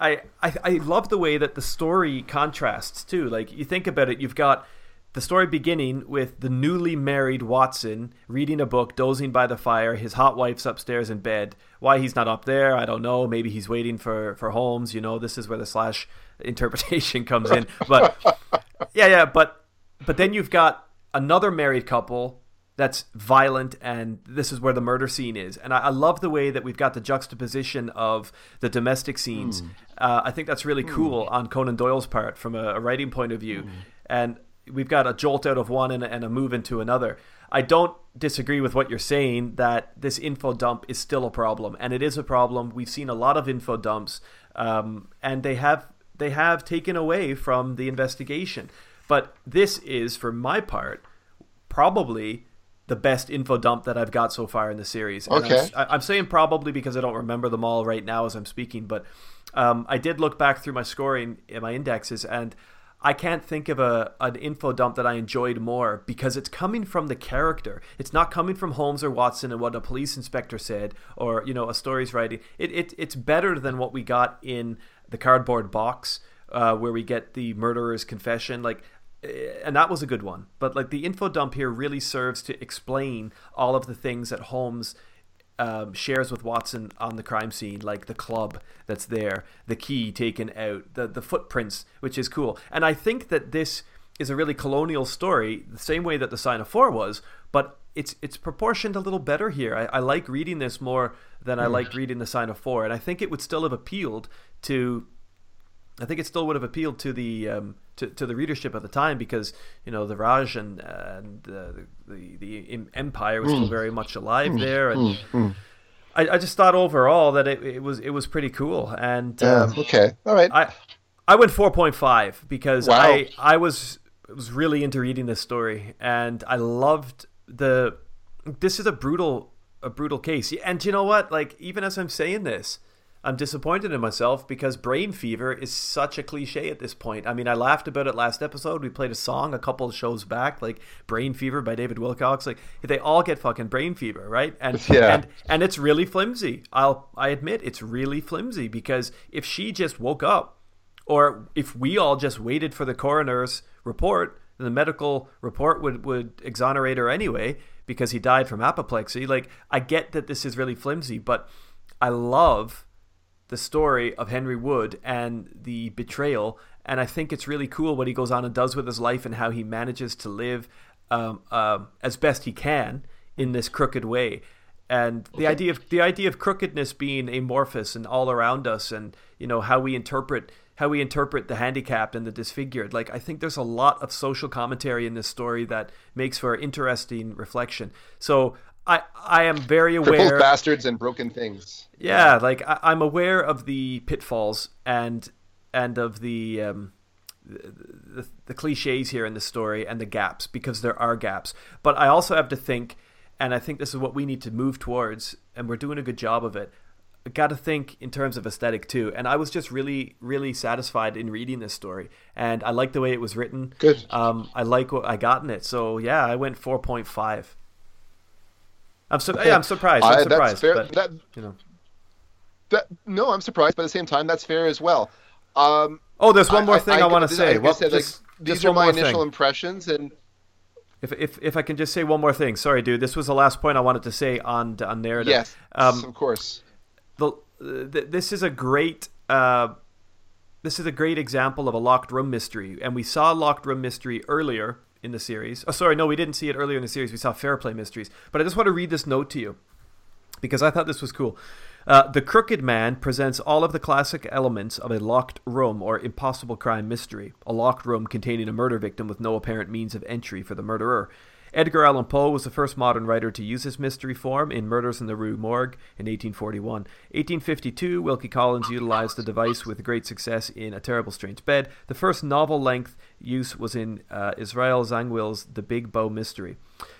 I, I I love the way that the story contrasts too. Like you think about it, you've got the story beginning with the newly married Watson reading a book, dozing by the fire. His hot wife's upstairs in bed. Why he's not up there, I don't know. Maybe he's waiting for for Holmes. You know, this is where the slash [laughs] interpretation comes in. But [laughs] yeah, yeah. But but then you've got another married couple that's violent and this is where the murder scene is. And I, I love the way that we've got the juxtaposition of the domestic scenes. Uh, i think that's really cool on conan doyle's part from a, a writing point of view. And we've got a jolt out of one and, a- and a move into another. I don't disagree with what you're saying that this info dump is still a problem and it is a problem. We've seen a lot of info dumps um, and they have they have taken away from the investigation. But this is for my part probably the best info dump that I've got so far in the series. And Okay. I'm, I'm saying probably because I don't remember them all right now as I'm speaking, but um, I did look back through my scoring in my indexes and I can't think of a an info dump that I enjoyed more because it's coming from the character. It's not coming from Holmes or Watson and what a police inspector said or you know a story's writing. It, it it's better than what we got in the cardboard box uh, where we get the murderer's confession. Like and that was a good one. But like the info dump here really serves to explain all of the things that Holmes um, shares with Watson on the crime scene, like the club that's there, the key taken out, the the footprints, which is cool. And I think that this is a really colonial story, the same way that the Sign of Four was, but it's it's proportioned a little better here. I, I like reading this more than I liked reading the Sign of Four, and I think it would still have appealed to I think it still would have appealed to the um, to, to the readership at the time because you know the Raj and and uh, the the em- empire was still very much alive there, and I, I just thought overall that it, it was it was pretty cool, and Yeah. um, okay. All right. I I went four point five because Wow. I I was was really into reading this story and I loved the this is a brutal a brutal case and you know what like even as I'm saying this I'm disappointed in myself because brain fever is such a cliche at this point. I mean, I laughed about it last episode. We played a song a couple of shows back, like "Brain Fever" by David Wilcox. Like they all get fucking brain fever, right? And [laughs] Yeah. and and it's really flimsy. I'll I admit it's really flimsy because if she just woke up or if we all just waited for the coroner's report, the medical report would, would exonerate her anyway because he died from apoplexy. Like, I get that this is really flimsy, but I love the story of Henry Wood and the betrayal. And I think it's really cool what he goes on and does with his life and how he manages to live um, um, as best he can in this crooked way. And the idea of the idea of crookedness being amorphous and all around us, and you know how we interpret how we interpret the handicapped and the disfigured. Like I think there's a lot of social commentary in this story that makes for interesting reflection. So I I am very aware. Crippled bastards and broken things. Yeah, like I, I'm aware of the pitfalls and and of the, um, the, the the cliches here in the story and the gaps because there are gaps. But I also have to think, and I think this is what we need to move towards, and we're doing a good job of it. Got to think in terms of aesthetic too, and I was just really, really satisfied in reading this story, and I like the way it was written. Good. Um, I like what I got in it, so yeah, I went four point five. I'm su- yeah, I'm surprised. I'm I- surprised, but that, you know. that, no, I'm surprised, but at the same time, that's fair as well. Um, Oh, there's one more thing I, want to say. like Well, said, like, just, these just are my initial thing. impressions, and If, if if I can just say one more thing. Sorry, dude. This was the last point I wanted to say on on narrative. yes, Um, of course. the, th this is a great uh, this is a great example of a locked room mystery, and we saw locked room mystery earlier in the series. Oh, sorry, no, we didn't see it earlier in the series. We saw fair play mysteries. But I just want to read this note to you because I thought this was cool. Uh, the Crooked Man presents all of the classic elements of a locked room or impossible crime mystery, a locked room containing a murder victim with no apparent means of entry for the murderer. Edgar Allan Poe was the first modern writer to use this mystery form in Murders in the Rue Morgue in 1841. 1852, Wilkie Collins utilized the device with great success in A Terribly Strange Bed. The first novel length use was in uh, Israel Zangwill's The Big Bow Mystery.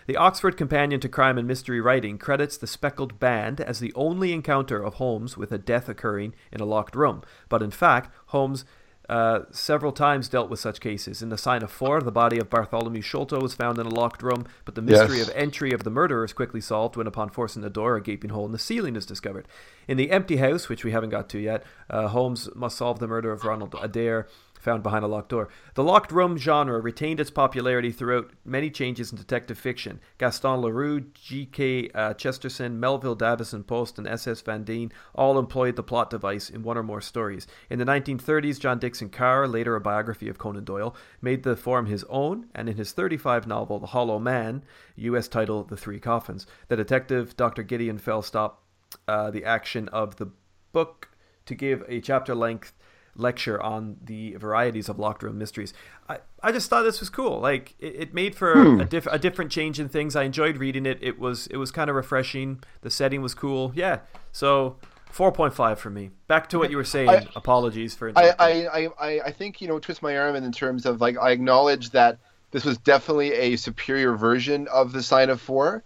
The Oxford Companion to Crime and Mystery Writing credits the Speckled Band as the only encounter of Holmes with a death occurring in a locked room, but in fact, Holmes uh, several times dealt with such cases. In The Sign of Four, the body of Bartholomew Sholto was found in a locked room, but the mystery Yes. of entry of the murderer is quickly solved when, upon forcing the door, a gaping hole in the ceiling is discovered. In The Empty House, which we haven't got to yet, uh, Holmes must solve the murder of Ronald Adair, found behind a locked door. The locked room genre retained its popularity throughout many changes in detective fiction. Gaston Leroux, G.K. Uh, Chesterton, Melville Davisson Post, and S.S. Van Dine all employed the plot device in one or more stories. In the 1930s, John Dickson Carr, later a biography of Conan Doyle, made the form his own, and in his 35 novel, The Hollow Man, U.S. title The Three Coffins, the detective Dr. Gideon Fell stopped uh, the action of the book to give a chapter length lecture on the varieties of locked room mysteries. I, I just thought this was cool. Like it, it made for hmm. a, diff- a different change in things. I enjoyed reading it. It was it was kind of refreshing. The setting was cool. Yeah. So 4.5 for me. Back to what you were saying. I- Apologies for I. I, I, I- I think you know twist my arm in terms of like I acknowledge that this was definitely a superior version of the Sign of Four,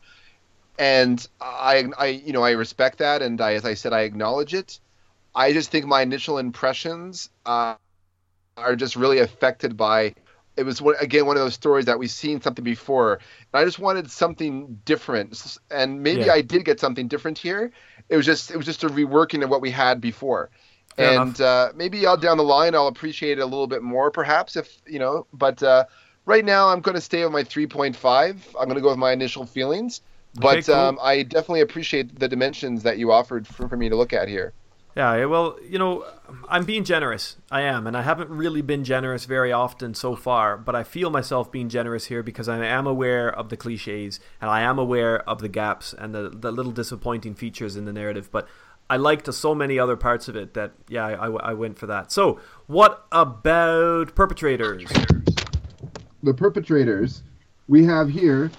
and I I you know I respect that and I as I said I acknowledge it. I just think my initial impressions uh, are just really affected by. It was again one of those stories that we've seen something before, and I just wanted something different. And maybe Yeah. I did get something different here. It was just it was just a reworking of what we had before Fair and uh, maybe I'll down the line I'll appreciate it a little bit more, perhaps if you know. But uh, right now I'm going to stay with my 3.5. I'm going to go with my initial feelings. But Okay, cool. um, I definitely appreciate the dimensions that you offered for, for me to look at here. Yeah, well, you know, I'm being generous. I am, and I haven't really been generous very often so far, but I feel myself being generous here because I am aware of the cliches and I am aware of the gaps and the, the little disappointing features in the narrative. But I liked so many other parts of it that, yeah, I, I, I went for that. So, what about perpetrators? The perpetrators we have here,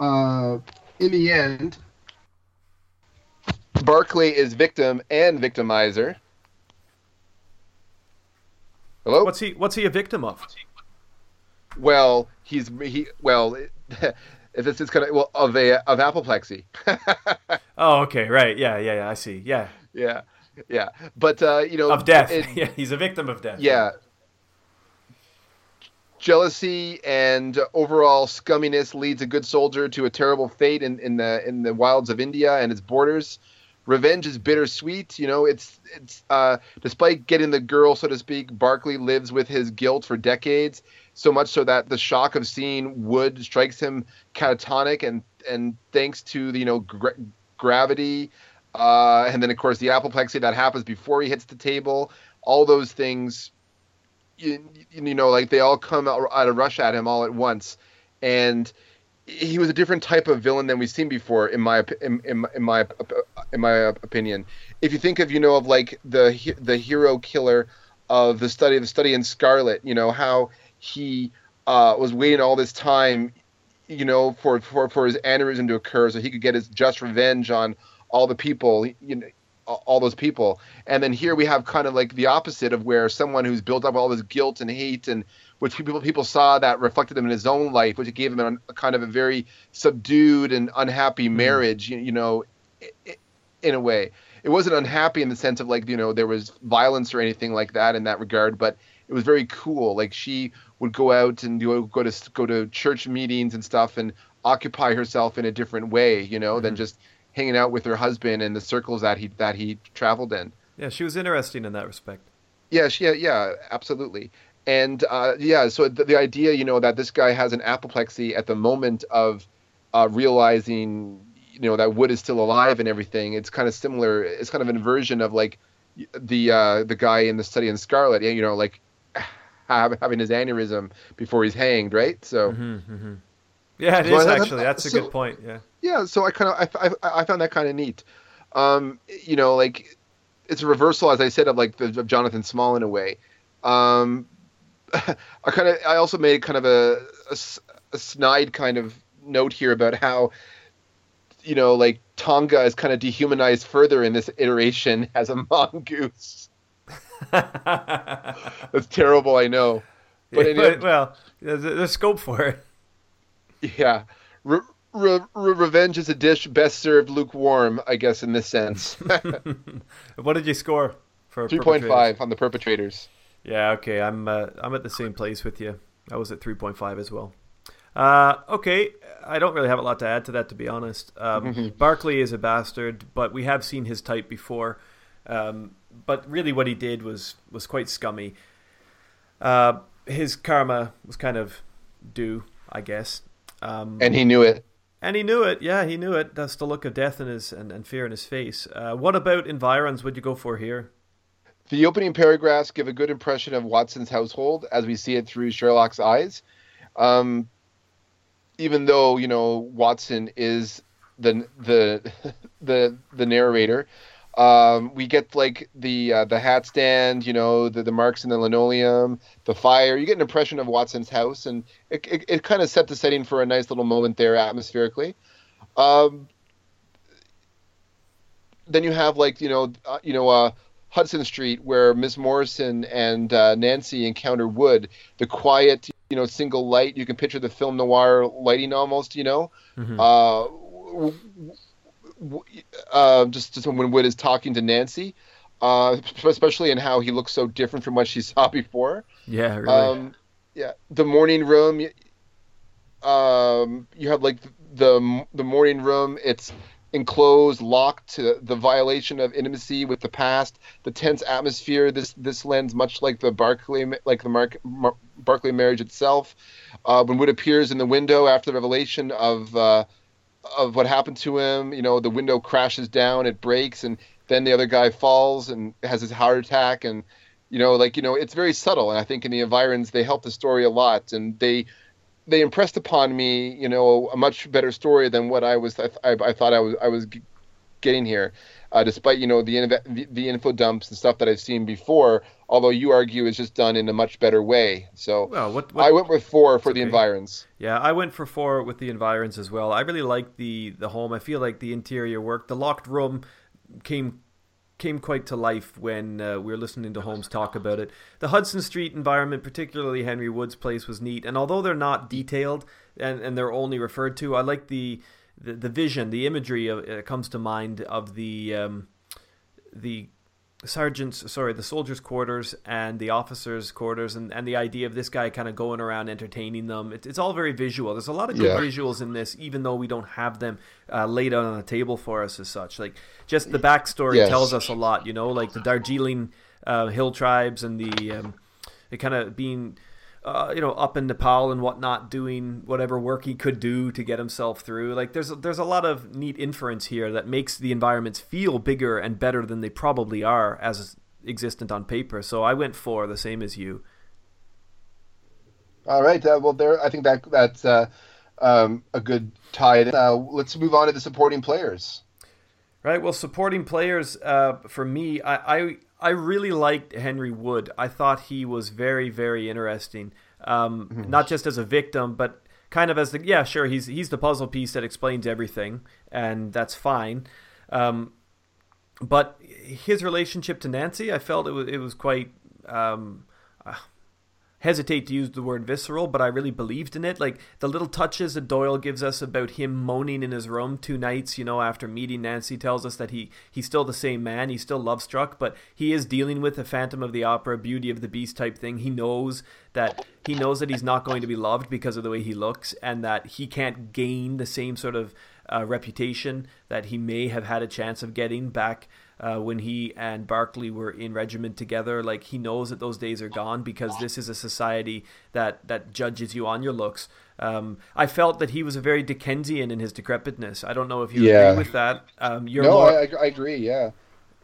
uh, in the end, Barclay is victim and victimizer. Hello. What's he What's he a victim of? Well, he's he. Well, [laughs] this is kind of well of a of apoplexy. [laughs] Oh, okay, right, yeah, yeah, yeah. I see. Yeah, yeah, yeah. But uh, you know, of death. it- [laughs] yeah, he's a victim of death. yeah. Jealousy and overall scumminess leads a good soldier to a terrible fate in, in the in the wilds of India and its borders. Revenge is bittersweet. You know, it's it's uh, despite getting the girl, so to speak, Barclay lives with his guilt for decades. So much so that the shock of seeing Wood strikes him catatonic, and and thanks to the you know gra- gravity, uh, and then of course the apoplexy that happens before he hits the table. All those things you, you know, like they all come out at a rush at him all at once, and he was a different type of villain than we've seen before, in my in, in, in my in my opinion. If you think of you know of like the the hero killer of the study of the study in Scarlet, you know how he uh, was waiting all this time, you know, for, for for his aneurysm to occur so he could get his just revenge on all the people, you know, all those people. And then here we have kind of like the opposite of where someone who's built up all this guilt and hate and which people people saw that reflected him in his own life, which gave him a, a kind of a very subdued and unhappy mm. marriage, you, you know, in a way. It wasn't unhappy in the sense of like, you know, there was violence or anything like that in that regard, but it was very cool. Like she would go out and do, go to go to church meetings and stuff and occupy herself in a different way, you know, than mm-hmm. just hanging out with her husband in the circles that he that he traveled in. yeah, she was interesting in that respect. Yeah, she, yeah, yeah, absolutely. And uh, yeah, so the, the idea, you know, that this guy has an apoplexy at the moment of uh, realizing, you know, that Wood is still alive and everything. It's kind of similar. It's kind of an inversion of like the uh, the guy in the study in Scarlet. You know, like [sighs] have, having his aneurysm before he's hanged, right? So. Yeah, it So is I- actually. That's a so- good point. Yeah. yeah so i kind of I, I, I found that kind of neat um, you know, like it's a reversal, as I said, of like the, of Jonathan Small in a way. Um, [laughs] I kind of, I also made kind of a, a a snide kind of note here about how, you know, like Tonga is kind of dehumanized further in this iteration [laughs] as a mongoose. [laughs] That's terrible, I know. But, Yeah, but, well, there's, there's scope for it. Yeah. Re- re- re- revenge is a dish best served lukewarm, I guess, in this sense. What did you score for Three point perpetrators? five on the perpetrators. Yeah, okay. I'm uh, I'm at the same place with you. I was at 3.5 as well. Uh, okay, I don't really have a lot to add to that, to be honest. Um, Barclay is a bastard, but we have seen his type before. Um, but really, what he did was was quite scummy. Uh, his karma was kind of due, I guess. Um, And he knew it. and he knew it. Yeah, he knew it. That's the look of death in his and, and fear in his face. Uh, what about environs? Would you go for here? The opening paragraphs give a good impression of Watson's household as we see it through Sherlock's eyes. Um, even though you know Watson is the the [laughs] the the narrator, um, we get like the uh, the hat stand, you know, the, the marks in the linoleum, the fire. You get an impression of Watson's house, and it it, it kind of set the setting for a nice little moment there atmospherically. Um, then you have like you know uh, you know uh, Hudson Street where Miss Morrison and uh, Nancy encounter Wood. The quiet you know single light. You can picture the film noir lighting almost. You know, uh, w- w- uh, just just when Wood is talking to Nancy. Uh, especially in how he looks so different from what she [laughs] saw before. Yeah, really. Um, yeah, the morning room. Um, you have like the the morning room. It's enclosed, locked to the violation of intimacy with the past. The tense atmosphere. This this lends much like the Barclay like the Mark, Mar- Barclay marriage itself. Uh, when Wood appears in the window after the revelation of uh, of what happened to him, you know, the window crashes down, it breaks, and then the other guy falls and has his heart attack, and you know, like you know, it's very subtle, and I think in the environs they help the story a lot, and they they impressed upon me, you know, a much better story than what I was I, I thought I was I was g- getting here, uh, despite you know the, the the info dumps and stuff that I've seen before. Although you argue it's just done in a much better way, so well, what, what I went with four for the environs. Yeah, I went for four with the environs as well. I really liked the the home. I feel like the interior work, the locked room, came came quite to life when uh, we were listening to Holmes talk about it. The Hudson Street environment, particularly Henry Wood's place, was neat. And although they're not detailed and, and they're only referred to, I like the the, the vision, the imagery of, uh, comes to mind of the um, the sergeant's sorry the soldiers quarters and the officers quarters and, and the idea of this guy kind of going around entertaining them it, it's all very visual there's a lot of good Yeah. visuals in this even though we don't have them uh, laid out on the table for us as such like just the backstory Yes. tells us a lot you know like the darjeeling uh, hill tribes and the um, it kind of being uh, you know, up in Nepal and whatnot, doing whatever work he could do to get himself through. Like, there's there's a lot of neat inference here that makes the environments feel bigger and better than they probably are as existent on paper. So I went for the same as you. All right. Uh, well, there. I think that that's uh, um, a good tie. Uh, let's move on to the supporting players. Right. Well, supporting players uh, for me, I, I I really liked Henry Wood. I thought he was very very interesting. Um, Not just as a victim, but kind of as the yeah sure he's he's the puzzle piece that explains everything, and that's fine. Um, but his relationship to Nancy, I felt it was it was quite. Um, uh, hesitate to use the word visceral, but I really believed in it. Like the little touches that Doyle gives us about him moaning in his room two nights, you know, after meeting Nancy, tells us that he he's still the same man. He's still love struck, but he is dealing with a Phantom of the Opera, Beauty of the Beast type thing. He knows that he knows that he's not going to be loved because of the way he looks, and that he can't gain the same sort of uh, reputation that he may have had a chance of getting back uh, when he and Barclay were in regiment together. Like he knows that those days are gone because this is a society that that judges you on your looks. Um, I felt that he was a very Dickensian in his decrepitness. I don't know if you Yeah. agree with that. Um, you're no, more, I, I agree. Yeah,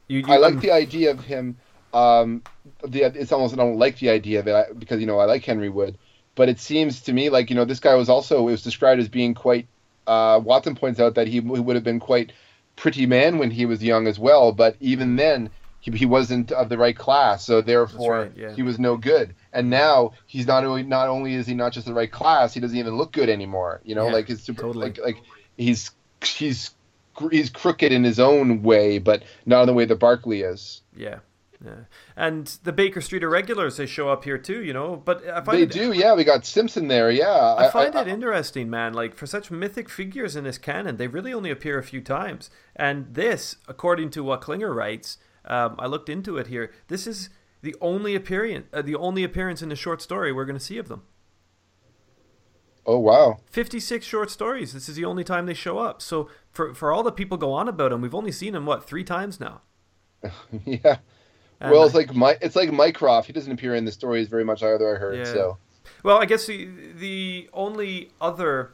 you, you, I like the idea of him. Um, the it's almost I don't like the idea of it because you know I like Henry Wood, but it seems to me like you know this guy was also it was described as being quite. Uh, Watson points out that he, he would have been quite pretty man when he was young as well, but even then he, he wasn't of the right class, so therefore right, yeah. he was no good. And now he's not only not only is he not just the right class, he doesn't even look good anymore. You know, Yeah, like it's super totally. like like he's he's he's crooked in his own way, but not in the way that Barclay is. Yeah. Yeah. And the Baker Street irregulars, they show up here too, you know. But I find They it, do, yeah. We got Simpson there, yeah. I find it interesting, man. Like for such mythic figures in this canon, they really only appear a few times. And this, according to what Klinger writes, um, I looked into it here. This is the only appearance, uh, the only appearance in the short story we're going to see of them. Oh wow. 56 short stories. This is the only time they show up. So for for all the people go on about them, we've only seen them what three times now. [laughs] yeah. Well, it's like my it's like Mycroft. He doesn't appear in the stories very much either. I heard Yeah. so. Well, I guess the the only other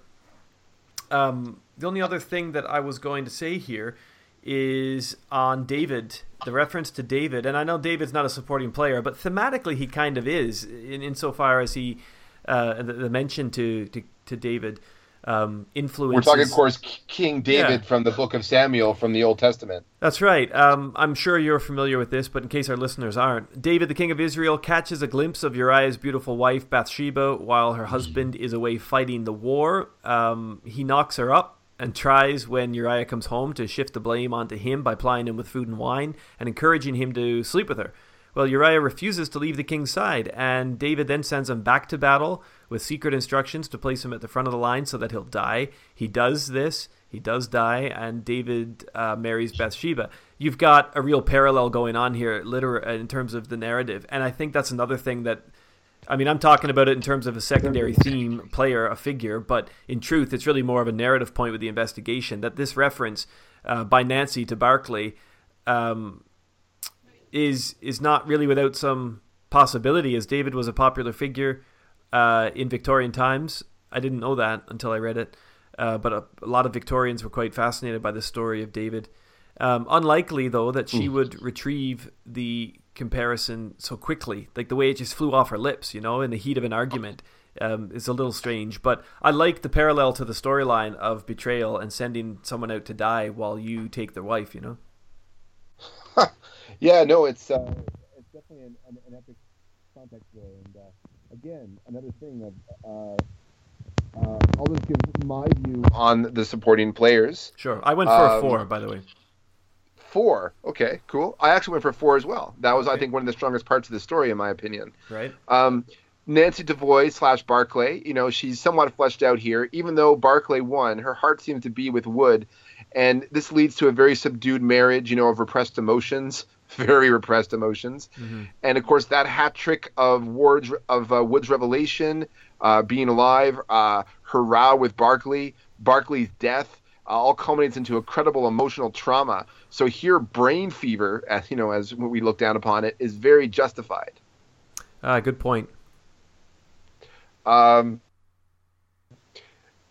um, the only other thing that I was going to say here is on David, the reference to David, and I know David's not a supporting player, but thematically he kind of is in insofar as he uh, the, the mention to to, to David um, influences. We're talking, of course, King David Yeah. from the Book of Samuel from the Old Testament. That's right. Um, I'm sure you're familiar with this, but in case our listeners aren't, David, the king of Israel, catches a glimpse of Uriah's beautiful wife, Bathsheba, while her husband is away fighting the war. Um, he knocks her up and tries, when Uriah comes home, to shift the blame onto him by plying him with food and wine and encouraging him to sleep with her. Well, Uriah refuses to leave the king's side, and David then sends him back to battle with secret instructions to place him at the front of the line so that he'll die. He does this. He does die, and David uh, marries Bathsheba. You've got a real parallel going on here, liter- in terms of the narrative, and I think that's another thing that. I mean, I'm talking about it in terms of a secondary theme, player, a figure, but in truth, it's really more of a narrative point with the investigation that this reference uh, by Nancy to Barclay um, is is not really without some possibility, as David was a popular figure uh, in Victorian times. I didn't know that until I read it, uh, but a, a lot of Victorians were quite fascinated by the story of David. Um, unlikely, though, that she would retrieve the comparison so quickly. Like the way it just flew off her lips, you know, in the heat of an argument, um, is a little strange. But I like the parallel to the storyline of betrayal and sending someone out to die while you take their wife, you know? [laughs] Yeah, no, it's uh, it's definitely an, an, an epic context there. And uh, again, another thing of uh, uh, I'll just give my view on the supporting players. Sure. I went for a Um, four, by the way. Four, okay, cool. I actually went for four as well. That was, I think, one of the strongest parts of the story, in my opinion. Right? Um, Nancy DeVoy slash Barclay, you know, she's somewhat fleshed out here. Even though Barclay won, her heart seems to be with Wood, and this leads to a very subdued marriage, you know, of repressed emotions, [laughs] very repressed emotions, and of course that hat trick of Ward's of uh, Wood's revelation, uh, being alive, uh, her row with Barclay, Barclay's death, uh, all culminates into a credible emotional trauma. So here, brain fever, [laughs] as you know, as we look down upon it, is very justified. Ah, good point. Um,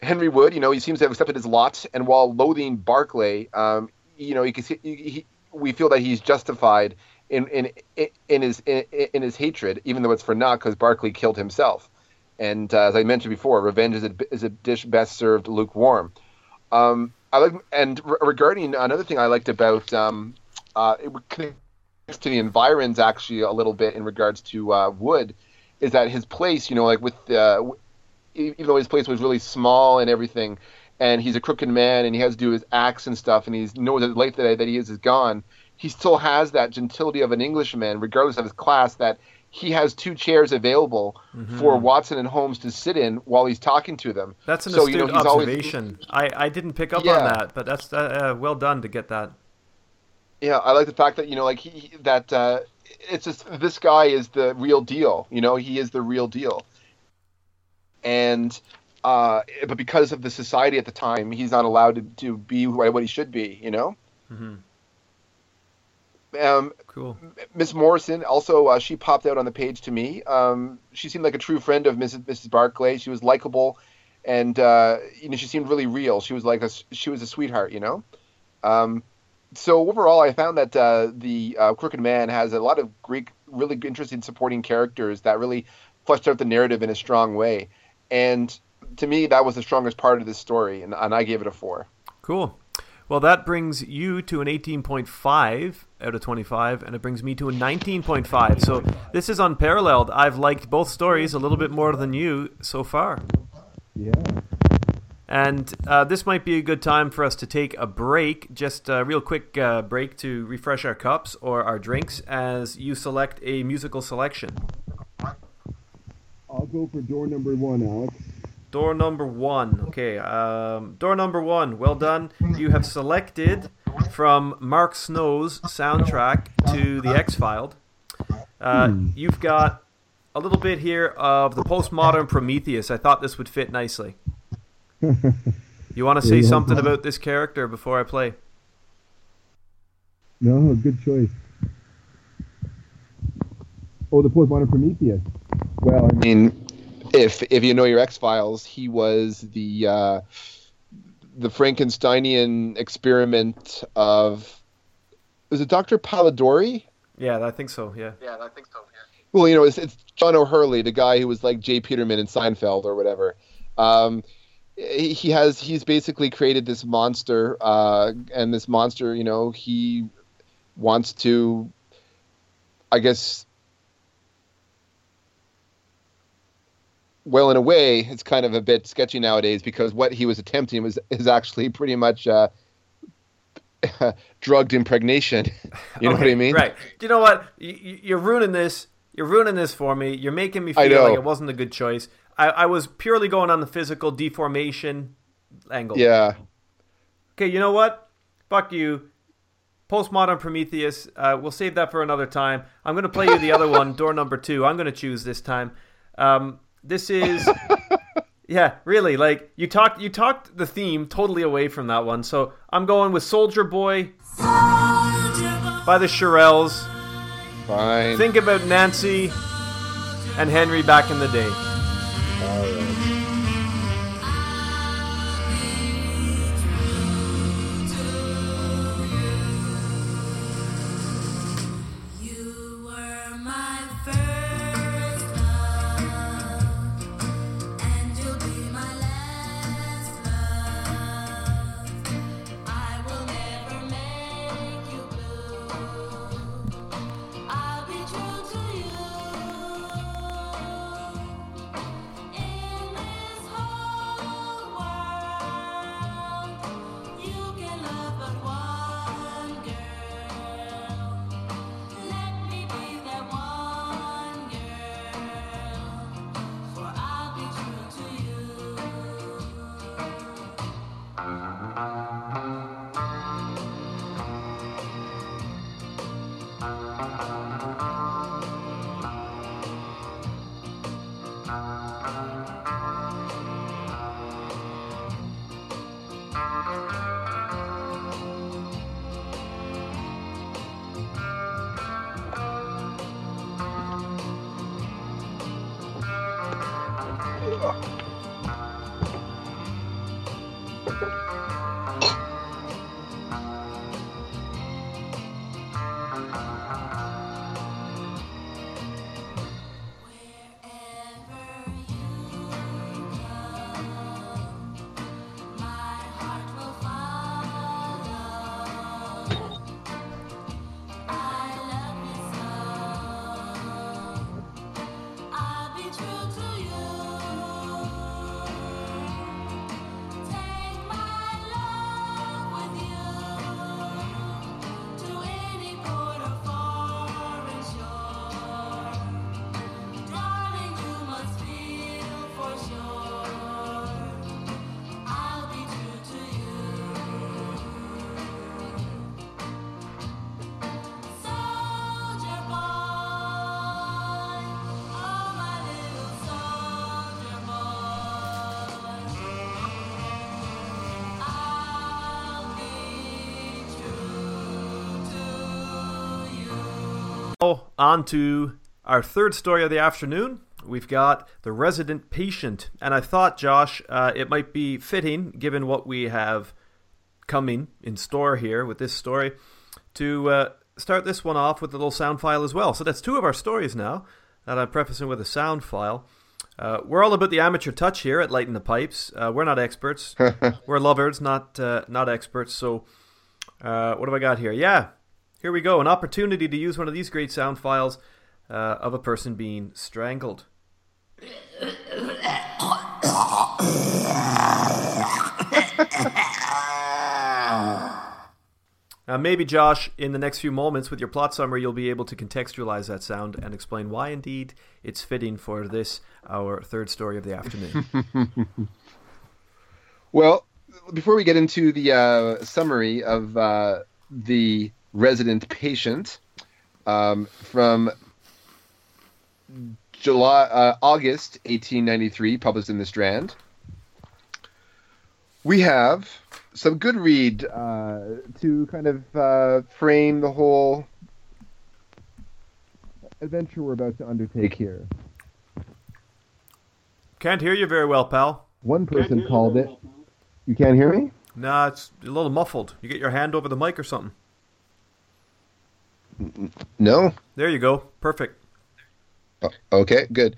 Henry Wood, you know, he seems to have accepted his lot, and while loathing Barclay, um, you know, he, can see- he, he, we feel that he's justified in in in his in, in his hatred, even though it's for naught because Barclay killed himself. And uh, as I mentioned before, revenge is a, is a dish best served lukewarm. Um, I like, and re- regarding another thing I liked about um, uh, it connects to the environs actually a little bit in regards to uh, Wood, is that his place, you know, like with uh, even though his place was really small and everything, and he's a crooked man and he has to do his acts and stuff, and he knows that the life that, that he is is gone. He still has that gentility of an Englishman, regardless of his class. That he has two chairs available for Watson and Holmes to sit in while he's talking to them. That's an So, astute you know, he's always- observation. I, I didn't pick up on that, but that's uh, uh, well done to get that. Yeah, I like the fact that you know, like he he- that. Uh, it's just this guy is the real deal. You know, he is the real deal. And, uh, but because of the society at the time, he's not allowed to, to be what he should be. You know. hmm Um, Cool. Miss Morrison also uh, she popped out on the page to me. Um, she seemed like a true friend of Mrs. Mrs. Barclay. She was likable, and uh, you know she seemed really real. She was like a she was a sweetheart, you know. Um, so overall, I found that uh, the uh, Crooked Man has a lot of great, really interesting supporting characters that really fleshed out the narrative in a strong way, and to me that was the strongest part of this story, and, and I gave it a four. Cool. Well, that brings you to an 18.5 out of 25, and it brings me to a 19.5. So this is unparalleled. I've liked both stories a little bit more than you so far. Yeah. And uh, this might be a good time for us to take a break, just a real quick uh, break to refresh our cups or our drinks as you select a musical selection. I'll go for door number one, Alex. Door number one. Okay. Um, door number one. Well done. You have selected from Mark Snow's soundtrack to The X Files. Uh, You've got a little bit here of the postmodern Prometheus. I thought this would fit nicely. [laughs] You want to say something about this character before I play? No, good choice. Oh, the postmodern Prometheus. Well, I mean, if if you know your X Files, he was the uh, the Frankensteinian experiment of was it Doctor Polidori? Yeah, I think so. Yeah. Yeah, I think so. Yeah. Well, you know, it's, it's John O'Hurley, the guy who was like J. Peterman in Seinfeld or whatever. Um, he he has he's basically created this monster, uh, and this monster, you know, he wants to, I guess. Well, in a way, it's kind of a bit sketchy nowadays because what he was attempting was is actually pretty much uh, [laughs] drugged impregnation. [laughs] You know what I mean? Right. Do You know what? You- you- You're ruining this. You're ruining this for me. You're making me feel like it wasn't a good choice. I, I was purely going on the physical deformation angle. Yeah. Okay, you know what? Fuck you. Postmodern Prometheus. Uh, we'll save that for another time. I'm going to play you the other [laughs] one, door number two. I'm going to choose this time. Um, this is, [laughs] yeah, really. Like you talked, you talked the theme totally away from that one. So I'm going with Soldier Boy by the Shirelles. Fine. Think about Nancy and Henry back in the day. On to our third story of the afternoon. We've got the resident patient, and I thought, Josh, uh, it might be fitting, given what we have coming in store here with this story, to uh, start this one off with a little sound file as well. So that's two of our stories now that I'm prefacing with a sound file. Uh, we're all about the amateur touch here at Lighting the Pipes. Uh, we're not experts. [laughs] we're lovers, not uh, not experts. So, uh, what have I got here? Yeah, here we go. An opportunity to use one of these great sound files uh, of a person being strangled. Uh, maybe, Josh, in the next few moments with your plot summary, you'll be able to contextualize that sound and explain why, indeed, it's fitting for this, our third story of the afternoon. [laughs] Well, before we get into the uh, summary of uh, the resident patient um, from July, uh, August 1893, published in the Strand, we have some good read uh, to kind of uh, frame the whole adventure we're about to undertake here. Can't hear you very well, pal. One person called it. You can't hear me? Nah, it's a little muffled. You get your hand over the mic or something. No. There you go. Perfect. Oh, okay, good.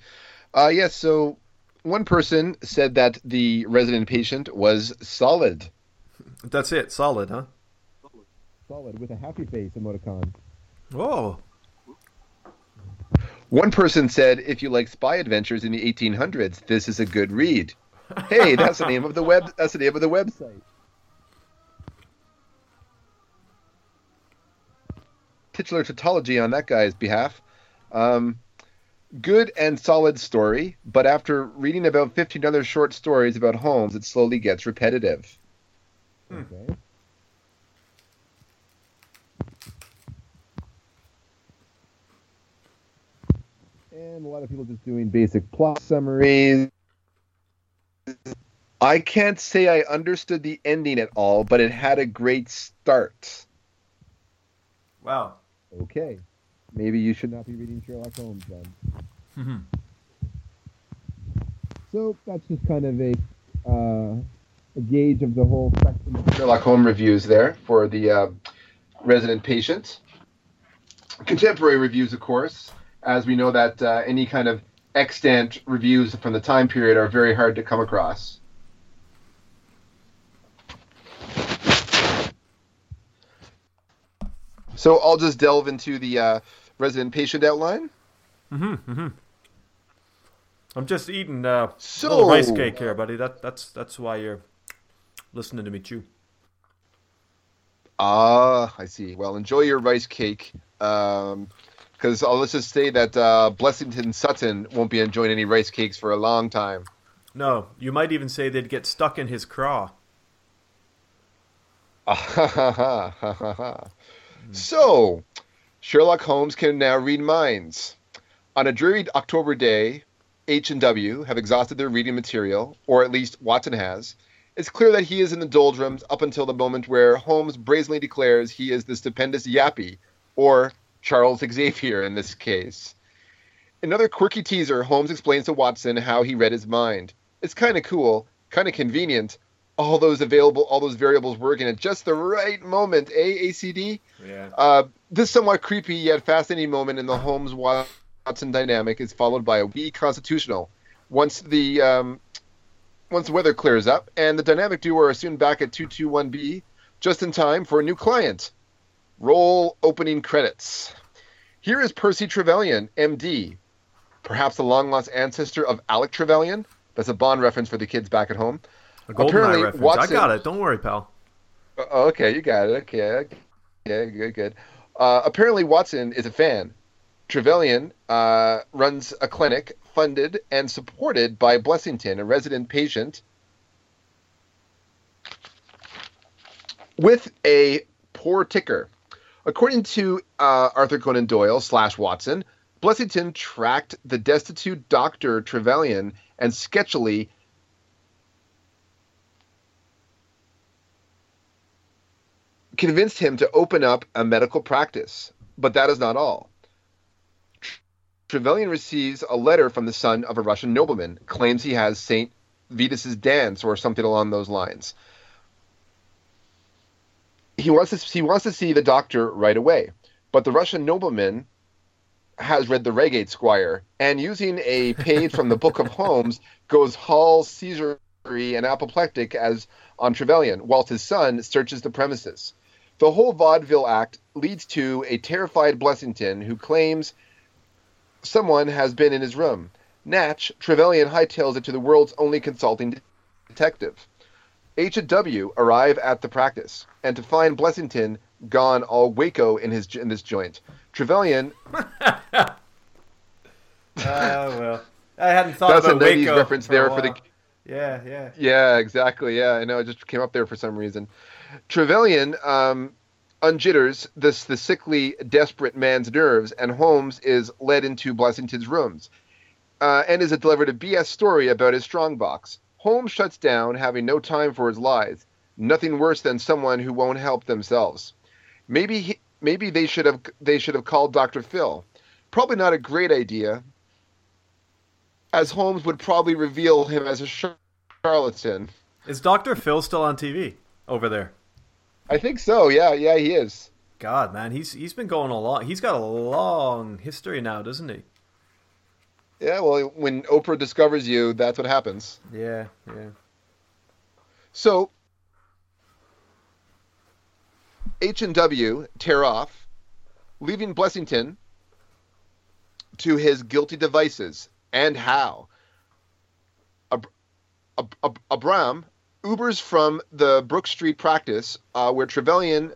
Uh, yes, so one person said that the resident patient was solid. That's it. Solid, huh? Solid with a happy face emoticon. Oh, One person said, if you like spy adventures in the 1800s, this is a good read. Hey, that's the name of the web. That's the name of the website. Titular tautology on that guy's behalf. Um, good and solid story, but after reading about 15 other short stories about Holmes, it slowly gets repetitive. Okay. And a lot of people just doing basic plot summaries. I can't say I understood the ending at all, but it had a great start. wow. Okay. Maybe you should not be reading Sherlock Holmes then. Mhm. So that's just kind of a uh, a gauge of the whole spectrum. of- Sherlock Holmes reviews there for the uh, resident patient. Contemporary reviews, of course, as we know that uh, any kind of extant reviews from the time period are very hard to come across. So I'll just delve into the uh, resident patient outline. Mm-hmm, mm-hmm. I'm just eating uh, a So- little rice cake here, buddy. That that's that's why you're listening to me chew. Ah, I see. Well, enjoy your rice cake. Because uh, let's just say that uh, Blessington Sutton won't be enjoying any rice cakes for a long time. No, you might even say they'd get stuck in his craw. [laughs] so, Sherlock Holmes can now read minds. On a dreary October day, H and W have exhausted their reading material, or at least Watson has. It's clear that he is in the doldrums up until the moment where Holmes brazenly declares he is the stupendous Yappy, or Charles Xavier in this case. Another quirky teaser, Holmes explains to Watson how he read his mind. It's kind of cool, kind of convenient. All those available, all those variables working at just the right moment, AACD. Yeah. Uh, this somewhat creepy yet fascinating moment in the Holmes Watson dynamic is followed by a wee constitutional. Once the um, once the weather clears up, and the dynamic duo are soon back at 221B, just in time for a new client. Roll opening credits. Here is Percy Trevelyan, MD, perhaps the long lost ancestor of Alec Trevelyan. That's a Bond reference for the kids back at home. A golden Apparently, reference. Watson- I got it. Don't worry, pal. Uh, okay, you got it. Okay, okay, good, good. Uh, apparently, Watson is a fan. Trevelyan uh, runs a clinic funded and supported by Blessington, a resident patient, with a poor ticker. According to uh, Arthur Conan Doyle slash Watson, Blessington tracked the destitute Doctor Trevelyan and sketchily convinced him to open up a medical practice. But that is not all. Trevelyan receives a letter from the son of a Russian nobleman, claims he has St. Vitus's dance or something along those lines. He wants to he wants to see the doctor right away, but the Russian nobleman has read The Reigate Squire, and using a page from the Book of Holmes, goes Hall, Caesary, and apoplectic as on Trevelyan, whilst his son searches the premises. The whole vaudeville act leads to a terrified Blessington who claims someone has been in his room. Natch, Trevelyan hightails it to the world's only consulting detective. H and W arrive at the practice, and to find Blessington gone all Waco in his in this joint. Trevelyan Oh [laughs] well, I hadn't thought That's a about 90s Waco reference for there for the- Yeah, yeah. Yeah, exactly. Yeah, I know. It just came up there for some reason. Trevelyan um, unjitters this the sickly, desperate man's nerves, and Holmes is led into Blessington's rooms, uh, and is delivered a BS story about his strongbox. Holmes shuts down, having no time for his lies. Nothing worse than someone who won't help themselves. Maybe he, maybe they should have they should have called Dr. Phil. Probably not a great idea, as Holmes would probably reveal him as a charlatan. Is Doctor Phil still on TV over there? I think so. Yeah, yeah, he is. God, man, he's he's been going a long. He's got a long history now, doesn't he? Yeah, well, when Oprah discovers you, that's what happens. Yeah, yeah. So H and W tear off, leaving Blessington to his guilty devices. And how? Ab- Ab- Ab- Abram Ubers from the Brook Street practice, uh, where Trevelyan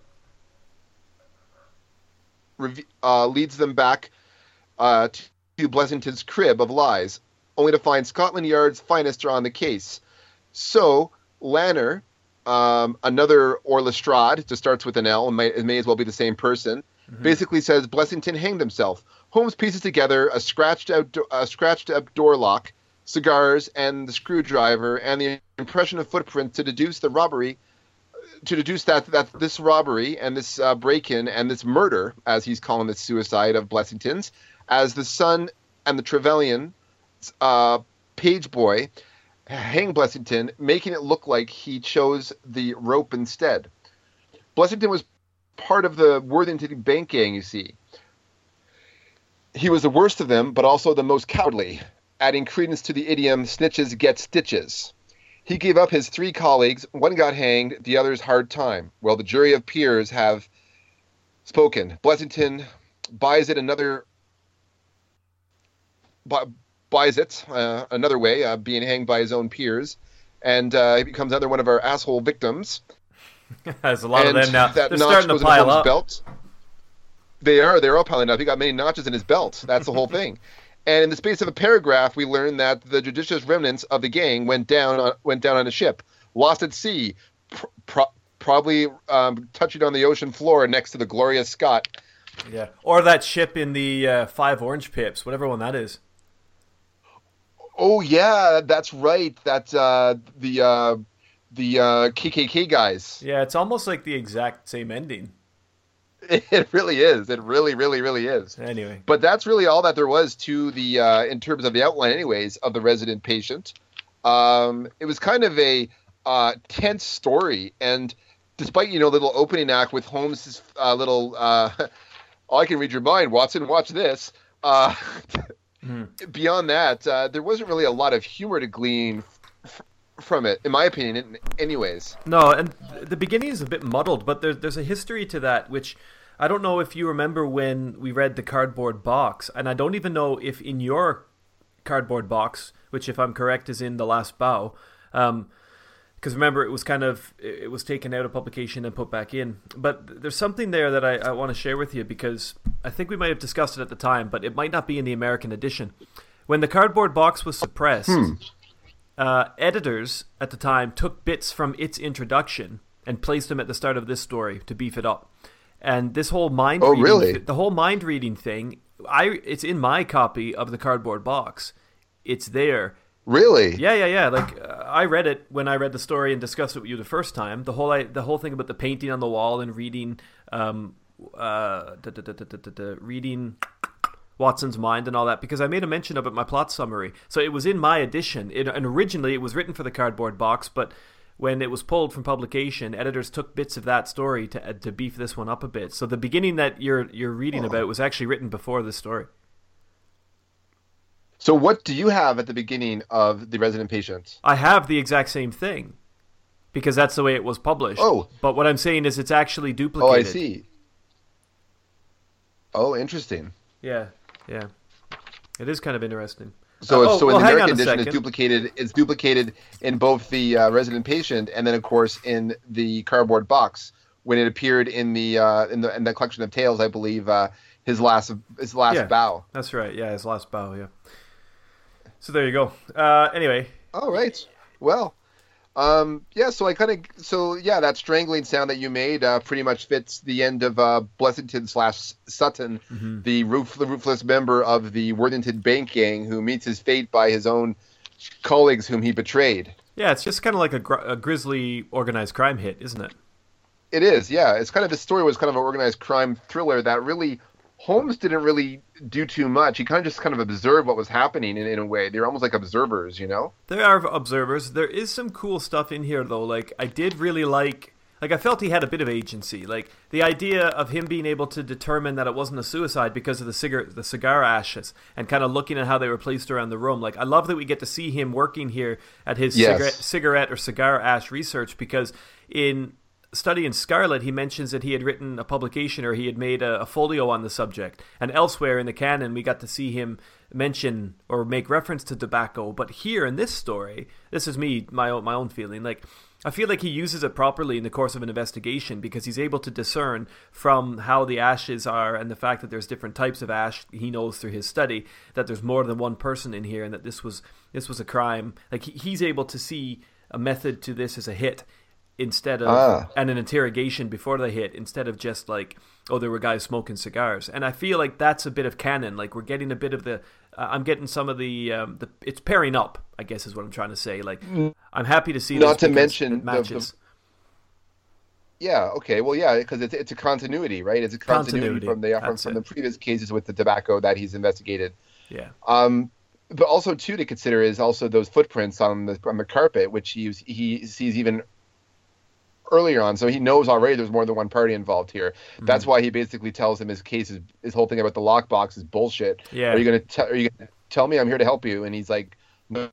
rev- uh, leads them back uh, to Blessington's crib of lies, only to find Scotland Yard's finest are on the case. So Lanner, um, another or Lestrade, just starts with an L, and may, it may as well be the same person, basically says Blessington hanged himself. Holmes pieces together a scratched out, a scratched up door lock, cigars, and the screwdriver, and the impression of footprints to deduce the robbery. To deduce that that this robbery and this uh, break-in and this murder, as he's calling this suicide of Blessington's, as the son and the Trevelyan uh, page boy hang Blessington, making it look like he chose the rope instead. Blessington was part of the Worthington bank gang, you see. He was the worst of them, but also the most cowardly, adding credence to the idiom snitches get stitches. He gave up his three colleagues, one got hanged, the others hard time. Well, the jury of peers have spoken. Blessington buys it another bu- buys it uh, another way, uh, being hanged by his own peers, and uh, he becomes another one of our asshole victims. [laughs] There's a lot and of them now. that They're starting to pile up. belt. They are. They're all piling up. He got many notches in his belt. That's the whole thing. [laughs] And in the space of a paragraph, we learn that the judicious remnants of the gang went down on, went down on a ship, lost at sea, pr- pro- probably um, touching on the ocean floor next to the Gloria Scott. Yeah, or that ship in the uh, Five Orange Pips, whatever one that is. Oh yeah, that's right. That's uh, the uh, the uh, KKK guys. Yeah, it's almost like the exact same ending. [laughs] It really is. It really, really, really is. Anyway, But that's really all that there was to the, uh, in terms of the outline, anyways, of the resident patient. Um, it was kind of a uh, tense story, and despite you know the little opening act with Holmes's uh, little, uh, [laughs] I can read your mind, Watson. Watch this. Uh, [laughs] Beyond that, uh, there wasn't really a lot of humor to glean f- from it, in my opinion. Anyways, no, and the beginning is a bit muddled, but there's there's a history to that which I don't know if you remember when we read the cardboard box, and I don't even know if in your cardboard box, which if I'm correct is in the last bow, um, because remember it was kind of it was taken out of publication and put back in. But there's something there that I, I want to share with you because I think we might have discussed it at the time, but it might not be in the American edition. When the cardboard box was suppressed, uh, editors at the time took bits from its introduction and placed them at the start of this story to beef it up. And this whole mind Oh, reading really? the whole mind reading thing, I it's in my copy of the cardboard box. It's there. really, Yeah, yeah, yeah. Like uh, I read it when I read the story and discussed it with you the first time. The whole I, the whole thing about the painting on the wall and reading, um, uh, da, da, da, da, da, da, da, reading Watson's mind and all that because I made a mention of it in my plot summary. So it was in my edition. It, and originally it was written for the cardboard box, but when it was pulled from publication, editors took bits of that story to uh, to beef this one up a bit. So the beginning that you're you're reading about was actually written before this story. So what do you have at the beginning of the resident patient? I have the exact same thing because that's the way it was published. Oh. but what I'm saying is it's actually duplicated. Oh. I see. Oh, interesting. Yeah, yeah. It is kind of interesting. So, Uh, oh, so in the American on edition, it's duplicated. It's duplicated in both the uh, resident patient and then, of course, in the cardboard box when it appeared in the uh, in the in the collection of tales. I believe uh, his last his last Yeah. bow. That's right. Yeah, his last bow. Yeah. So there you go. Uh, anyway, All right. Well, um, yeah. So I kind of so yeah, that strangling sound that you made uh, pretty much fits the end of uh, Blessington slash Sutton, Mm-hmm. the roof the roofless member of the Worthington Bank gang who meets his fate by his own colleagues whom he betrayed. yeah, it's just kind of like a, gr- a grisly organized crime hit, isn't it? It is, yeah. It's kind of the story was kind of an organized crime thriller that really Holmes didn't really do too much. He kind of just kind of observed what was happening in, in a way. They're almost like observers, you know. There are observers. There is some cool stuff in here though. Like I did really like like I felt he had a bit of agency. Like the idea of him being able to determine that it wasn't a suicide because of the cigar the cigar ashes and kind of looking at how they were placed around the room. Like I love that we get to see him working here at his Yes. cigarette, cigarette or cigar ash research because in Study in Scarlet, he mentions that he had written a publication or he had made a, a folio on the subject. And elsewhere in the canon, we got to see him mention or make reference to tobacco. But here in this story, this is me, my own, my own feeling. Like, I feel like he uses it properly in the course of an investigation because he's able to discern from how the ashes are and the fact that there's different types of ash. He knows through his study that there's more than one person in here and that this was this was a crime. Like he, he's able to see a method to this as a hit instead of Ah. and an interrogation before they hit instead of just like oh there were guys smoking cigars and i feel like that's a bit of canon like we're getting a bit of the uh, i'm getting some of the um the it's pairing up i guess is what i'm trying to say like i'm happy to see Mm. Not to mention it the- matches Yeah. Okay. Well, yeah, because it's it's a continuity, right? It's a continuity, Continuity, from the from, from the previous cases with the tobacco that he's investigated. yeah Um, but also too to consider is also those footprints on the on the carpet, which he he sees even earlier on. So he knows already there's more than one party involved here. Mm-hmm. That's why he basically tells him his case is his whole thing about the lockbox is bullshit. Yeah. Are you gonna tell? Are you gonna tell me I'm here to help you? And he's like, no.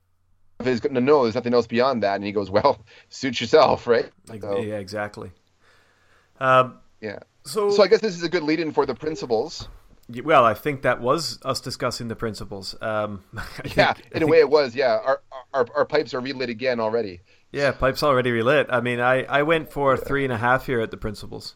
He's no, there's nothing else beyond that. And he goes, well, [laughs] suit yourself, right? like, So, yeah exactly um yeah. so, So I guess this is a good lead-in for the principles. well i think that was us discussing the principles um [laughs] I Yeah, think- in a think- way it was. Yeah, our our, our pipes are relit again already. Yeah pipes already relit i mean i i went for three and a half here at the principles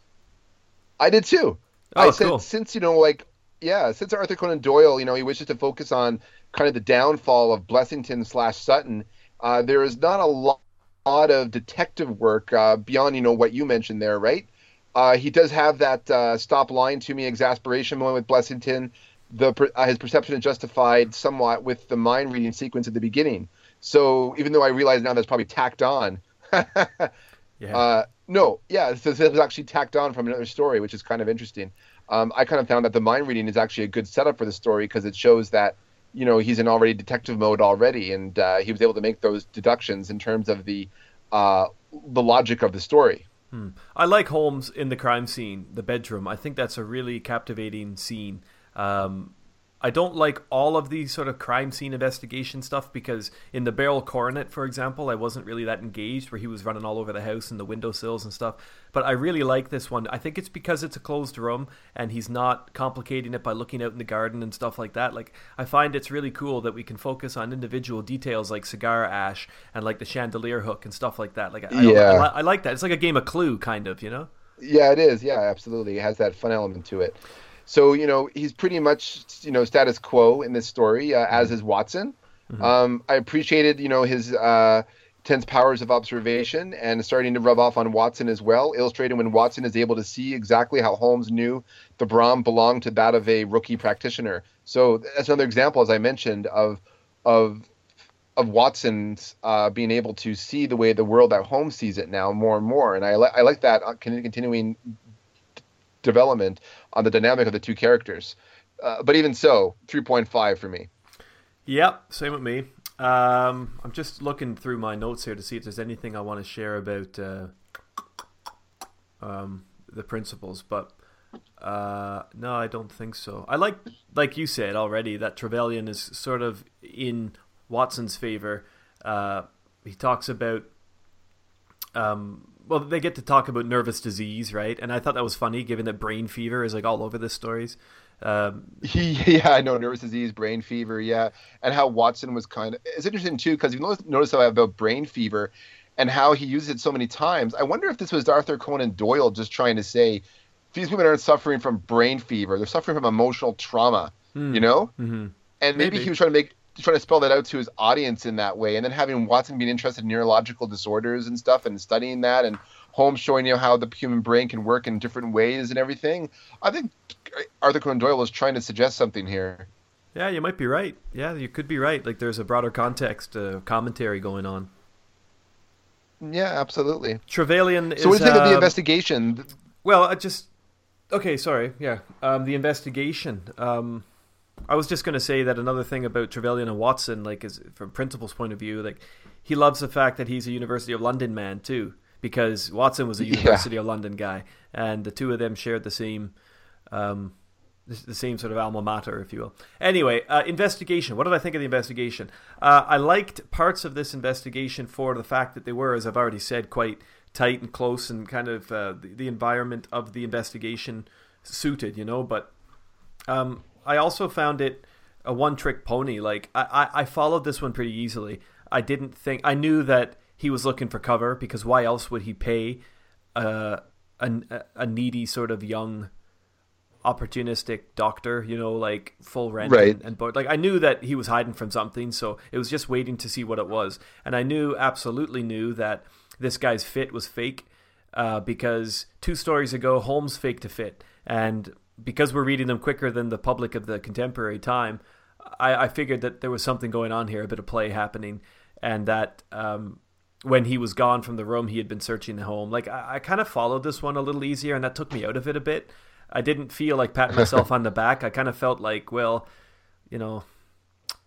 I did too. Oh, I said cool. since you know, like, yeah, since Arthur Conan Doyle, you know, he wishes to focus on kind of the downfall of Blessington slash Sutton. Uh, there is not a lot, lot of detective work uh, beyond you know what you mentioned there, right? Uh, he does have that uh, stop lying to me exasperation moment with Blessington. The uh, his perception is justified somewhat with the mind reading sequence at the beginning. So even though I realize now that's probably tacked on, [laughs] yeah uh, no, yeah, this, was actually tacked on from another story, which is kind of interesting. Um, I kind of found that the mind reading is actually a good setup for the story because it shows that you know he's in already detective mode already, and uh, he was able to make those deductions in terms of the uh, the logic of the story. I like Holmes in the crime scene, the bedroom. I think that's a really captivating scene. Um, I don't like all of the sort of crime scene investigation stuff because in the Beryl Coronet, for example, I wasn't really that engaged where he was running all over the house and the windowsills and stuff. But I really like this one. I think it's because it's a closed room and he's not complicating it by looking out in the garden and stuff like that. Like I find it's really cool that we can focus on individual details like cigar ash and like the chandelier hook and stuff like that. Like I, Yeah. I, I like that. It's like a game of Clue, kind of, you know. Yeah, it is. Yeah, absolutely. It has that fun element to it. So, you know, he's pretty much, you know, status quo in this story, uh, as is Watson. Um, I appreciated, you know, his uh, tense powers of observation and starting to rub off on Watson as well, illustrating when Watson is able to see exactly how Holmes knew the brougham belonged to that of a rookie practitioner. So that's another example, as I mentioned, of of of Watson's uh, being able to see the way the world that Holmes sees it now more and more, and I, li- I like that uh, continuing development on the dynamic of the two characters. Uh, but even so, three point five for me. Yep, same with me. Um, I'm just looking through my notes here to see if there's anything I want to share about uh, um, the principles, but Uh, no, I don't think so. I like, like you said already, that Trevelyan is sort of in Watson's favor. Uh, he talks about, um, well, they get to talk about nervous disease, right? And I thought that was funny, given that brain fever is like all over the stories. Um, He, [laughs] yeah, I know nervous disease, brain fever, yeah, and how Watson was kind of. It's interesting too because you notice, notice how I have about brain fever, and how he uses it so many times. I wonder if this was Arthur Conan Doyle just trying to say these women aren't suffering from brain fever; they're suffering from emotional trauma. You know, mhm. and maybe, Maybe. he was trying to make trying to spell that out to his audience in that way, and then having Watson being interested in neurological disorders and stuff, and studying that, and Holmes showing you how the human brain can work in different ways and everything. I think Arthur Conan Doyle was trying to suggest something here. Yeah, you might be right. Yeah, you could be right. Like there's a broader context, uh, commentary going on. Yeah, absolutely. Trevelyan is. So, what do you think of the um, investigation? Well, I just okay. Sorry. Yeah. Um, the investigation. Um, I was just going to say that another thing about Trevelyan and Watson, like, is from principal's point of view, like, he loves the fact that he's a University of London man too, because Watson was a [laughs] Yeah. University of London guy, and the two of them shared the same, um, the, the same sort of alma mater, if you will. Anyway, uh, investigation. What did I think of the investigation? Uh, I liked parts of this investigation for the fact that they were, as I've already said, quite tight and close, and kind of uh, the, the environment of the investigation suited, you know. But um, I also found it a one-trick pony. Like I, I, I followed this one pretty easily. I didn't think I knew that he was looking for cover because why else would he pay uh, a, a needy sort of young opportunistic doctor, you know, like full rent Right. and, and board. Like I knew that he was hiding from something, so it was just waiting to see what it was. And I knew, absolutely knew that this guy's fit was fake uh, because two stories ago Holmes faked a fit, and because we're reading them quicker than the public of the contemporary time, I, I figured that there was something going on here, a bit of play happening, and that. Um, when he was gone from the room, he had been searching the home. Like I, I kind of followed this one a little easier, and that took me out of it a bit. I didn't feel like patting myself [laughs] on the back. I kind of felt like, well, you know,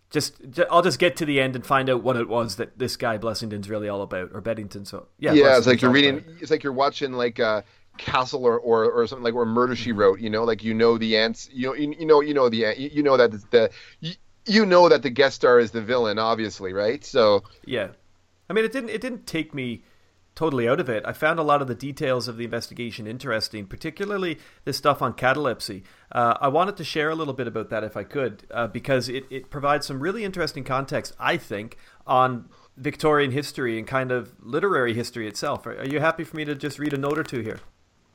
just, ju- I'll just get to the end and find out what it was that this guy Blessington's really all about, or Beddington. So yeah, Yeah, it's like you're reading. about. It's like you're watching like uh, Castle or, or or something like or Murder She Mm-hmm. Wrote. You know, like you know the ants. You know, you, you know, you know the you, you know that the you, you know that the guest star is the villain, obviously, right? So Yeah, I mean, it didn't it didn't take me totally out of it. I found a lot of the details of the investigation interesting, particularly the stuff on catalepsy. Uh, I wanted to share a little bit about that if I could, uh, because it, it provides some really interesting context, I think, on Victorian history and kind of literary history itself. Are, are you happy for me to just read a note or two here?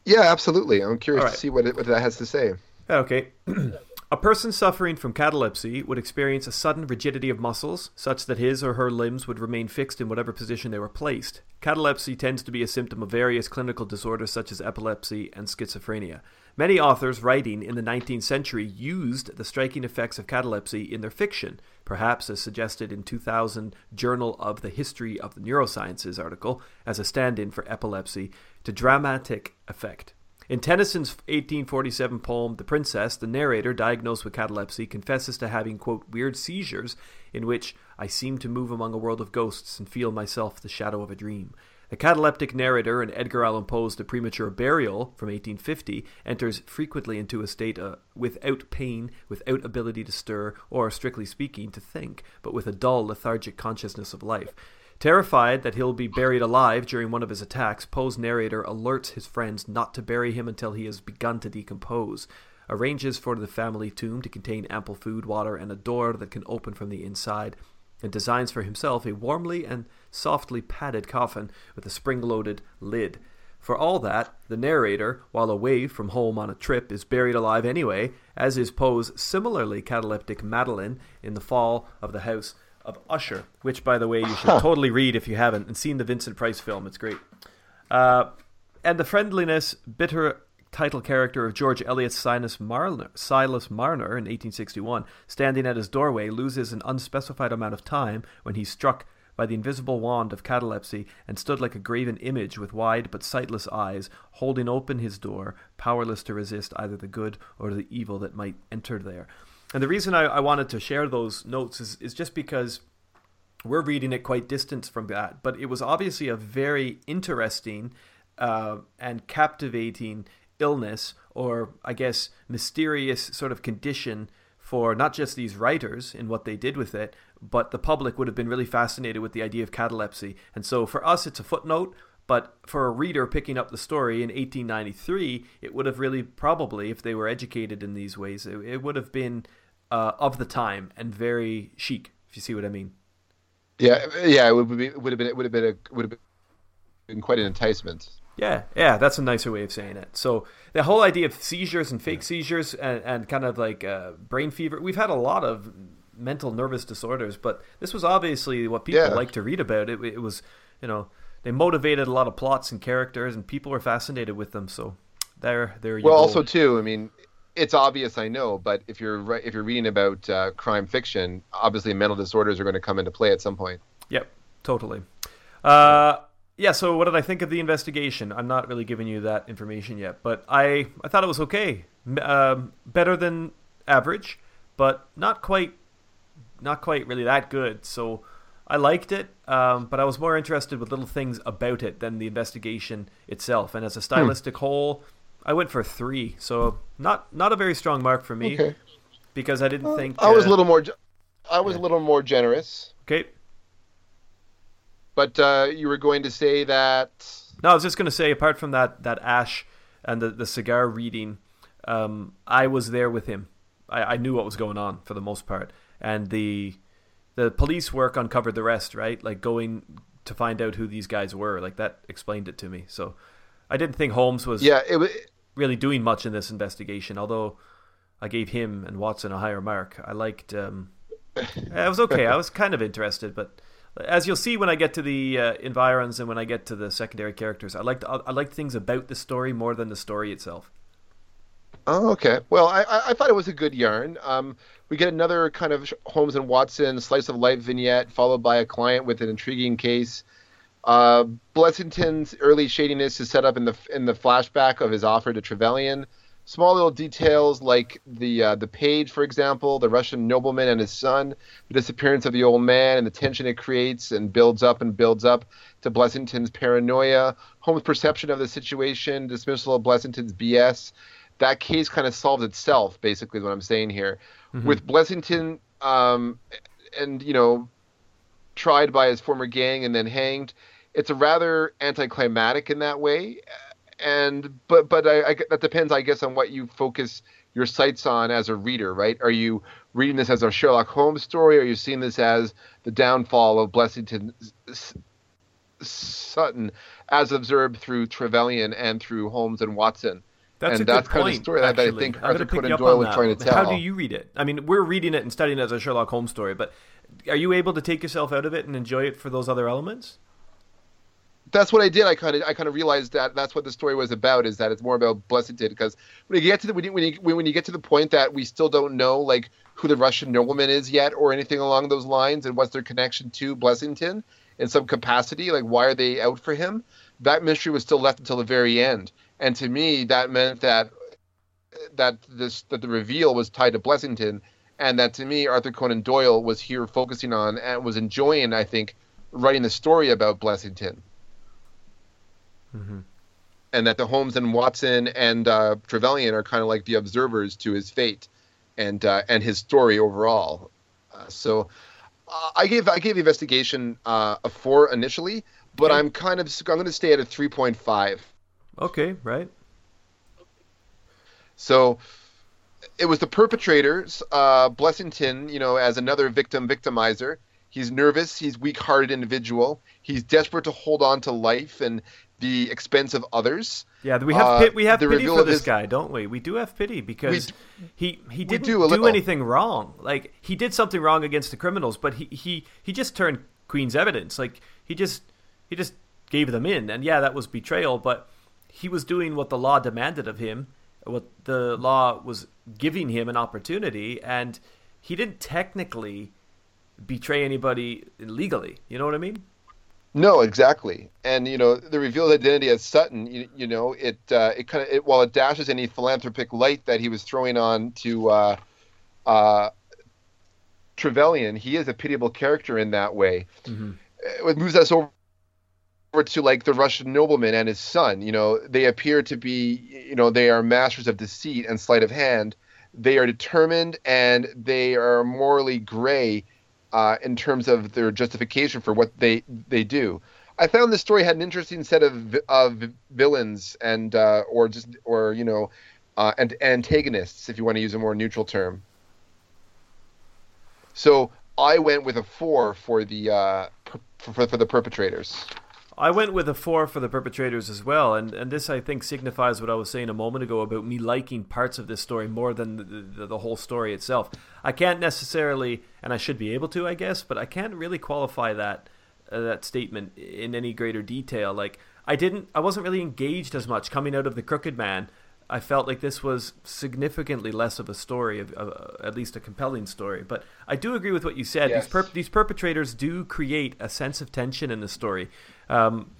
Yeah, absolutely. I'm curious All to see what it, what that has to say. Okay. [clears throat] a person suffering from catalepsy would experience a sudden rigidity of muscles, such that his or her limbs would remain fixed in whatever position they were placed. Catalepsy tends to be a symptom of various clinical disorders such as epilepsy and schizophrenia. Many authors writing in the 19th century used the striking effects of catalepsy in their fiction, perhaps as suggested in 2000 Journal of the History of the Neurosciences article as a stand-in for epilepsy to dramatic effect. In Tennyson's 1847 poem, The Princess, the narrator, diagnosed with catalepsy, confesses to having, quote, weird seizures in which I seem to move among a world of ghosts and feel myself the shadow of a dream. The cataleptic narrator in Edgar Allan Poe's The Premature Burial from 1850 enters frequently into a state uh, without pain, without ability to stir, or, strictly speaking, to think, but with a dull, lethargic consciousness of life. Terrified that he'll be buried alive during one of his attacks, Poe's narrator alerts his friends not to bury him until he has begun to decompose, arranges for the family tomb to contain ample food, water, and a door that can open from the inside, and designs for himself a warmly and softly padded coffin with a spring loaded lid. For all that, the narrator, while away from home on a trip, is buried alive anyway, as is Poe's similarly cataleptic Madeline in the fall of the house of Usher, which, by the way, you should [laughs] totally read if you haven't and seen the Vincent Price film. It's great. Uh, and the friendliness, bitter title character of George Eliot's Silas Marner, Silas Marner in 1861, standing at his doorway, loses an unspecified amount of time when he's struck by the invisible wand of catalepsy and stood like a graven image with wide but sightless eyes, holding open his door, powerless to resist either the good or the evil that might enter there. And the reason I, I wanted to share those notes is, is just because we're reading it quite distant from that, but it was obviously a very interesting uh, and captivating illness or I guess mysterious sort of condition for not just these writers in what they did with it, but the public would have been really fascinated with the idea of catalepsy. And so for us, it's a footnote. But for a reader picking up the story in 1893, it would have really probably, if they were educated in these ways, it, it would have been uh, of the time and very chic, if you see what I mean. Yeah, yeah, it would be would have been it would have been a would have been quite an enticement. Yeah, yeah, that's a nicer way of saying it. So the whole idea of seizures and fake seizures and, and kind of like uh, brain fever, we've had a lot of mental nervous disorders, but this was obviously what people Yeah. like to read about. It, it was, you know, they motivated a lot of plots and characters, and people were fascinated with them. So there, there Well, also too, I mean, it's obvious, I know, but if you're if you're reading about uh, crime fiction, obviously mental disorders are going to come into play at some point. Yep, totally. Uh, yeah. So, what did I think of the investigation? I'm not really giving you that information yet, but I I thought it was okay. Um, better than average, but not quite not quite really that good. So, I liked it, um, but I was more interested with little things about it than the investigation itself. And as a stylistic whole, I went for three. So, not not a very strong mark for me Okay. because I didn't think I was uh, a little more I was a little more generous, okay. but uh, you were going to say that No, I was just going to say, apart from that, that ash and the, the cigar reading, um, I was there with him. I, I knew what was going on for the most part, and the the police work uncovered the rest. Right, like going to find out who these guys were, like that explained it to me. So I didn't think Holmes was yeah, it was really doing much in this investigation, although I gave him and Watson a higher mark. I liked. Um, [laughs] it was okay. I was kind of interested, but as you'll see when I get to the uh, environs and when I get to the secondary characters, I liked I liked things about the story more than the story itself. Oh, okay. Well, I, I I thought it was a good yarn. Um, we get another kind of Holmes and Watson slice of life vignette, followed by a client with an intriguing case. Uh, Blessington's early shadiness is set up in the in the flashback of his offer to Trevelyan. Small little details like the uh, the page, for example, the Russian nobleman and his son, the disappearance of the old man, and the tension it creates and builds up and builds up to Blessington's paranoia, Holmes' perception of the situation, dismissal of Blessington's BS that case kind of solves itself, basically, is what I'm saying here. With Blessington, um, and you know, tried by his former gang and then hanged, it's a rather anticlimactic in that way. And but but I, I, that depends, I guess, on what you focus your sights on as a reader, right? Are you reading this as a Sherlock Holmes story? Or are you seeing this as the downfall of Blessington Sutton, as observed through Trevelyan and through Holmes and Watson? That's and a that's good kind of point. the story that I actually. think Arthur Conan Doyle was that. trying to tell. How do you read it? I mean, we're reading it and studying it as a Sherlock Holmes story, but are you able to take yourself out of it and enjoy it for those other elements? That's what I did. I kind of I kind of realized that that's what the story was about. Is that it's more about Blessed Blessington because when you get to the when you, when you when you get to the point that we still don't know like who the Russian nobleman is yet or anything along those lines and what's their connection to Blessington in some capacity, like why are they out for him? That mystery was still left until the very end, and to me that meant that that this that the reveal was tied to Blessington, and that to me Arthur Conan Doyle was here focusing on and was enjoying, I think, writing the story about Blessington and that the Holmes and Watson and uh, Trevelyan are kind of like the observers to his fate and uh, and his story overall. Uh, so uh, I gave I gave investigation uh, a four initially, but Okay. I'm kind of I'm going to stay at a three point five. Okay, right. So it was the perpetrators, uh, Blessington, you know, as another victim victimizer. He's nervous. He's weak-hearted individual. He's desperate to hold on to life and the expense of others. Yeah, we have Uh, we have the pity for this his- guy, don't we? We do have pity because he he didn't do do, anything wrong. Like he did something wrong against the criminals, but he, he he just turned Queen's evidence. Like he just he just gave them in, and yeah, that was betrayal. But he was doing what the law demanded of him, what the law was giving him an opportunity, and he didn't technically betray anybody legally. You know what I mean? No, exactly. And you know, the revealed identity as Sutton, you, you know, it uh, it kind of it, while it dashes any philanthropic light that he was throwing on to uh, uh, Trevelyan, he is a pitiable character in that way. Mm-hmm. It moves us over to like the Russian nobleman and his son. You know, they appear to be, you know, they are masters of deceit and sleight of hand. They are determined and they are morally gray uh, in terms of their justification for what they they do. I found this story had an interesting set of of villains and uh, or just or you know, uh, and antagonists if you want to use a more neutral term. So I went with a four for the uh, for, for the perpetrators. I went with a four for the perpetrators as well, and, and this I think signifies what I was saying a moment ago about me liking parts of this story more than the, the, the whole story itself. I can't necessarily, and I should be able to, I guess, but I can't really qualify that uh, that statement in any greater detail. Like I didn't, I wasn't really engaged as much coming out of the Crooked Man. I felt like this was significantly less of a story, of, of at least a compelling story. But I do agree with what you said. Yes. These, perp- these perpetrators do create a sense of tension in the story. Um,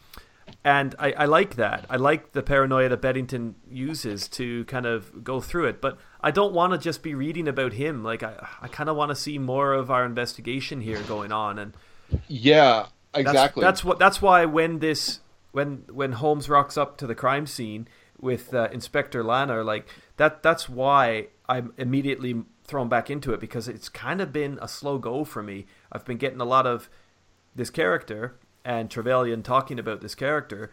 and I, I like that. I like the paranoia that Beddington uses to kind of go through it. But I don't want to just be reading about him. Like I, I kind of want to see more of our investigation here going on. And Yeah, that's, exactly. That's what. That's why when this when when Holmes rocks up to the crime scene with uh, Inspector Lanner, like that. That's why I'm immediately thrown back into it because it's kind of been a slow go for me. I've been getting a lot of this character and Trevelyan talking about this character,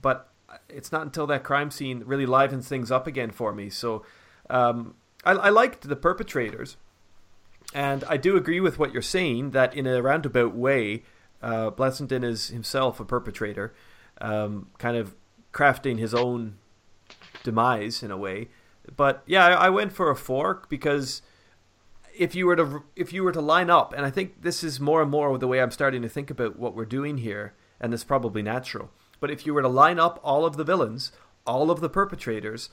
but it's not until that crime scene really livens things up again for me. So um, I, I liked the perpetrators. And I do agree with what you're saying that in a roundabout way, uh, Blessington is himself a perpetrator, um, kind of crafting his own demise in a way. But yeah, I, I went for a fork because if you were to if you were to line up, and I think this is more and more the way I'm starting to think about what we're doing here, and it's probably natural. But if you were to line up all of the villains, all of the perpetrators,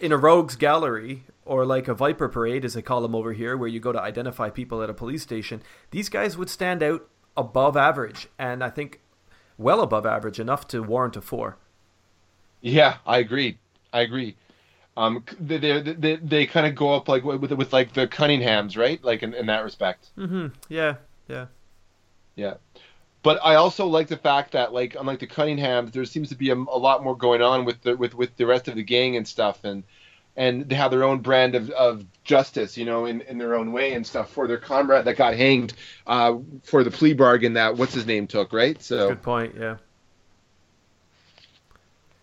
in a rogues gallery or like a viper parade as they call them over here where you go to identify people at a police station these guys would stand out above average and i think well above average enough to warrant a four Yeah, I agree. I agree. Um, they they, they, they kind of go up like with with like the Cunninghams, right? Like in, in that respect. mm-hmm yeah yeah Yeah. But I also like the fact that like unlike the Cunninghams, there seems to be a, a lot more going on with the with with the rest of the gang and stuff, and and they have their own brand of, of justice, you know, in, in their own way and stuff for their comrade that got hanged uh, for the plea bargain that what's his name took, right? So good point yeah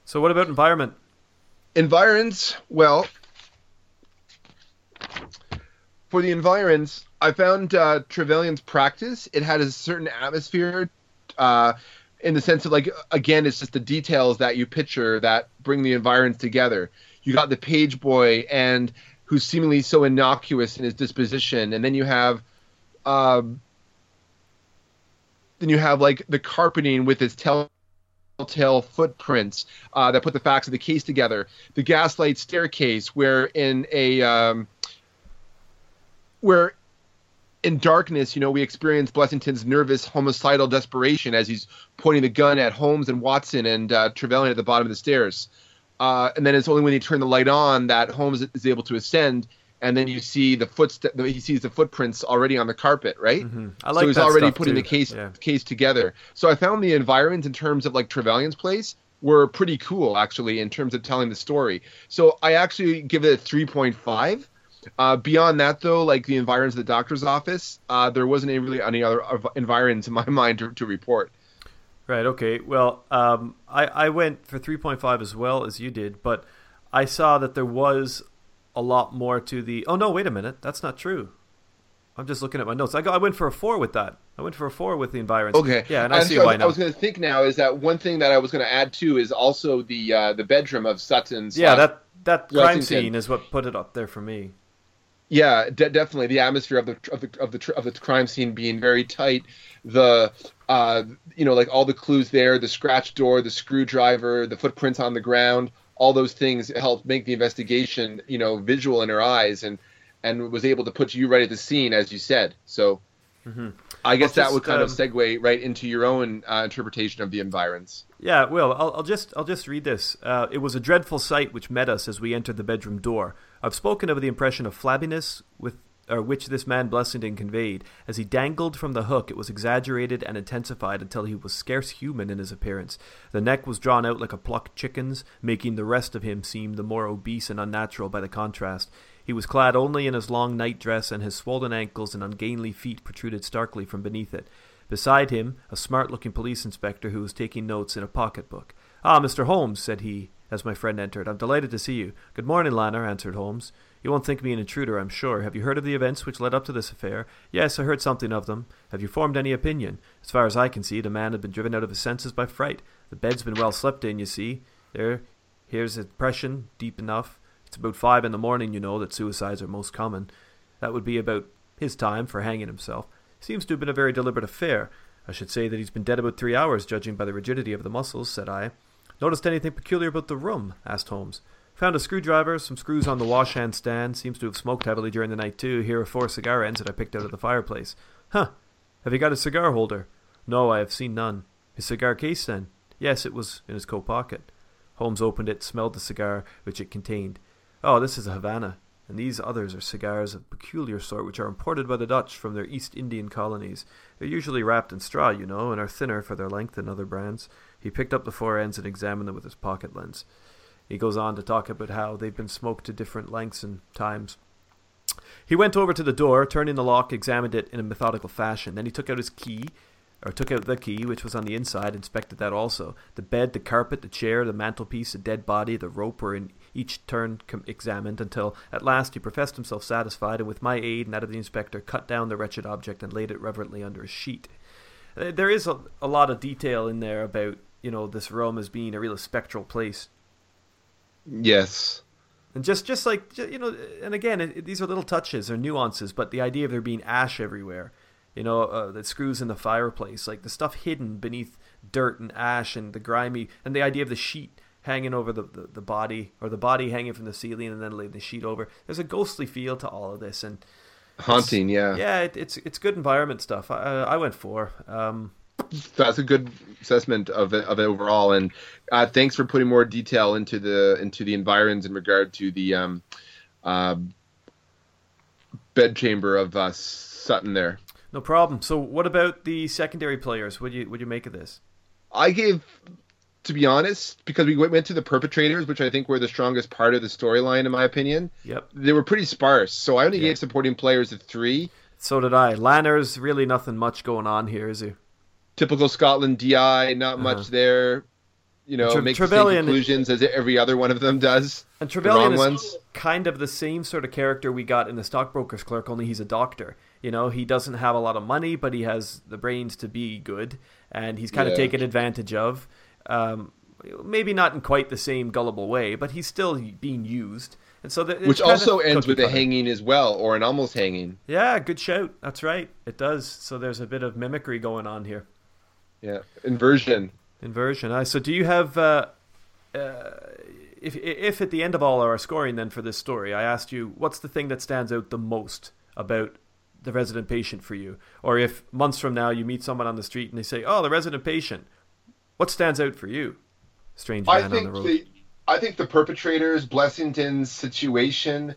so what about environment environs well for the environs i found uh, trevelyan's practice. It had a certain atmosphere uh, in the sense of like again it's just the details that you picture that bring the environs together. You got the page boy and who's seemingly so innocuous in his disposition and then you have um, then you have like the carpeting with its tell telltale footprints uh, that put the facts of the case together. The gaslight staircase, where in a um, where in darkness, you know, we experience Blessington's nervous homicidal desperation as he's pointing the gun at Holmes and Watson and uh, Trevelyan at the bottom of the stairs. Uh, and then it's only when they turn the light on that Holmes is able to ascend. And then you see the footstep. He sees the footprints already on the carpet, right? I like so he's already putting too. the case Yeah. case together. So I found the environs in terms of like Trevelyan's place were pretty cool actually in terms of telling the story. So I actually give it a three point five. Uh, beyond that though, like the environs of the doctor's office, uh, there wasn't any really any other env- environs in my [laughs] mind to, to report. Right. Okay. Well, um, I I went for three point five as well as you did, but I saw that there was a lot more to the. Oh no! Wait a minute. That's not true. I'm just looking at my notes. I got, I went for a four with that. I went for a four with the environs. Okay. Yeah, and I see so why I now. was going to think now is that one thing that I was going to add too is also the uh, the bedroom of Sutton's. yeah, uh, that that crime Lexington. scene is what put it up there for me. Yeah, de- definitely the atmosphere of the of the of the tr- of the crime scene being very tight. The uh, you know, like all the clues there, the scratch door, the screwdriver, the footprints on the ground, all those things helped make the investigation, you know, visual in her eyes, and and was able to put you right at the scene, as you said. So, I guess Well, that would kind of um, segue right into your own uh, interpretation of the environs. Yeah, Will, I'll, I'll just I'll just read this. Uh, it was a dreadful sight which met us as we entered the bedroom door. I've spoken of the impression of flabbiness with or which this man Blessington conveyed. As he dangled from the hook, it was exaggerated and intensified until he was scarce human in his appearance. The neck was drawn out like a plucked chicken's, making the rest of him seem the more obese and unnatural by the contrast. He was clad only in his long night dress, and his swollen ankles and ungainly feet protruded starkly from beneath it. Beside him, a smart looking police inspector who was taking notes in a pocket book. Ah, Mr. Holmes, said he, as my friend entered. I'm delighted to see you. Good morning, Lanner, answered Holmes. You won't think me an intruder, I'm sure. Have you heard of the events which led up to this affair? Yes, I heard something of them. Have you formed any opinion? As far as I can see, the man had been driven out of his senses by fright. The bed's been well slept in, you see. There, here's a depression, deep enough. It's about five in the morning, you know, that suicides are most common. That would be about his time for hanging himself. Seems to have been a very deliberate affair. I should say that he's been dead about three hours, judging by the rigidity of the muscles, said I. Noticed anything peculiar about the room? asked Holmes. Found a screwdriver, some screws on the washhand stand. Seems to have smoked heavily during the night, too. Here are four cigar ends that I picked out of the fireplace. Huh. Have you got a cigar holder? No, I have seen none. His cigar case, then? Yes, it was in his coat pocket. Holmes opened it, smelled the cigar which it contained. Oh, this is a Havana, and these others are cigars of a peculiar sort which are imported by the Dutch from their East Indian colonies. They're usually wrapped in straw, you know, and are thinner for their length than other brands. He picked up the four ends and examined them with his pocket lens. He goes on to talk about how they've been smoked to different lengths and times. He went over to the door, turning the lock, examined it in a methodical fashion. Then he took out his key, or took out the key, which was on the inside, inspected that also. The bed, the carpet, the chair, the mantelpiece, the dead body, the rope were in each turn examined until at last he professed himself satisfied, and with my aid and that of the inspector, cut down the wretched object and laid it reverently under a sheet. There is a, a lot of detail in there about you know this room as being a real spectral place. Yes. And just, just like you know, and again, it, these are little touches or nuances, but the idea of there being ash everywhere, you know, uh, the screws in the fireplace, like the stuff hidden beneath dirt and ash and the grimy, and the idea of the sheet hanging over the, the, the body or the body hanging from the ceiling and then laying the sheet over. There's a ghostly feel to all of this, and Haunting, yeah. yeah, it, it's it's good environment stuff. I, I went for. Um, That's a good assessment of it, of it overall. And uh, thanks for putting more detail into the into the environs in regard to the um, uh, bedchamber of uh, Sutton there. no problem. So, what about the secondary players? What do you what do you make of this? I gave, to be honest, because we went to the perpetrators, which I think were the strongest part of the storyline, in my opinion. Yep. They were pretty sparse, so I only Yeah. gave supporting players a three. So did I. Lanner's really nothing much going on here, is he? Typical Scotland DI, not Uh-huh. much there. You know, Tre- makes Trevelyan- the same conclusions as every other one of them does. And Trevelyan is ones. kind of the same sort of character we got in the stockbroker's clerk, only he's a doctor. You know, he doesn't have a lot of money, but he has the brains to be good, and he's kind of taken advantage of. Um, maybe not in quite the same gullible way, but he's still being used. And so, the, Which also ends with a hanging as well, or an almost hanging. Yeah, good shout. That's right. It does. So there's a bit of mimicry going on here. Yeah, inversion. Inversion. Uh, so do you have, uh, uh, if if at the end of all our scoring then for this story, I asked you what's the thing that stands out the most about the resident patient for you, or if months from now you meet someone on the street and they say, "Oh, the resident patient," what stands out for you? Strange man I on the think road. the I think the perpetrators, Blessington's situation,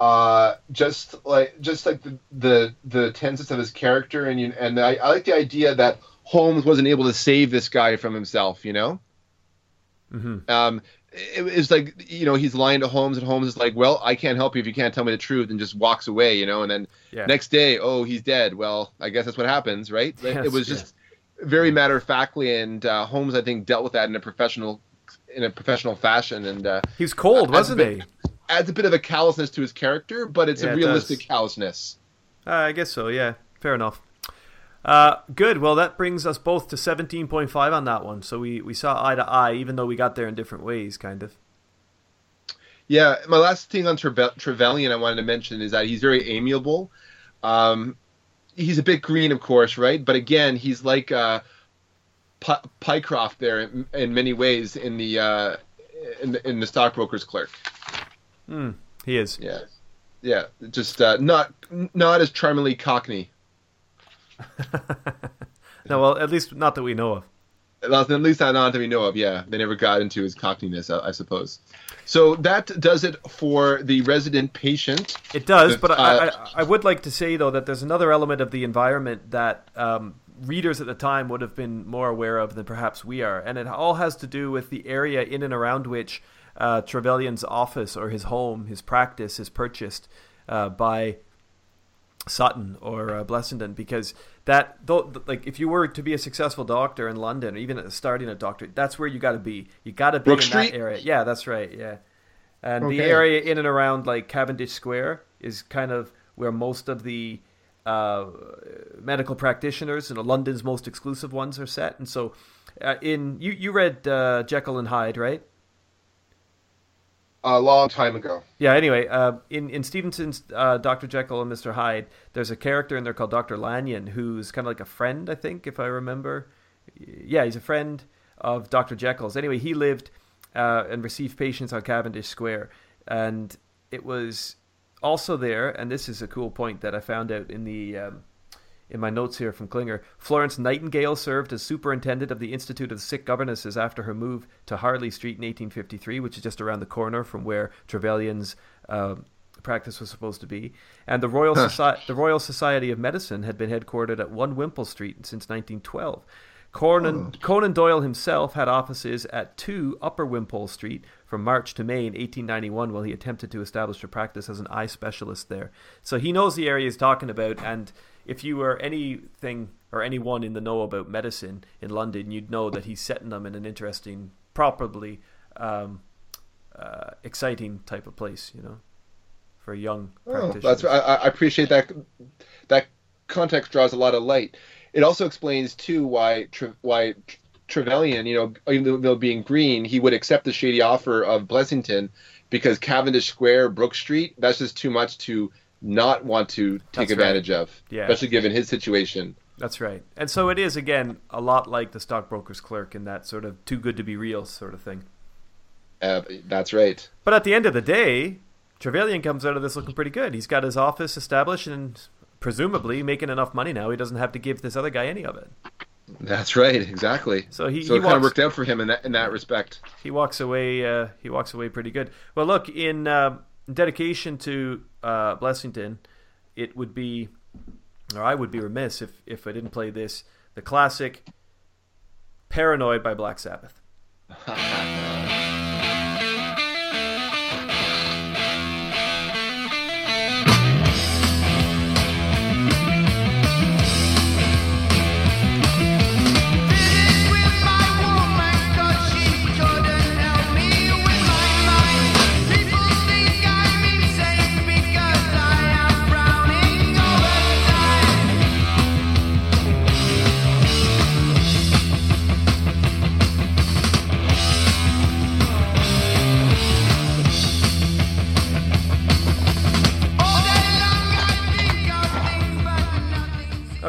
uh, just like just like the the the tenseness of his character, and you, and I, I like the idea that Holmes wasn't able to save this guy from himself. You know, Mhm. um, it, it was like you know he's lying to Holmes, and Holmes is like, "Well, I can't help you if you can't tell me the truth," and just walks away. You know, and then Yeah. next day, oh, he's dead. Well, I guess that's what happens, right? Like, Yes, it was yeah. just very matter of factly, and uh, Holmes, I think, dealt with that in a professional in a professional fashion, and uh, He was cold, wasn't a he? adds a bit of a callousness to his character, but it's Yeah, a realistic does. callousness. Uh, I guess so. Yeah, fair enough. Uh, good. Well, that brings us both to seventeen point five on that one. So we we saw eye to eye, even though we got there in different ways, kind of. Yeah, my last thing on Treve- Trevelyan I wanted to mention is that he's very amiable. Um, he's a bit green, of course, right? But again, he's like uh, P- Pycroft there in, in many ways in the uh, in the, in the stockbroker's clerk. Hmm. He is. Yeah, yeah, just uh, not not as charmingly Cockney. [laughs] no, well, at least not that we know of. At least not that we know of. Yeah, they never got into his cockiness, I, I suppose. So that does it for the resident patient. It does, but I, Uh, I, I would like to say though that there's another element of the environment that um, readers at the time would have been more aware of than perhaps we are, and it all has to do with the area in and around which uh, Trevelyan's office or his home, his practice, is purchased uh, by Sutton or uh, Blessington because that though like if you were to be a successful doctor in London or even starting a doctor that's where you got to be. You got to be Brook in Street? that area. Yeah that's right yeah. And the area in and around like Cavendish Square is kind of where most of the uh, medical practitioners and London's most exclusive ones are set. And so uh, in you you read uh, Jekyll and Hyde right A long time ago. yeah. Anyway, uh, in in Stevenson's uh, Doctor Jekyll and Mister Hyde, there's a character in there called Doctor Lanyon, who's kind of like a friend, I think, if I remember. Yeah, he's a friend of Doctor Jekyll's. Anyway, he lived uh, and received patients on Cavendish Square, and it was also there. And this is a cool point that I found out in the. Um, in my notes here from Klinger, Florence Nightingale served as superintendent of the Institute of Sick Governesses after her move to Harley Street in 1853, which is just around the corner from where Trevelyan's uh, practice was supposed to be. And the Royal, Soci- the Royal Society of Medicine had been headquartered at 1 Wimpole Street since 1912. Conan, Conan Doyle himself had offices at 2 Upper Wimpole Street from March to May in 1891 while he attempted to establish a practice as an eye specialist there. So he knows the area he's talking about, and if you were anything or anyone in the know about medicine in London, you'd know that he's setting them in an interesting, probably um, uh, exciting type of place, you know, for a young Oh, that's I, I appreciate that. That context draws a lot of light. It also explains too why why Trevelyan, you know, even though being green, he would accept the shady offer of Blessington because Cavendish Square, Brook Street, that's just too much to not want to take That's advantage of, Yeah. especially given his situation. That's right. And so it is, again, a lot like the stockbroker's clerk in that sort of too good to be real sort of thing. Uh, that's right. But at the end of the day, Trevelyan comes out of this looking pretty good. He's got his office established and presumably making enough money now. He doesn't have to give this other guy any of it. That's right. Exactly. So he, So he it kind of worked out for him in that in that respect. he walks away. Uh, he walks away pretty good. Well, look in uh, dedication to uh, Blessington, it would be, or I would be remiss if if I didn't play this, the classic "Paranoid" by Black Sabbath. [laughs]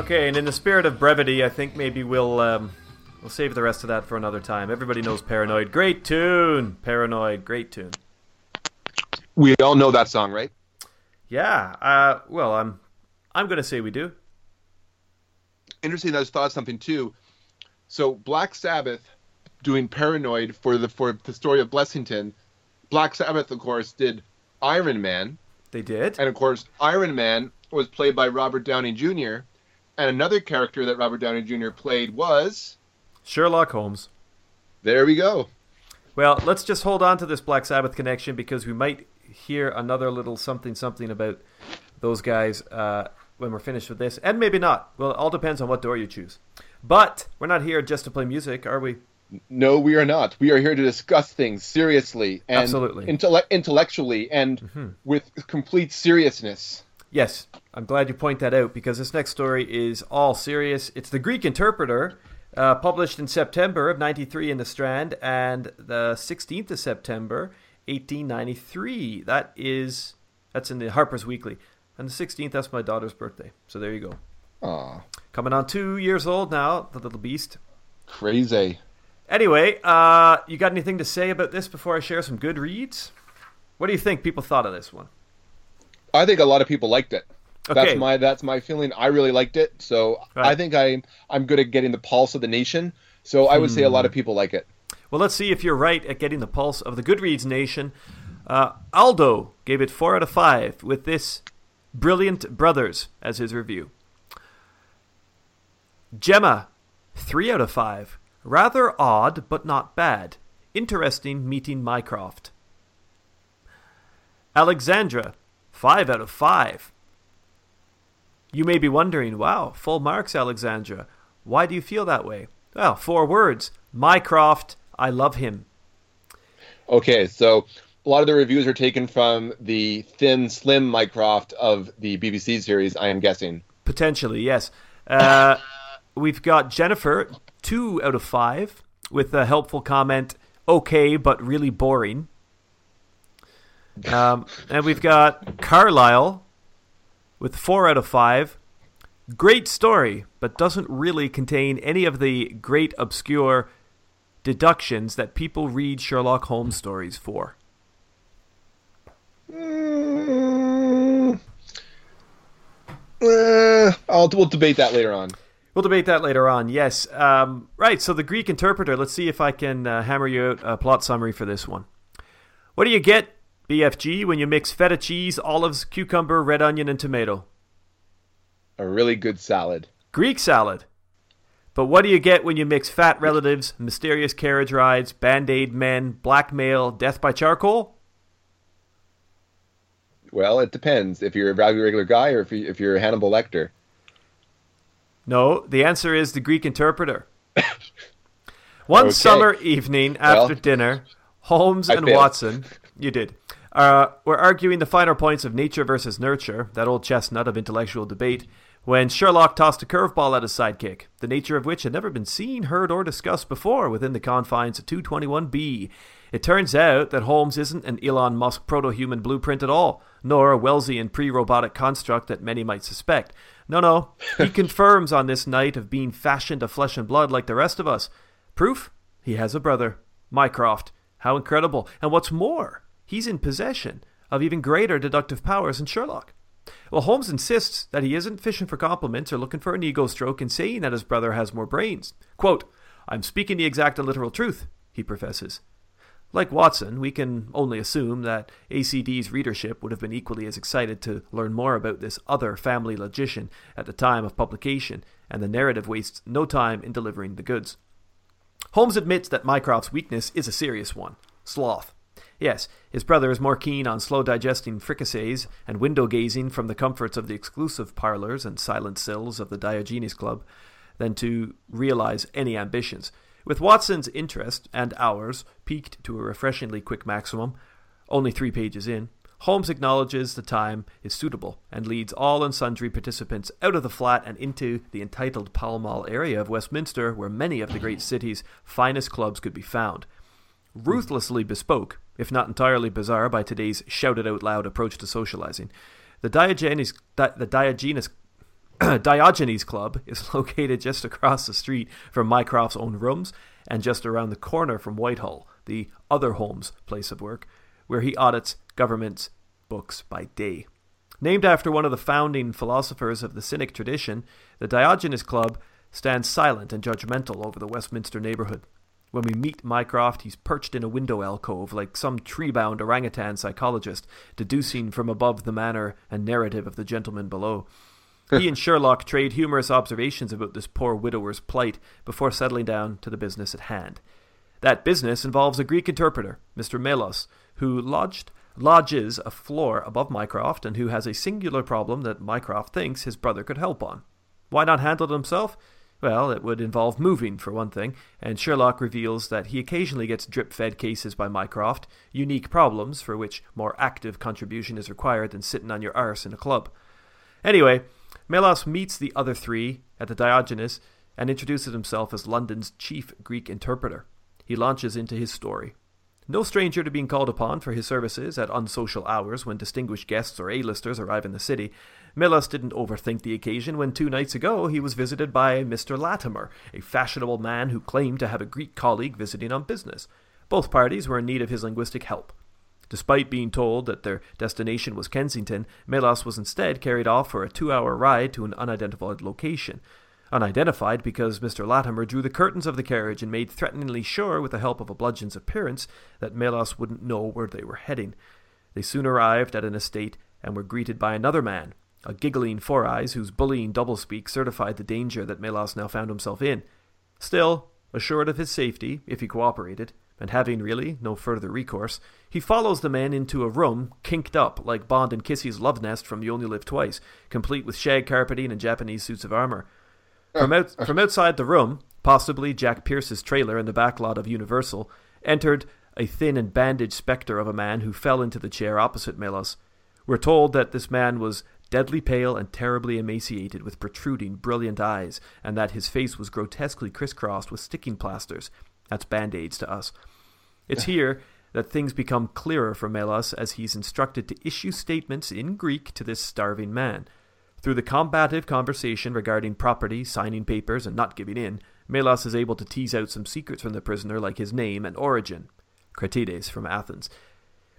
Okay, and in the spirit of brevity, I think maybe we'll um, we'll save the rest of that for another time. Everybody knows "Paranoid." Great tune, "Paranoid." Great tune. We all know that song, right? Yeah. Uh, well, I'm I'm gonna say we do. interesting. I just thought something too. So Black Sabbath doing Paranoid for the for the story of Blessington. Black Sabbath, of course, did Iron Man, They did. and of course, Iron Man was played by Robert Downey Jr. And another character that Robert Downey Jr. played was Sherlock Holmes. there we go. Well, let's just hold on to this Black Sabbath connection because we might hear another little something something about those guys uh, when we're finished with this, and maybe not. Well, it all depends on what door you choose. But we're not here just to play music, are we? No, we are not. We are here to discuss things seriously and Absolutely. intelle- intellectually and with complete seriousness. Yes, I'm glad you point that out because this next story is all serious. It's the Greek Interpreter, uh, published in September of '93 in the Strand, and the 16th of September, 1893. That is that's in the Harper's Weekly, and the 16th that's my daughter's birthday. So there you go. Aw, Coming on two years old now, the little beast. crazy. Anyway, uh, you got anything to say about this before I share some good reads? What do you think people thought of this one? I think a lot of people liked it. Okay. That's my that's my feeling. I really liked it, so Right. I think I I'm good at getting the pulse of the nation. So I would say a lot of people like it. Well, let's see if you're right at getting the pulse of the Goodreads nation. Uh, Aldo gave it 4 out of 5 with this Brilliant Brothers as his review. Gemma, 3 out of 5. Rather odd, but not bad. Interesting meeting Mycroft. Alexandra, 5 out of 5. You may be wondering, wow, full marks, Alexandra. Why do you feel that way? Well, four words Mycroft, I love him. Okay, so a lot of the reviews are taken from the thin, slim Mycroft of the BBC series, I am guessing. Potentially, yes. Uh, [laughs] we've got Jennifer, two out of five, with a helpful comment okay, but really boring. Um, and we've got Carlisle with four out of five. Great story, but doesn't really contain any of the great obscure deductions that people read Sherlock Holmes stories for. Mm, eh, I'll, we'll debate that later on. We'll debate that later on. Yes. Um, right. So the Greek interpreter. Let's see if I can uh, hammer you out a plot summary for this one. What do you get, BFG, when you mix feta cheese, olives, cucumber, red onion, and tomato? A really good salad. Greek salad. But what do you get when you mix fat relatives, mysterious carriage rides, band aid men, blackmail, death by charcoal? Well, it depends if you're a regular guy or if, you, if you're a Hannibal Lecter. No, the answer is the Greek interpreter. [laughs] One Okay. summer evening after Well, dinner, Holmes I and failed. Watson, you did, uh, were arguing the finer points of nature versus nurture, that old chestnut of intellectual debate, when Sherlock tossed a curveball at his sidekick, the nature of which had never been seen, heard, or discussed before within the confines of 221B. It turns out that Holmes isn't an Elon Musk proto human blueprint at all, nor a Wellesian pre robotic construct that many might suspect. No, no, he [laughs] confirms on this night of being fashioned of flesh and blood like the rest of us. Proof? He has a brother, Mycroft. How incredible. And what's more, he's in possession of even greater deductive powers than Sherlock. Well, Holmes insists that he isn't fishing for compliments or looking for an ego stroke in saying that his brother has more brains. Quote, I'm speaking the exact and literal truth, he professes. Like Watson, we can only assume that ACD's readership would have been equally as excited to learn more about this other family logician at the time of publication, and the narrative wastes no time in delivering the goods. Holmes admits that Mycroft's weakness is a serious one sloth. Yes, his brother is more keen on slow digesting fricassees and window gazing from the comforts of the exclusive parlors and silent sills of the Diogenes Club than to realize any ambitions. With Watson's interest and ours peaked to a refreshingly quick maximum, only three pages in, Holmes acknowledges the time is suitable and leads all and sundry participants out of the flat and into the entitled Pall Mall area of Westminster, where many of the great city's finest clubs could be found. Ruthlessly bespoke, if not entirely bizarre by today's shouted out loud approach to socializing, the Diogenes, the Diogenes [clears throat] Diogenes Club is [laughs] located just across the street from Mycroft's own rooms and just around the corner from Whitehall, the other Holmes place of work, where he audits government's books by day. Named after one of the founding philosophers of the Cynic tradition, the Diogenes Club stands silent and judgmental over the Westminster neighborhood. When we meet Mycroft, he's perched in a window alcove like some tree bound orangutan psychologist, deducing from above the manner and narrative of the gentleman below. [laughs] He and Sherlock trade humorous observations about this poor widower's plight before settling down to the business at hand. That business involves a Greek interpreter, Mr. Melas, who lodged lodges a floor above Mycroft and who has a singular problem that Mycroft thinks his brother could help on. Why not handle it himself? Well, it would involve moving, for one thing, and Sherlock reveals that he occasionally gets drip fed cases by Mycroft, unique problems for which more active contribution is required than sitting on your arse in a club. Anyway, Melas meets the other three at the Diogenes and introduces himself as London's chief Greek interpreter. He launches into his story. No stranger to being called upon for his services at unsocial hours when distinguished guests or A-listers arrive in the city, Melos didn't overthink the occasion when two nights ago he was visited by Mr. Latimer, a fashionable man who claimed to have a Greek colleague visiting on business. Both parties were in need of his linguistic help. Despite being told that their destination was Kensington, Melas was instead carried off for a two hour ride to an unidentified location. Unidentified because Mr. Latimer drew the curtains of the carriage and made threateningly sure, with the help of a bludgeon's appearance, that Melas wouldn't know where they were heading. They soon arrived at an estate and were greeted by another man, a giggling Four Eyes whose bullying doublespeak certified the danger that Melas now found himself in. Still, assured of his safety, if he cooperated, and having really no further recourse, he follows the man into a room kinked up like Bond and Kissy's love nest from You Only Live Twice, complete with shag carpeting and Japanese suits of armor. Oh, from, out, oh. from outside the room, possibly Jack Pierce's trailer in the back lot of Universal, entered a thin and bandaged spectre of a man who fell into the chair opposite Melas. We're told that this man was deadly pale and terribly emaciated with protruding, brilliant eyes, and that his face was grotesquely crisscrossed with sticking plasters. That's band aids to us. It's [laughs] here that things become clearer for Melas as he's instructed to issue statements in Greek to this starving man. Through the combative conversation regarding property, signing papers, and not giving in, Melas is able to tease out some secrets from the prisoner, like his name and origin. Kratides from Athens.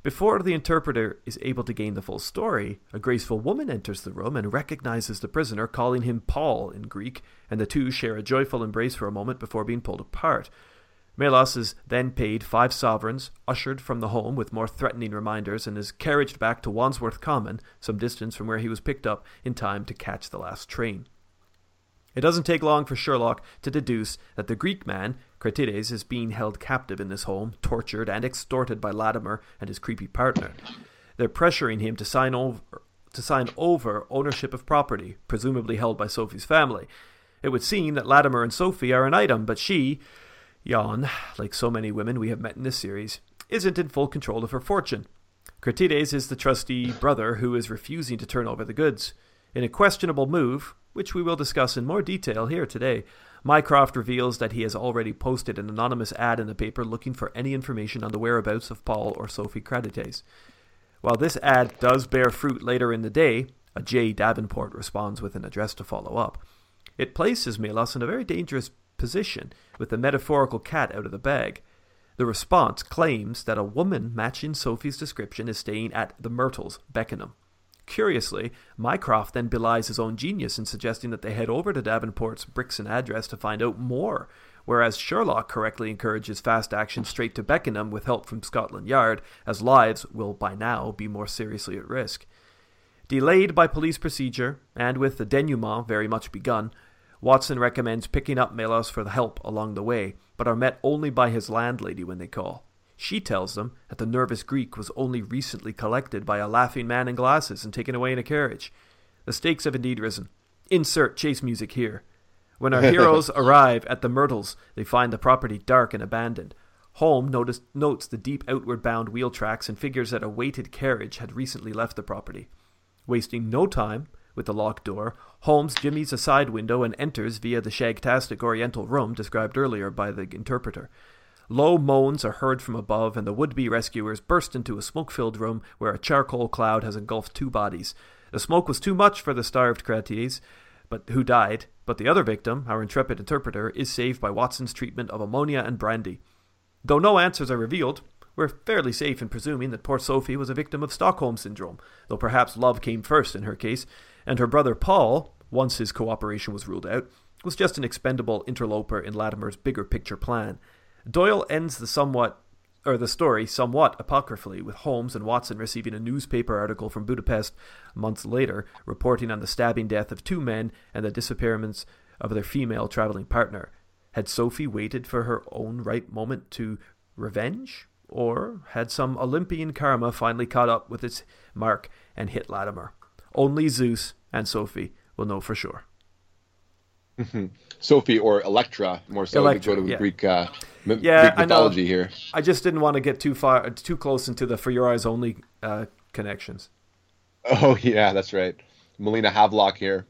Before the interpreter is able to gain the full story, a graceful woman enters the room and recognizes the prisoner, calling him Paul in Greek, and the two share a joyful embrace for a moment before being pulled apart. Melas is then paid five sovereigns, ushered from the home with more threatening reminders, and is carriaged back to Wandsworth Common, some distance from where he was picked up in time to catch the last train. It doesn't take long for Sherlock to deduce that the Greek man, Kratides, is being held captive in this home, tortured and extorted by Latimer and his creepy partner. They're pressuring him to sign over to sign over ownership of property, presumably held by Sophie's family. It would seem that Latimer and Sophie are an item, but she, Jan, like so many women we have met in this series, isn't in full control of her fortune. Kratides is the trustee brother who is refusing to turn over the goods. In a questionable move, which we will discuss in more detail here today, Mycroft reveals that he has already posted an anonymous ad in the paper looking for any information on the whereabouts of Paul or Sophie Kratides. While this ad does bear fruit later in the day, a J. Davenport responds with an address to follow up. It places Melas in a very dangerous position, with the metaphorical cat out of the bag. The response claims that a woman matching Sophie's description is staying at the Myrtles, Beckenham. Curiously, Mycroft then belies his own genius in suggesting that they head over to Davenport's Brixton address to find out more, whereas Sherlock correctly encourages fast action straight to Beckenham with help from Scotland Yard, as lives will by now be more seriously at risk. Delayed by police procedure, and with the denouement very much begun, Watson recommends picking up Melas for the help along the way, but are met only by his landlady when they call. She tells them that the nervous Greek was only recently collected by a laughing man in glasses and taken away in a carriage. The stakes have indeed risen. Insert chase music here. When our [laughs] heroes arrive at the Myrtles, they find the property dark and abandoned. Holmes notice, notes the deep outward bound wheel tracks and figures that a weighted carriage had recently left the property. Wasting no time, with the locked door, Holmes jimmies a side window and enters via the shagtastic oriental room described earlier by the interpreter. Low moans are heard from above, and the would be rescuers burst into a smoke filled room where a charcoal cloud has engulfed two bodies. The smoke was too much for the starved Kratides, but who died, but the other victim, our intrepid interpreter, is saved by Watson's treatment of ammonia and brandy. Though no answers are revealed, we're fairly safe in presuming that poor Sophie was a victim of Stockholm syndrome, though perhaps love came first in her case, and her brother Paul, once his cooperation was ruled out, was just an expendable interloper in Latimer's bigger picture plan. Doyle ends the somewhat or the story somewhat apocryphally, with Holmes and Watson receiving a newspaper article from Budapest months later reporting on the stabbing death of two men and the disappearance of their female traveling partner. Had Sophie waited for her own right moment to revenge? Or had some Olympian karma finally caught up with its mark and hit Latimer? Only Zeus and Sophie will know for sure. Sophie or Electra, more so Electra, to go to yeah. Greek, uh, m- Yeah, Greek I mythology here. I just didn't want to get too far, too close into the for your eyes only uh, connections. [laughs] Oh yeah, that's right. Melina Havelock here.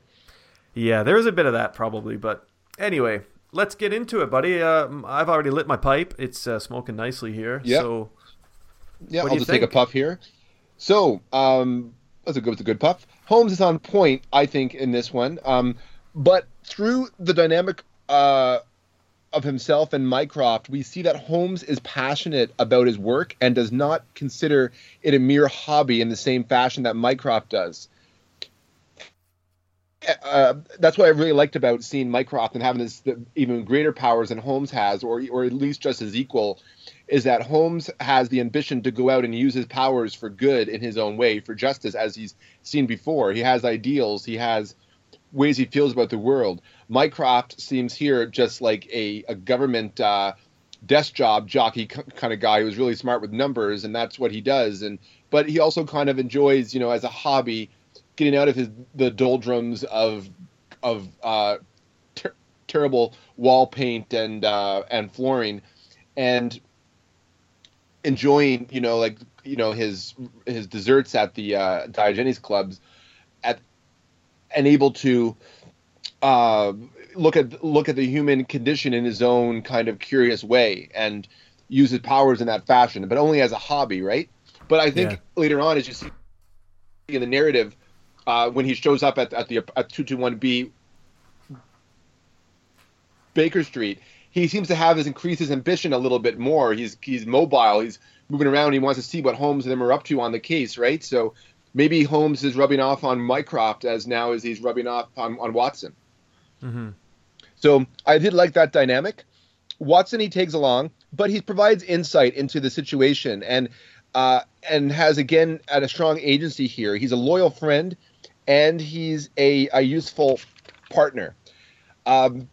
Yeah, there is a bit of that probably, but anyway, let's get into it, buddy. Um, I've already lit my pipe; it's uh, smoking nicely here. Yep. So Yeah, I'll just take a puff here. So, um, that's a good, that's a good puff. Holmes is on point, I think, in this one. Um, but through the dynamic uh, of himself and Mycroft, we see that Holmes is passionate about his work and does not consider it a mere hobby in the same fashion that Mycroft does. uh, that's what I really liked about seeing Mycroft and having this the, even greater powers than Holmes has, or or at least just as equal, is that Holmes has the ambition to go out and use his powers for good in his own way, for justice, as he's seen before. He has ideals, he has ways he feels about the world. Mycroft seems here just like a, a government uh, desk job jockey kind of guy who's really smart with numbers, and that's what he does. And but he also kind of enjoys, you know, as a hobby, getting out of his the doldrums of of uh, ter- terrible wall paint and uh, and flooring, and enjoying, you know, like you know his his desserts at the uh, Diogenes clubs, at and able to uh, look at look at the human condition in his own kind of curious way and use his powers in that fashion, but only as a hobby, right? But I think Yeah. later on, as you see in the narrative, uh, when he shows up at, at the at two two one B Baker Street, he seems to have his increased his ambition a little bit more. He's he's mobile. He's moving around. He wants to see what Holmes and them are up to on the case, right? So maybe Holmes is rubbing off on Mycroft as now as he's rubbing off on, on Watson. So I did like that dynamic. Watson he takes along, but he provides insight into the situation and uh, and has again at a strong agency here. He's a loyal friend, and he's a, a useful partner. Um,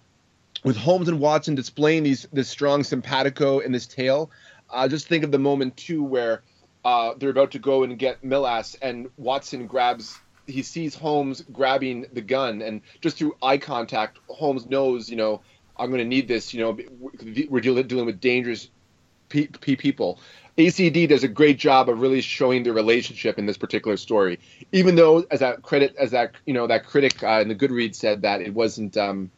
with Holmes and Watson displaying these this strong simpatico in this tale, uh, just think of the moment too where uh, they're about to go and get Melas, and Watson grabs. He sees Holmes grabbing the gun, and just through eye contact, Holmes knows, you know, I'm going to need this. You know, we're dealing with dangerous pe- pe- people. ACD does a great job of really showing the relationship in this particular story, even though, as that credit, as that you know, that critic uh, in the Goodreads said that it wasn't um,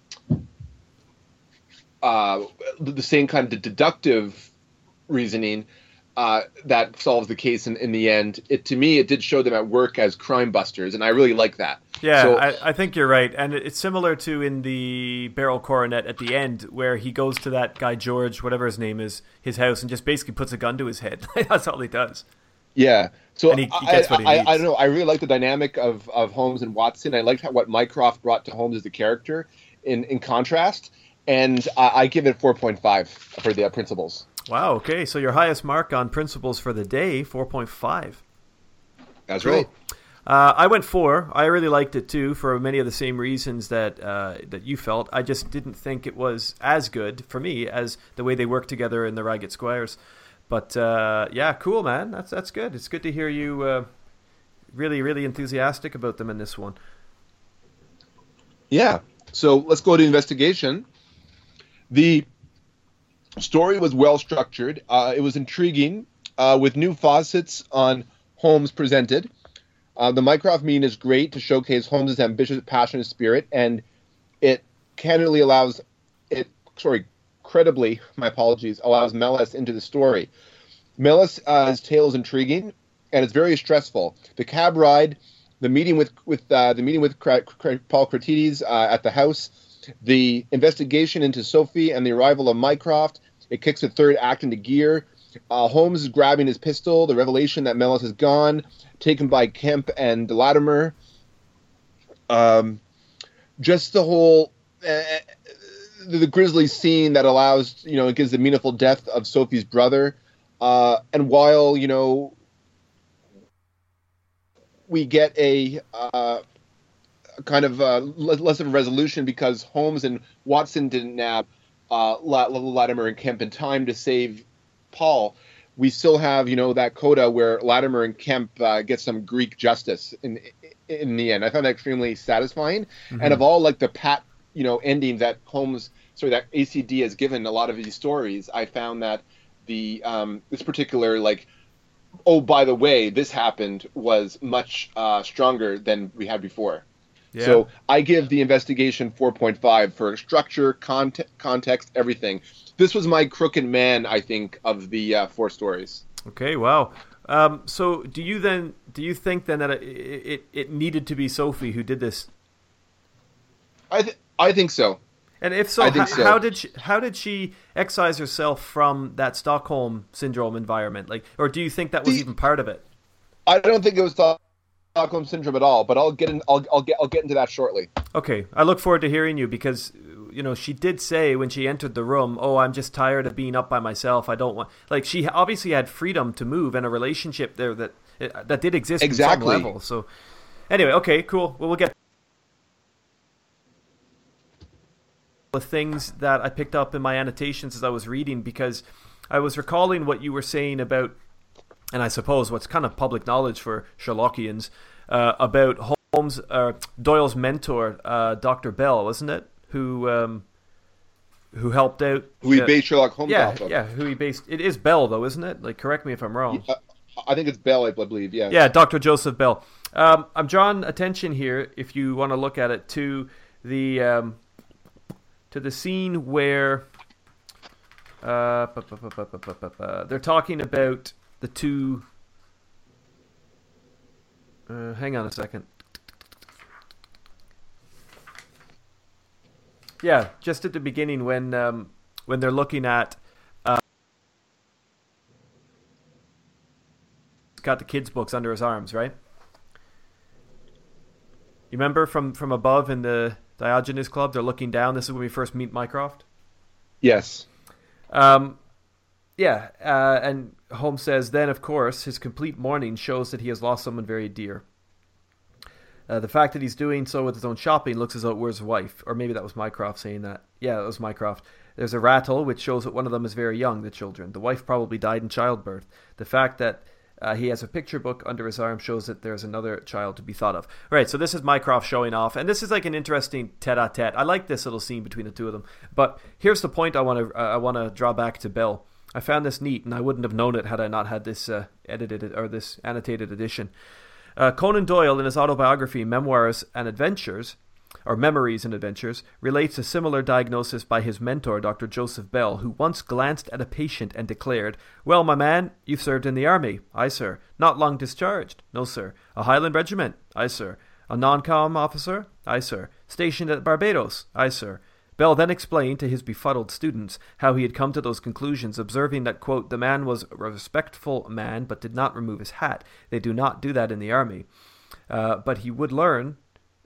uh, the same kind of deductive reasoning uh, that solves the case in, in the end. It to me, it did show them at work as crime busters, and I really like that. Yeah, So- I, I think you're right, and it's similar to in the Beryl Coronet at the end, where he goes to that guy George, whatever his name is, his house, and just basically puts a gun to his head. [laughs] That's all he does. Yeah. So he- he I, gets what he I. I don't know. I really like the dynamic of, of Holmes and Watson. I liked how, what Mycroft brought to Holmes as a character in, in contrast. And I, I give it 4.5 for the uh, principles. Wow. Okay, so your highest mark on principles for the day, four point five. That's Cool. right. Uh, I went four. I really liked it too, for many of the same reasons that uh, that you felt. I just didn't think it was as good for me as the way they work together in the Reigate Squires. But uh, yeah, cool, man. That's that's good. It's good to hear you uh, really, really enthusiastic about them in this one. Yeah. So let's go to investigation. The story was well structured. Uh, it was intriguing uh, with new faucets on Holmes presented. Uh, the Mycroft meeting is great to showcase Holmes' ambitious, passionate spirit, and it candidly allows it. Sorry, credibly, [laughs] my apologies, allows Melas into the story. Melas' uh, tale is intriguing, and it's very stressful. The cab ride, the meeting with with uh, the meeting with Cra- Cra- Paul Kratides uh, at the house, the investigation into Sophie and the arrival of Mycroft. It kicks the third act into gear. Uh, Holmes is grabbing his pistol. The revelation that Melas is gone, taken by Kemp and Latimer. Um, just the whole uh, the, the grisly scene that allows you know it gives the meaningful death of Sophie's brother. Uh, and while you know we get a uh, kind of uh, less of a resolution because Holmes and Watson didn't nab uh, La- La- Latimer and Kemp in time to save Paul. We still have, you know, that coda where Latimer and Kemp uh, get some Greek justice in in the end. I found that extremely satisfying. And of all like the pat, you know, ending that Holmes, sorry, that ACD has given a lot of these stories, I found that the um, this particular like oh by the way this happened was much uh, stronger than we had before Yeah. so i give the investigation 4.5 for structure cont- context everything this was my crooked man i think of the uh, four stories Okay, wow. Um, so, do you then do you think then that it, it it needed to be Sophie who did this? i, th- I think so And if so, ho- so. how did she, how did she excise herself from that Stockholm syndrome environment? Like, or do you think that was The- even part of it? I don't think it was Stockholm syndrome at all, but I'll get in. I'll, I'll get. I'll get into that shortly. Okay, I look forward to hearing you because you know she did say when she entered the room, "Oh, I'm just tired of being up by myself. I don't want." Like she obviously had freedom to move and a relationship there that that did exist Exactly. on some level. So anyway, okay, cool. Well, we'll get the things that I picked up in my annotations as I was reading because I was recalling what you were saying about, and I suppose what's kind of public knowledge for Sherlockians uh, about Holmes or uh, Doyle's mentor, uh, Doctor Bell, wasn't it? Who um, who helped out? Who he based Sherlock Holmes yeah, off of? Yeah, who he based. It is Bell though, isn't it? Like, correct me if I'm wrong. Yeah, I think it's Bell, I believe. Yeah. Yeah, Doctor Joseph Bell. Um, I'm drawing attention here, if you want to look at it, to the um, to the scene where. Uh, they're talking about the two. Uh, hang on a second. Yeah, just at the beginning when um, when they're looking at uh, got the kids' books under his arms, right? You remember from from above in the Diogenes Club, they're looking down. This is when we first meet Mycroft. Yes. Um, yeah, uh, and Holmes says, then, of course, his complete mourning shows that he has lost someone very dear. Uh, the fact that he's doing so with his own shopping looks as though it were his wife. Or maybe that was Mycroft saying that. Yeah, that was Mycroft. There's a rattle which shows that one of them is very young, the children. The wife probably died in childbirth. The fact that uh, he has a picture book under his arm shows that there's another child to be thought of. Right, so this is Mycroft showing off, and this is like an interesting tete-a-tete. I like this little scene between the two of them. But here's the point I want to uh, I want to draw back to Bell. I found this neat, and I wouldn't have known it had I not had this uh, edited or this annotated edition. Uh, Conan Doyle, in his autobiography Memoirs and Adventures, or Memories and Adventures, relates a similar diagnosis by his mentor, Dr. Joseph Bell, who once glanced at a patient and declared, Well, my man, you've served in the army. Aye, sir. Not long discharged. No, sir. A Highland regiment. Aye, sir. A non-com officer. Aye, sir. Stationed at Barbados. Aye, sir. Bell then explained to his befuddled students how he had come to those conclusions, observing that, quote, the man was a respectful man, but did not remove his hat. They do not do that in the army. Uh, but he would learn,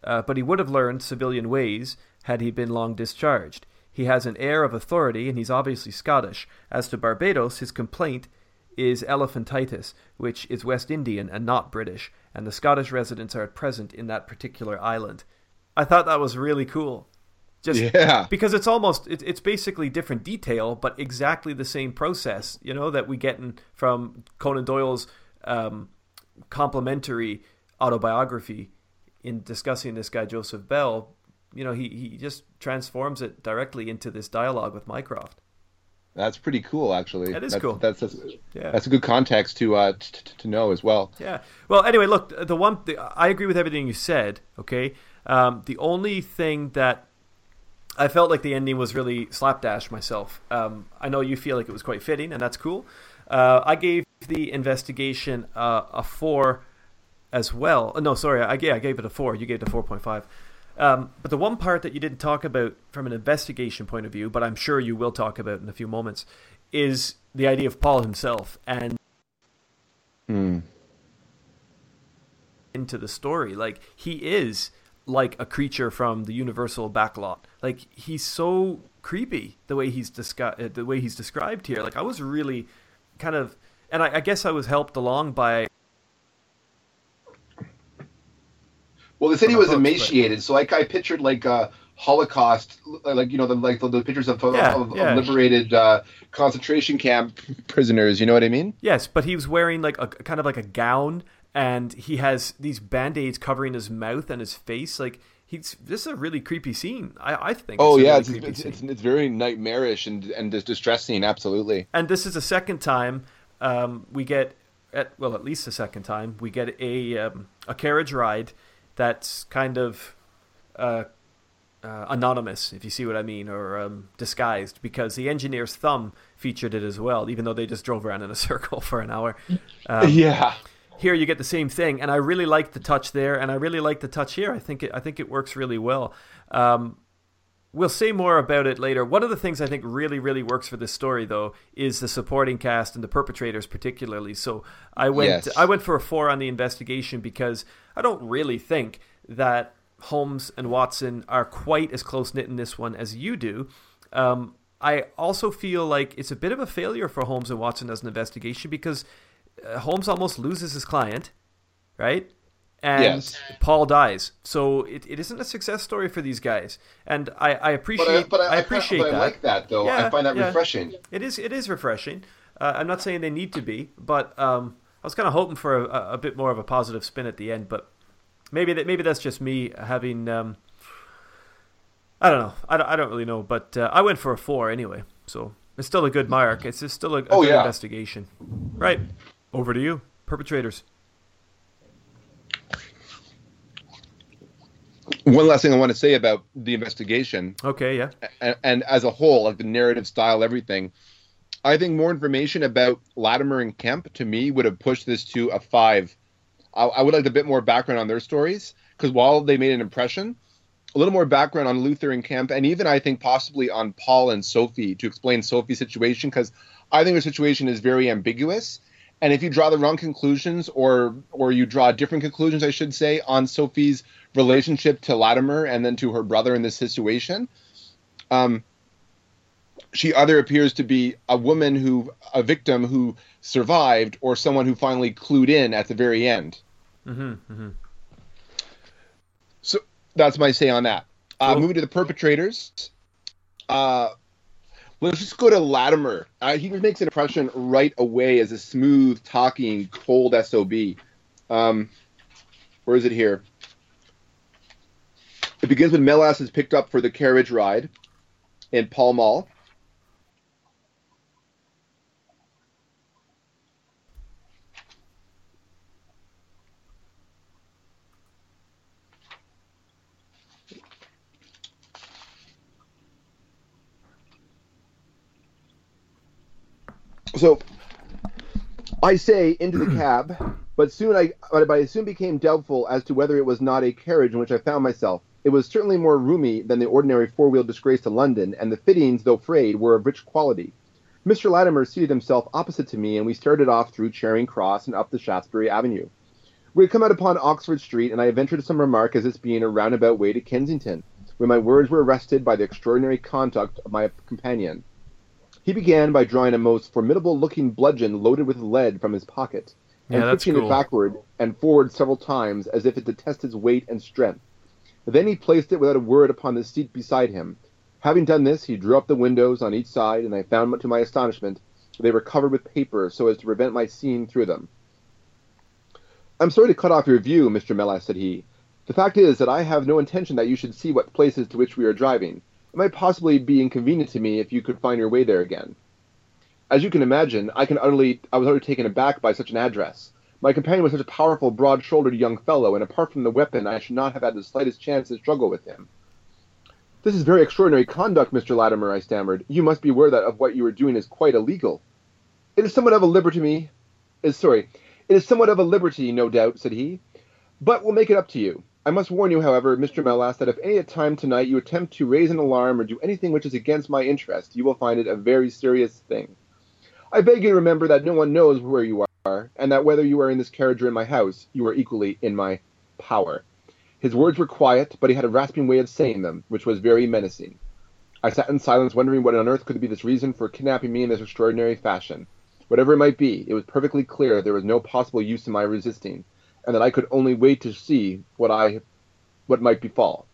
uh, but he would have learned civilian ways had he been long discharged. He has an air of authority, and he's obviously Scottish. As to Barbados, his complaint is elephantitis, which is West Indian and not British, and the Scottish residents are at present in that particular island. I thought that was really cool. Just Yeah. because it's almost it, it's basically different detail, but exactly the same process. You know that we get in, from Conan Doyle's um, complimentary autobiography in discussing this guy Joseph Bell. You know, he he just transforms it directly into this dialogue with Mycroft. That's pretty cool, actually. That is that's, cool. That's that's, Yeah. that's a good context to uh t- t- to know as well. Yeah. Well, anyway, look, the one the, I agree with everything you said. Okay. Um, the only thing that I felt like the ending was really slapdash myself. Um, I know you feel like it was quite fitting, and that's cool. Uh, I gave the investigation uh, a four as well. Uh, No, sorry, I, yeah, I gave it a four. You gave it a four point five. Um, but the one part that you didn't talk about from an investigation point of view, but I'm sure you will talk about in a few moments, is the idea of Paul himself and Hmm. into the story. Like he is like a creature from the Universal backlot. Like he's so creepy the way he's descri- uh, the way he's described here. Like I was really kind of, and I, I guess I was helped along by Well, they said he was books, but- emaciated, so like I pictured like uh, Holocaust, like you know, the like the, the pictures of, of- Yeah, of, yeah. of liberated uh, concentration camp prisoners. You know what I mean? yes, but he was wearing like a kind of like a gown, and he has these band aids covering his mouth and his face. Like he's this is a really creepy scene. I I think. Oh yeah, really it's, it's, it's it's very nightmarish and and dis- distressing. Absolutely. and this is the second time um, we get at well at least the second time we get a um, a carriage ride that's kind of uh, uh, anonymous if you see what I mean or um, disguised because the engineer's thumb featured it as well even though they just drove around in a [laughs] circle for an hour um, [laughs] yeah. Here you get the same thing and i really like the touch there and i really like the touch here i think it i think it works really well um, we'll say more about it later. One of the things I think really, really works for this story, though, is the supporting cast and the perpetrators, particularly. So I went, Yes. I went for a four on the investigation because I don't really think that Holmes and Watson are quite as close knit in this one as you do. Um, I also feel like it's a bit of a failure for Holmes and Watson as an investigation because Holmes almost loses his client, right? And Yes. Paul dies. So it, it isn't a success story for these guys. And I, I appreciate But I, but I, I appreciate but I that. like that though. Yeah, I find that yeah. refreshing. It is it is refreshing. Uh, I'm not saying they need to be, but um, I was kind of hoping for a, a bit more of a positive spin at the end. But maybe that maybe that's just me having. Um, I don't know. I don't, I don't really know, but uh, I went for a four anyway, so it's still a good mark. It's just still a, a Oh, good yeah. investigation. Right. Over to you, perpetrators. One last thing I want to say about the investigation, Okay, yeah. and, and as a whole, like the narrative style, everything. I think more information about Latimer and Kemp to me would have pushed this to a five. I, I would like a bit more background on their stories because while they made an impression, a little more background on Luther and Kemp, and even I think possibly on Paul and Sophie to explain Sophie's situation because I think her situation is very ambiguous. And if you draw the wrong conclusions, or or you draw different conclusions, I should say, on Sophie's relationship to Latimer and then to her brother in this situation, um, she either appears to be a woman who, a victim who survived, or someone who finally clued in at the very end. Mm-hmm, mm-hmm. So that's my say on that. Uh, Cool. moving to the perpetrators. Uh, let's just go to Latimer. Uh, he makes an impression right away as a smooth talking, cold SOB. Um, where is it here? It begins when Melas is picked up for the carriage ride in Pall Mall. So I say into the [clears throat] cab, but soon I but I soon became doubtful as to whether it was not a carriage in which I found myself. It was certainly more roomy than the ordinary four-wheel disgrace to London, and the fittings, though frayed, were of rich quality. Mr. Latimer seated himself opposite to me, and we started off through Charing Cross and up the Shaftesbury Avenue. We had come out upon Oxford Street, and I ventured some remark as this being a roundabout way to Kensington, when my words were arrested by the extraordinary conduct of my companion. He began by drawing a most formidable looking bludgeon loaded with lead from his pocket, and Yeah, cool. it backward and forward several times as if it to test its weight and strength. Then he placed it without a word upon the seat beside him. Having done this, he drew up the windows on each side, and I found to my astonishment they were covered with paper so as to prevent my seeing through them. I'm sorry to cut off your view, Mr. Melas, said he. The fact is that I have no intention that you should see what places to which we are driving. It might possibly be inconvenient to me if you could find your way there again. As you can imagine, I can utterly I was utterly taken aback by such an address. My companion was such a powerful, broad-shouldered young fellow, and apart from the weapon, I should not have had the slightest chance to struggle with him. This is very extraordinary conduct, Mr. Latimer, I stammered. You must be aware that of what you are doing is quite illegal. It is somewhat of a liberty to me. Is sorry. It is somewhat of a liberty, no doubt, said he. But we'll make it up to you. I must warn you, however, Mr. Melas, that if any time tonight you attempt to raise an alarm or do anything which is against my interest, you will find it a very serious thing. I beg you to remember that no one knows where you are, and that whether you are in this carriage or in my house, you are equally in my power. His words were quiet, but he had a rasping way of saying them, which was very menacing. I sat in silence, wondering what on earth could be this reason for kidnapping me in this extraordinary fashion. Whatever it might be, it was perfectly clear there was no possible use in my resisting, and that I could only wait to see what I, what might befall.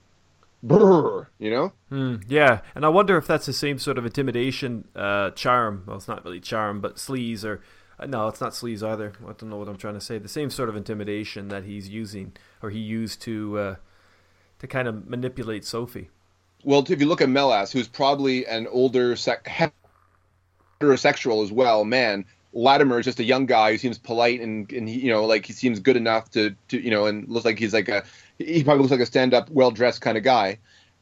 Brrr, you know? Hmm, yeah, and I wonder if that's the same sort of intimidation uh, charm. Well, it's not really charm, but sleaze or uh, no, it's not sleaze either. I don't know what I'm trying to say. The same sort of intimidation that he's using or he used to uh, to kind of manipulate Sophie. Well, if you look at Melas, who's probably an older sec- heterosexual as well, man, Latimer is just a young guy who seems polite and, and he, you know, like he seems good enough to, to, you know, and looks like he's like a, he probably looks like a stand-up, well-dressed kind of guy.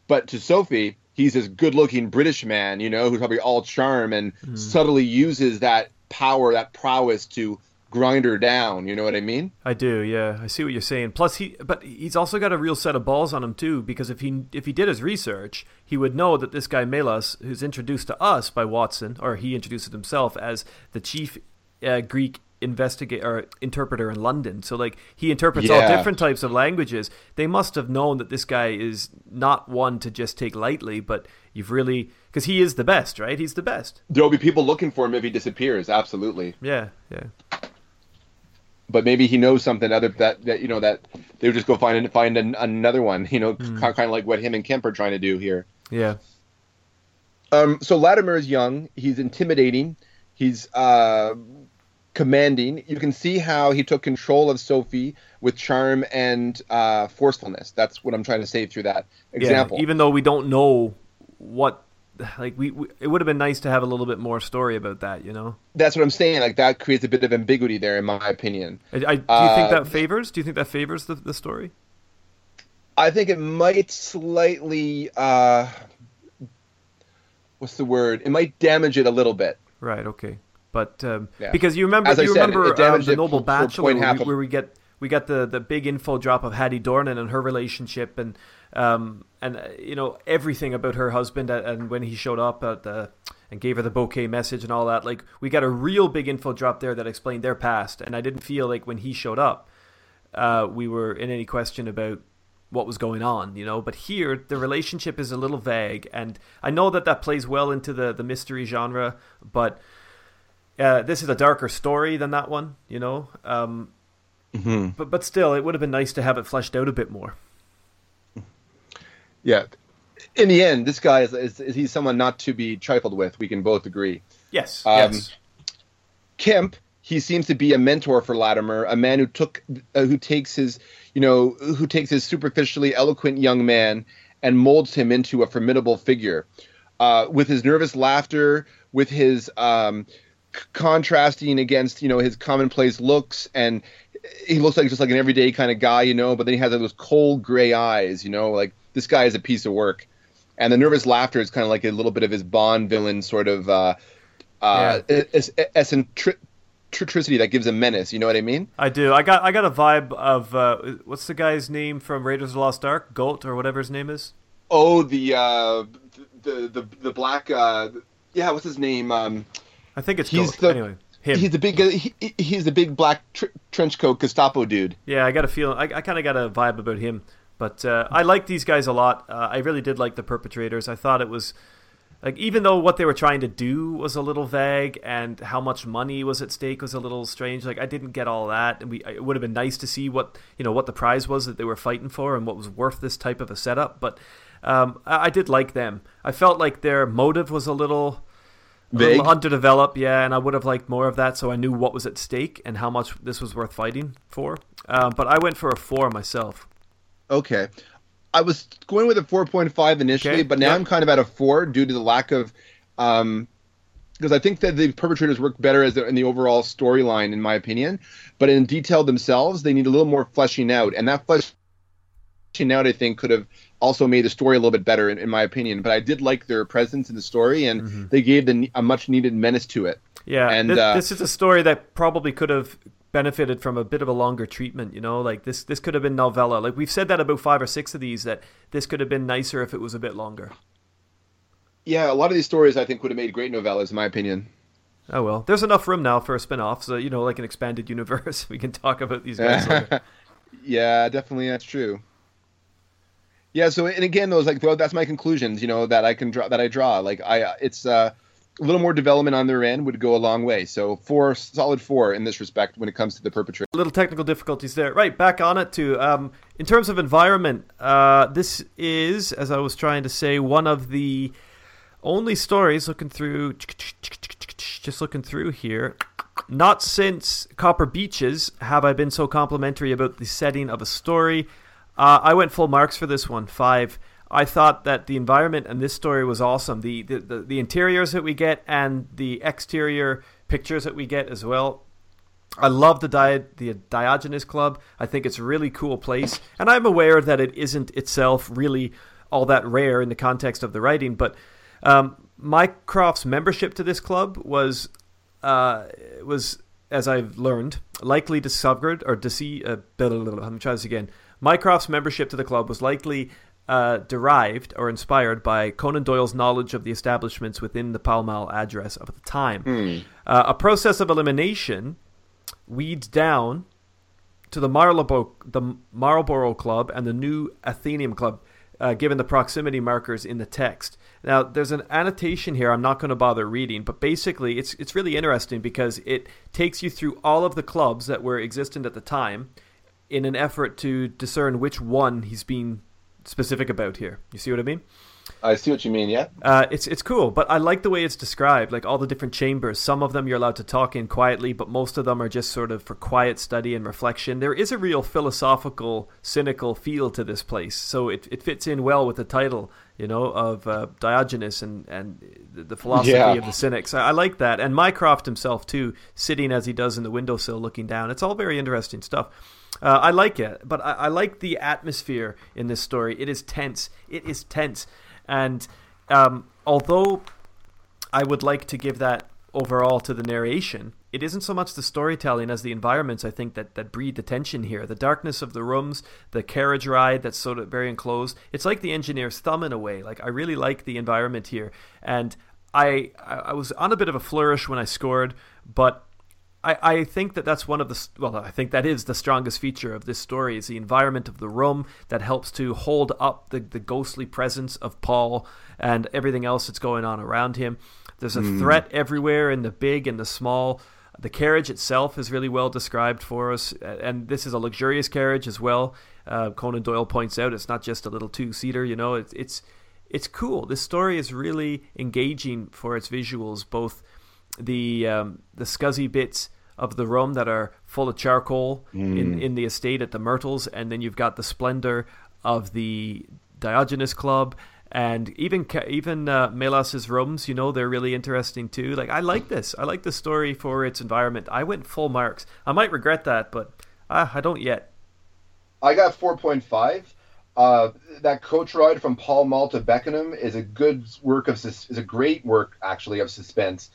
But to Sophie, he's this good-looking British man, you know, who's probably all charm and hmm. subtly uses that power, that prowess to grind her down. You know what I mean? I do, yeah. I see what you're saying. Plus, he, but he's also got a real set of balls on him too, because if he if he did his research, he would know that this guy Melas, who's introduced to us by Watson, or he introduced himself as the chief uh, Greek investigator or interpreter in London. So like he interprets all different types of languages. They must have known that this guy is not one to just take lightly, but you've really because he is the best, right? He's the best. There'll be people looking for him if he disappears. Absolutely. Yeah, yeah. But maybe he knows something other that that you know that they would just go find find an, another one. You know, Hmm. kind of like what him and Kemp are trying to do here. Yeah. Um, so Latimer is young. He's intimidating. He's uh, commanding. You can see how he took control of Sophie with charm and uh, forcefulness. That's what I'm trying to say through that example. Yeah, even though we don't know what, like we, we, it would have been nice to have a little bit more story about that. You know, That's what I'm saying. Like that creates a bit of ambiguity there, in my opinion. I, I, do you think Uh, that favors? Do you think that favors the, the story? I think it might slightly. Uh, what's the word? It might damage it a little bit. Right. Okay. But um, Yeah. because you remember, As I you said, remember um, the Noble for- for a Bachelor, where we, where we get we got the the big info drop of Hattie Dornan and her relationship, and um, and uh, you know everything about her husband, and, and when he showed up at the and gave her the bouquet message and all that. Like we got a real big info drop there that explained their past, and I didn't feel like when he showed up, uh, we were in any question about what was going on, you know. But here, the relationship is a little vague, and I know that that plays well into the the mystery genre, but uh, this is a darker story than that one, you know. Um, But but still, it would have been nice to have it fleshed out a bit more. Yeah. In the end, this guy is, is, is he's someone not to be trifled with. We can both agree. Yes. Um, yes. Kemp, he seems to be a mentor for Latimer, a man who took, uh, who takes his, you know, who takes his superficially eloquent young man and molds him into a formidable figure. Uh, with his nervous laughter, with his um, c- contrasting against, you know, his commonplace looks, and he looks like just like an everyday kind of guy, you know. But then he has like, those cold gray eyes, you know, like this guy is a piece of work. And the nervous laughter is kind of like a little bit of his Bond villain sort of uh, uh, eccentricity that gives a menace. You know what I mean? I do. I got I got a vibe of uh, what's the guy's name from Raiders of the Lost Ark? Goat or whatever his name is. Oh, the uh, the the the black. Uh, yeah, what's his name? Um, I think it's He's the- anyway, him. he's the big. He, he's the big black tr- trench coat Gestapo dude. Yeah, I got a feeling. I, I kind of got a vibe about him. But uh, I like these guys a lot. Uh, I really did like the perpetrators. I thought it was like even though what they were trying to do was a little vague and how much money was at stake was a little strange. Like I didn't get all that. And we it would have been nice to see what you know what the prize was that they were fighting for and what was worth this type of a setup. But um, I, I did like them. I felt like their motive was a little. A little underdeveloped, yeah, and I would have liked more of that, so I knew what was at stake and how much this was worth fighting for. Um, but I went for a four myself. Okay. I was going with a 4.5 initially, Okay, but now yeah. I'm kind of at a 4 due to the lack of. Um, because I think that the perpetrators work better as in the overall storyline, in my opinion. But in detail themselves, they need a little more fleshing out. And that fleshing out, I think, could have also made the story a little bit better, in, in my opinion. But I did like their presence in the story, and Mm-hmm. they gave the, a much needed menace to it. Yeah, And, this, uh, this is a story that probably could have benefited from a bit of a longer treatment. You know, like this this could have been novella. Like we've said that about five or six of these that this could have been nicer if it was a bit longer. Yeah, a lot of these stories I think would have made great novellas, in my opinion. Oh well, there's enough room now for a spin-off, so you know, like an expanded universe. [laughs] We can talk about these guys. [laughs] Yeah, definitely, that's true. Yeah, so and again, those like well, that's my conclusions. You know that I can draw that I draw. Like I, it's uh, a little more development on their end would go a long way. So four, solid four in this respect when it comes to the perpetrator. little technical difficulties there. Right, back on it too. Um, in terms of environment, uh, this is, as I was trying to say, one of the only stories looking through, just looking through here. Not since Copper Beeches have I been so complimentary about the setting of a story. Uh, I went full marks for this one, five. I thought that the environment and this story was awesome. The, the the the interiors that we get and the exterior pictures that we get as well. I love the Di- the Diogenes Club. I think it's a really cool place, and I'm aware that it isn't itself really all that rare in the context of the writing. But um, Mycroft's membership to this club was uh, was as I've learned, likely discovered or uh, blah, blah, blah, let me try this again. Mycroft's membership to the club was likely uh, derived or inspired by Conan Doyle's knowledge of the establishments within the Pall Mall address of the time. Uh, a process of elimination weeds down to the Marlborough, the Marlborough Club and the new Athenaeum Club, uh, given the proximity markers in the text. Now, there's an annotation here. I'm not going to bother reading, but basically, it's it's really interesting because it takes you through all of the clubs that were existent at the time, in an effort to discern which one he's being specific about here. You see what I mean? I see what you mean. Yeah. Uh, it's it's cool, but I like the way it's described. Like all the different chambers. Some of them you're allowed to talk in quietly, but most of them are just sort of for quiet study and reflection. There is a real philosophical, cynical feel to this place, so it, it fits in well with the title, you know, of uh, Diogenes and and the, philosophy Yeah. of the cynics. I, I like that, and Mycroft himself too, sitting as he does in the windowsill, looking down. It's all very interesting stuff. Uh, I like it, but I, I like the atmosphere in this story. It is tense. It is tense, and um, although I would like to give that overall to the narration, it isn't so much the storytelling as the environments. I think that that breed the tension here. The darkness of the rooms, the carriage ride that's of very enclosed. It's like the engineer's thumb in a way. Like I really like the environment here, and I I was on a bit of a flourish when I scored, but I, I think that that's one of the well I think that is the strongest feature of this story is the environment of the room that helps to hold up the, the ghostly presence of Paul and everything else that's going on around him. There's a threat everywhere in the big and the small. The carriage itself is really well described for us, and this is a luxurious carriage as well. Uh, Conan Doyle points out it's not just a little two seater. You know, it's it's it's cool. This story is really engaging for its visuals, both the um, the scuzzy bits of the room that are full of charcoal in, in the estate at the Myrtles, and then you've got the splendor of the Diogenes Club, and even even uh, Melas's rooms. You know, they're really interesting too. Like I like this. I like the story for its environment. I went full marks. I might regret that, but uh, I don't yet. I got 4.5. Uh, that coach ride from Pall Mall to Beckenham is a good work of sus- is a great work actually of suspense,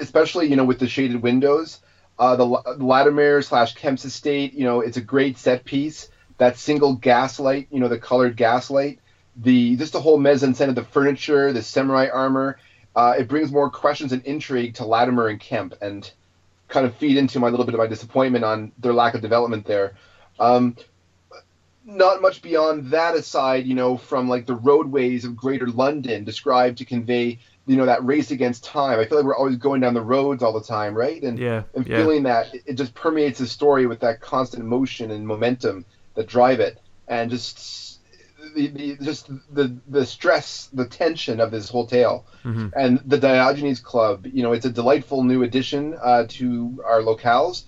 especially you know with the shaded windows. Uh, the, La- Latimer slash Kemp's estate, you know, it's a great set piece. That single gaslight, you know, the colored gaslight, the just the whole mise en scène of the furniture, the samurai armor, uh, it brings more questions and intrigue to Latimer and Kemp, and kind of feed into my little bit of my disappointment on their lack of development there. Um, not much beyond that aside, you know, from like the roadways of Greater London described to convey, you know, that race against time. I feel like we're always going down the roads all the time, right? And Yeah, and yeah. feeling that it just permeates the story with that constant motion and momentum that drive it, and just the, the just the the stress, the tension of this whole tale. Mhm. And the Diogenes Club, you know, it's a delightful new addition uh, to our locales.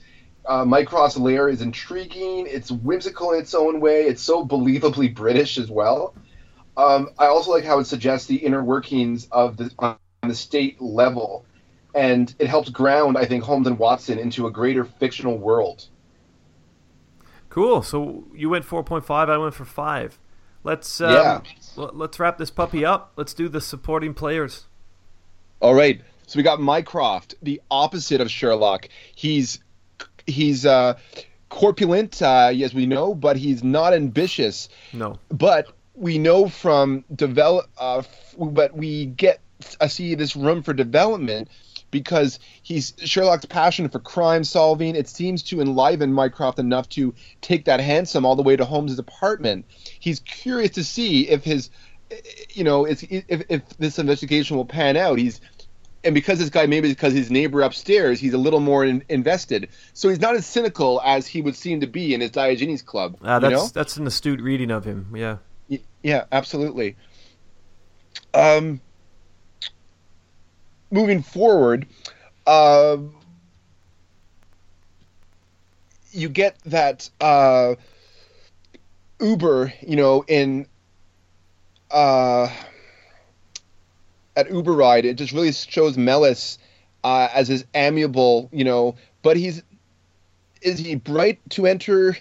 Uh, Mycroft's lair is intriguing. It's whimsical in its own way. It's so believably British as well. Um, I also like how it suggests the inner workings of the on the state level, and it helps ground, I think, Holmes and Watson into a greater fictional world. Cool. So you went 4.5. I went for five. Let's um, Yeah. l- let's wrap this puppy up. Let's do the supporting players. All right. So we got Mycroft, the opposite of Sherlock. He's he's uh, corpulent, uh, as we know, but he's not ambitious. No. But we know from develop, uh, f- but we get uh, see this room for development because he's Sherlock's passion for crime solving. It seems to enliven Mycroft enough to take that hansom all the way to Holmes's apartment. He's curious to see if his, you know, if if, if this investigation will pan out. He's and because this guy maybe because his neighbor upstairs, he's a little more in, invested. So he's not as cynical as he would seem to be in his Diogenes club. Uh, you that's know? that's an astute reading of him. Yeah. Yeah, absolutely. Um, moving forward, uh, you get that uh, Uber, you know, in uh, at Uber ride, it just really shows Melas uh, as his amiable, you know, but he's is he bright to enter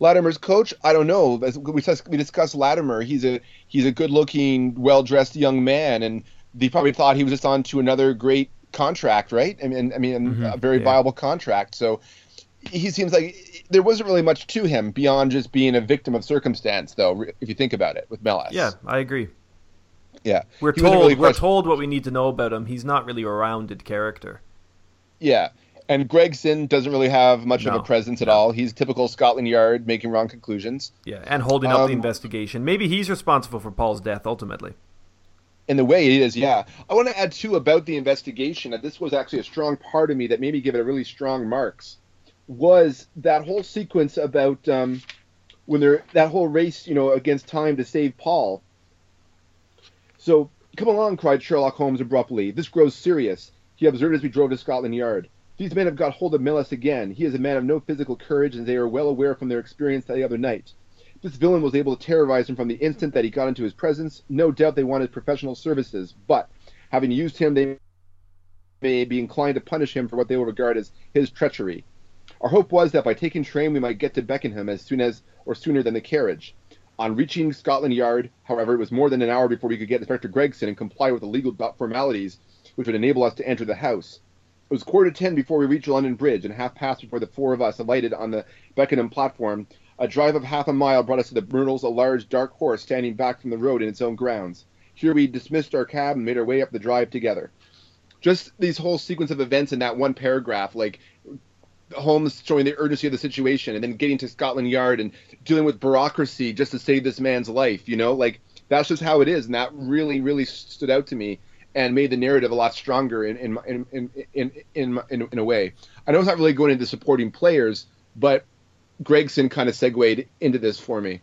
Latimer's coach? I don't know. As we discussed, we discussed Latimer. He's a he's a good-looking, well-dressed young man, and they probably thought he was just on to another great contract, right? I mean, I mean, Mm-hmm. a very yeah. viable contract. So he seems like there wasn't really much to him beyond just being a victim of circumstance, though. If you think about it, with Melas. Yeah, I agree. yeah. We're He told really we're told what we need to know about him. He's not really a rounded character. Yeah. And Gregson doesn't really have much of a presence at all. He's typical Scotland Yard, making wrong conclusions. Yeah, and holding up the Um, investigation. Maybe he's responsible for Paul's death ultimately. In the way it is, yeah. I want to add too about the investigation. That this was actually a strong part of me that made me give it a really strong marks. Was that whole sequence about um, when they're that whole race, you know, against time to save Paul. So come along, cried Sherlock Holmes abruptly. This grows serious. He observed as we drove to Scotland Yard. These men have got hold of Melas again. He is a man of no physical courage, and they are well aware from their experience the other night. This villain was able to terrorize him from the instant that he got into his presence. No doubt they wanted professional services, but having used him, they may be inclined to punish him for what they will regard as his treachery. Our hope was that by taking train we might get to Beckenham as soon as or sooner than the carriage. On reaching Scotland Yard, however, it was more than an hour before we could get Inspector Gregson and comply with the legal formalities which would enable us to enter the house. It was quarter to ten before we reached London Bridge, and half past before the four of us alighted on the Beckenham platform. A drive of half a mile brought us to the Myrtles, a large dark horse standing back from the road in its own grounds. Here we dismissed our cab and made our way up the drive together. Just these whole sequence of events in that one paragraph, like Holmes showing the urgency of the situation, and then getting to Scotland Yard and dealing with bureaucracy just to save this man's life. You know, like that's just how it is, and that really, really stood out to me and made the narrative a lot stronger in in in in in, in, in, in a way. I know it's not really going into supporting players, but Gregson kind of segued into this for me.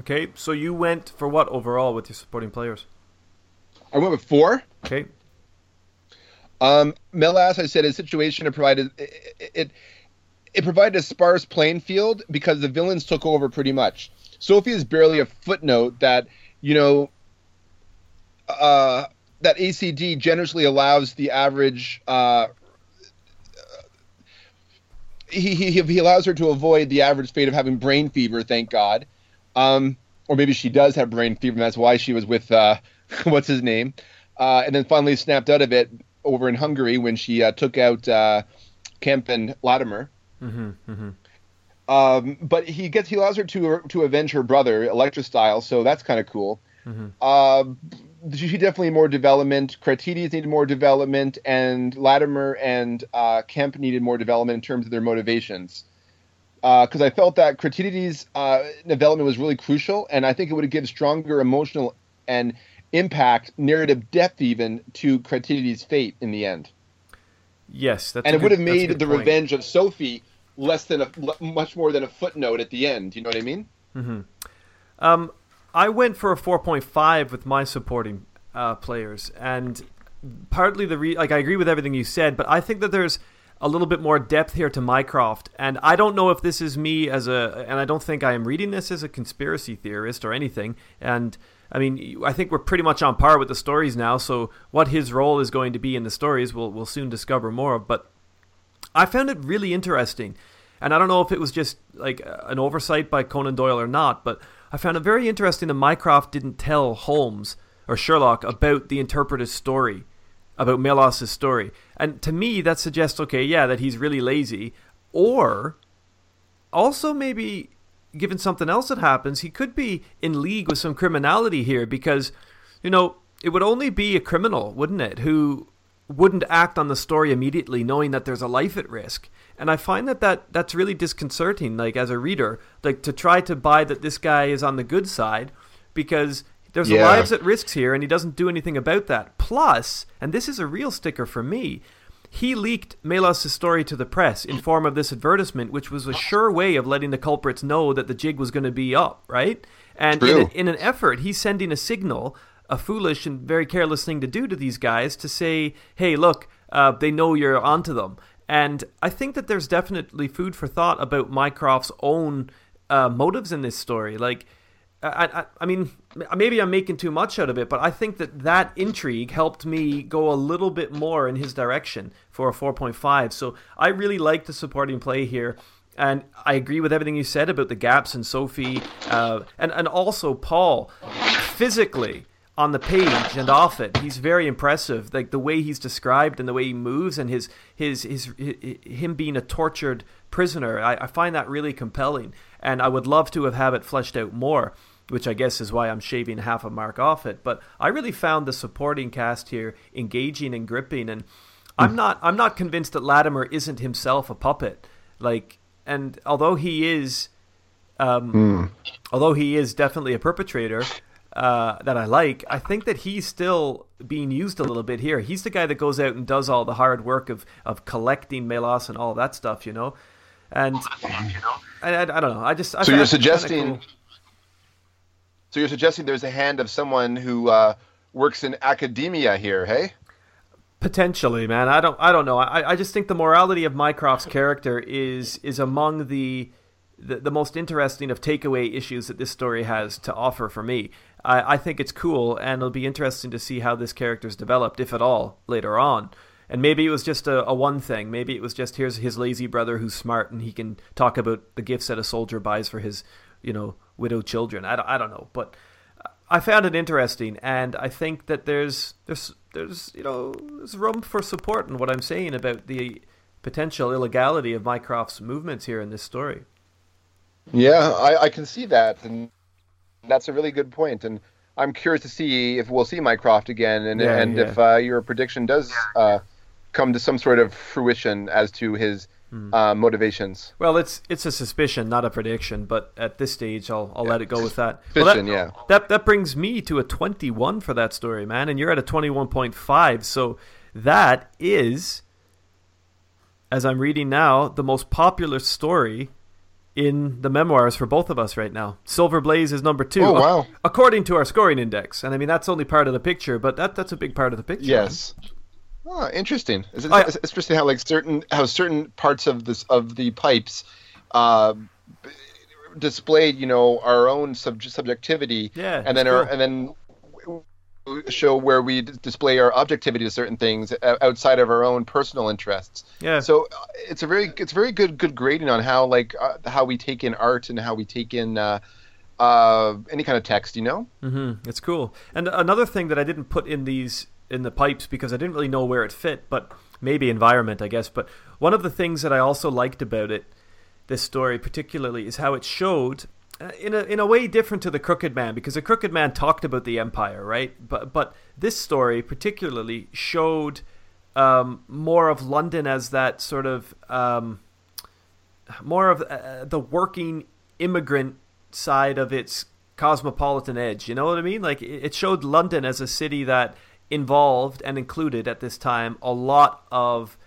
Okay, so you went for what overall with your supporting players? I went with four. Okay, Um, Melas, I said, his situation had provided it, it it provided a sparse playing field because the villains took over pretty much. Sophie is barely a footnote that you know uh, that ACD generously allows the average. Uh, he, he he allows her to avoid the average fate of having brain fever. Thank God. Um, or maybe she does have brain fever, and that's why she was with uh, [laughs] what's his name, uh, and then finally snapped out of it over in Hungary when she uh, took out uh, Kemp and Latimer. Um, but he gets he allows her to to avenge her brother Electra style, so that's kind of cool. Uh, she definitely more development. Kratides needed more development, and Latimer and uh, Kemp needed more development in terms of their motivations. Because I felt that Kratides' uh, development was really crucial, and I think it would have given stronger emotional and impact, narrative depth, even to Kratides' fate in the end yes, that's and it would have made the point. revenge of Sophie less than a much more than a footnote at the end. You know what I mean? Um, I went for a 4.5 with my supporting uh, players, and partly the re- like I agree with everything you said, but I think that there's a little bit more depth here to Mycroft, and I don't know if this is me as a, and I don't think I am reading this as a conspiracy theorist or anything, and. I mean, I think we're pretty much on par with the stories now. So, what his role is going to be in the stories, we'll we'll soon discover more. But I found it really interesting. And I don't know if it was just like an oversight by Conan Doyle or not, but I found it very interesting that Mycroft didn't tell Holmes or Sherlock about the interpreter's story, about Melas's story. And to me, that suggests, okay, yeah, that he's really lazy. Or also maybe given something else that happens, he could be in league with some criminality here because, you know, it would only be a criminal, wouldn't it, who wouldn't act on the story immediately knowing that there's a life at risk. And I find that, that that's really disconcerting, like as a reader, like to try to buy that this guy is on the good side because there's Yeah. lives at risks here and he doesn't do anything about that. Plus, and this is a real sticker for me, he leaked Melas' story to the press in form of this advertisement, which was a sure way of letting the culprits know that the jig was going to be up, right? And in, a, in an effort, he's sending a signal, a foolish and very careless thing to do to these guys to say, hey, look, uh, they know you're onto them. And I think that there's definitely food for thought about Mycroft's own uh, motives in this story. Like, I, I, I mean, maybe I'm making too much out of it, but I think that that intrigue helped me go a little bit more in his direction for a 4.5. So I really like the supporting play here. And I agree with everything you said about the gaps in Sophie, uh, and and also Paul. Physically, on the page and off it, he's very impressive. Like the way he's described and the way he moves and his his his, hi him being a tortured prisoner. I, I find that really compelling, and I would love to have have it fleshed out more. Which I guess is why I'm shaving half a mark off it. But I really found the supporting cast here engaging and gripping, and I'm not I'm not convinced that Latimer isn't himself a puppet. Like, and although he is, um, although he is definitely a perpetrator uh, that I like, I think that he's still being used a little bit here. He's the guy that goes out and does all the hard work of of collecting Melas and all that stuff, you know. And I, I, I don't know. I just I So found you're it suggesting- cool. So you're suggesting there's a hand of someone who uh, works in academia here, hey? Potentially, man. I don't. I don't know. I, I just think the morality of Mycroft's character is is among the, the the most interesting of takeaway issues that this story has to offer for me. I, I think it's cool, and it'll be interesting to see how this character's developed, if at all, later on. And maybe it was just a, a one thing. Maybe it was just here's his lazy brother who's smart and he can talk about the gifts that a soldier buys for his, you know, widowed children. I don't, I don't know, but I found it interesting, and I think that there's there's there's you know there's room for support in what I'm saying about the potential illegality of Mycroft's movements here in this story. Yeah, I, I can see that, and that's a really good point. And I'm curious to see if we'll see Mycroft again, and Yeah, and yeah. if uh, your prediction does uh, come to some sort of fruition as to his Hmm. uh, motivations. Well, it's it's a suspicion, not a prediction, but at this stage, I'll I'll let it go with that. Well, that- yeah. That that brings me to a 21 for that story, man, and you're at a 21.5. So that is, as I'm reading now, the most popular story in the memoirs for both of us right now. Silver Blaze is number two. Oh, wow. According to our scoring index, and I mean that's only part of the picture, but that that's a big part of the picture. Yes. Oh, interesting. It's, it's interesting how like certain how certain parts of this of the pipes uh, displayed, you know, our own sub- subjectivity, Yeah, and then it's our and then show where we d- display our objectivity to certain things outside of our own personal interests. Yeah. So uh, it's a very it's very good good grading on how like uh, how we take in art and how we take in uh, uh, any kind of text, you know. Mm-hmm. It's cool. And another thing that I didn't put in these in the pipes because I didn't really know where it fit, but maybe environment, I guess. But one of the things that I also liked about it, this story particularly, is how it showed. In a, in a way different to the Crooked Man because the Crooked Man talked about the Empire, right? But but this story particularly showed um, more of London as that sort of um, more of uh, the working immigrant side of its cosmopolitan edge. You know what I mean? Like it showed London as a city that involved and included at this time a lot of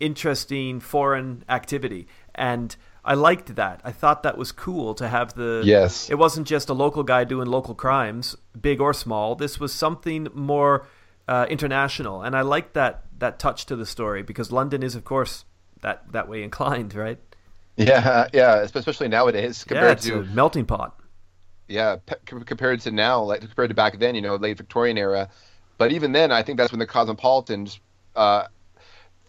interesting foreign activity and I liked that. I thought that was cool to have the Yes. It wasn't just a local guy doing local crimes, big or small. This was something more uh, international, and I liked that that touch to the story because London is, of course, that that way inclined, right? Yeah, [laughs] yeah, especially nowadays Yeah, compared it's to a melting pot. yeah pe- compared to now like compared to back then you know late victorian era but even then i think that's when the cosmopolitan uh,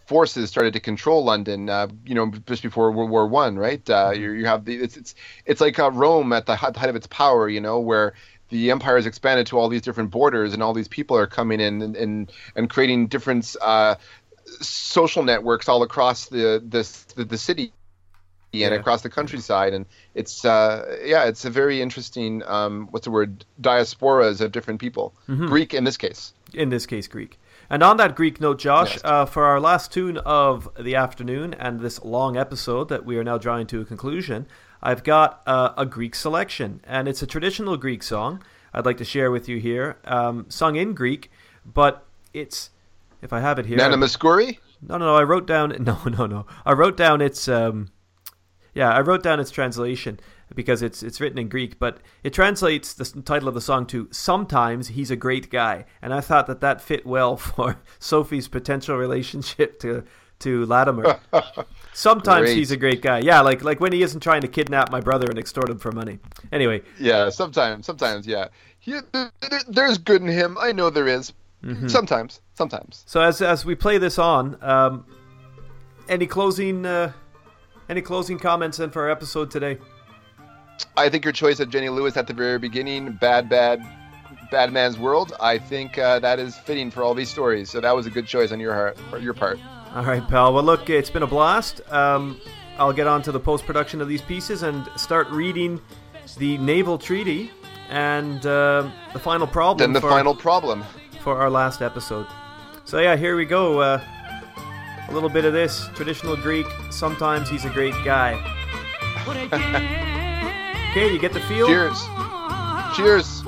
forces started to control london uh, you know just before world war one right uh, you, you have the it's it's, it's like uh, rome at the height height of its power you know where the empire has expanded to all these different borders and all these people are coming in and and, and creating different uh, social networks all across the the, the, the city and Yeah. across the countryside and it's uh yeah it's a very interesting um what's the word diasporas of different people Mm-hmm. greek in this case in this case Greek. And on that Greek note, Josh, Yes. uh, for our last tune of the afternoon and this long episode that we are now drawing to a conclusion, I've got uh, a Greek selection, and it's a traditional Greek song. I'd like to share with you here, um, sung in Greek, but it's if I have it here. Nana Mouskouri No, no, no. I wrote down. [laughs] No, no, no. I wrote down its. Um, yeah, I wrote down its translation because it's it's written in Greek, but it translates the title of the song to "Sometimes he's a great guy," and I thought that that fit well [laughs] for Sophie's potential relationship to to Latimer. [laughs] Sometimes Great. he's a great guy. Yeah, like like when he isn't trying to kidnap my brother and extort him for money. Anyway, yeah sometimes sometimes yeah he, there, there's good in him i know there is. Mm-hmm. sometimes sometimes so as as we play this on, um, any closing uh, any closing comments then for our episode today? I think your choice of jenny lewis at the very beginning bad bad Bad Man's World, I think uh, that is fitting for all these stories. So that was a good choice on your heart, or your part. All right, pal. Well, look, it's been a blast. Um, I'll get on to the post production of these pieces and start reading the naval treaty and uh, the final problem. Then the for, final problem. for our last episode. So yeah, here we go. Uh, a little bit of this traditional Greek. Sometimes he's a great guy. [laughs] Okay, you get the feel. Cheers. Cheers.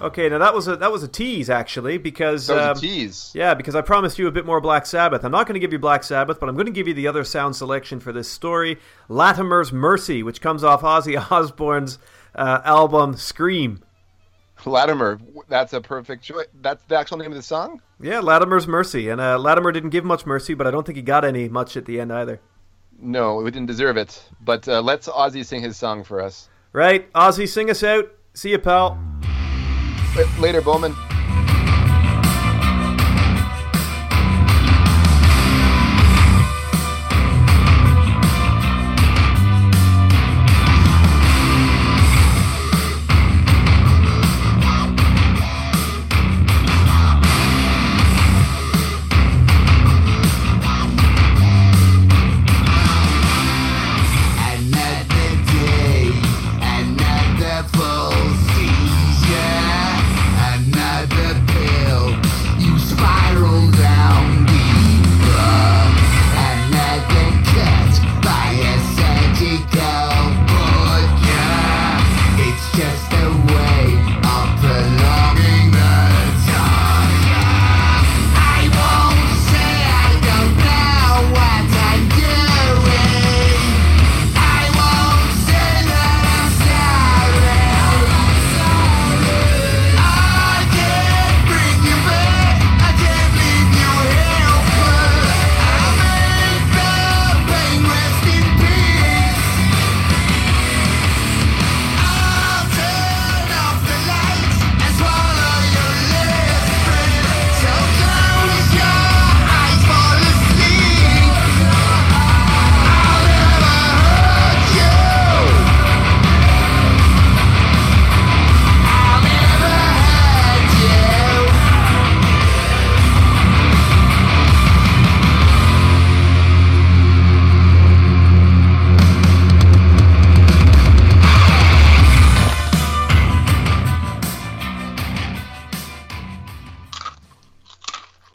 Okay, now that was a that was a tease actually because That was um, a tease. Yeah, because I promised you a bit more Black Sabbath. I'm not going to give you Black Sabbath, but I'm going to give you the other sound selection for this story Latimer's Mercy, which comes off Ozzy [laughs] Osbourne's uh, album Scream. Latimer, that's a perfect choice. That's the actual name of the song? Yeah, Latimer's Mercy. And uh, Latimer didn't give much mercy, but I don't think he got any much at the end either. No, we didn't deserve it. But uh, let's Ozzy sing his song for us. Right? Ozzy, sing us out. See you, pal. Later, Bowman.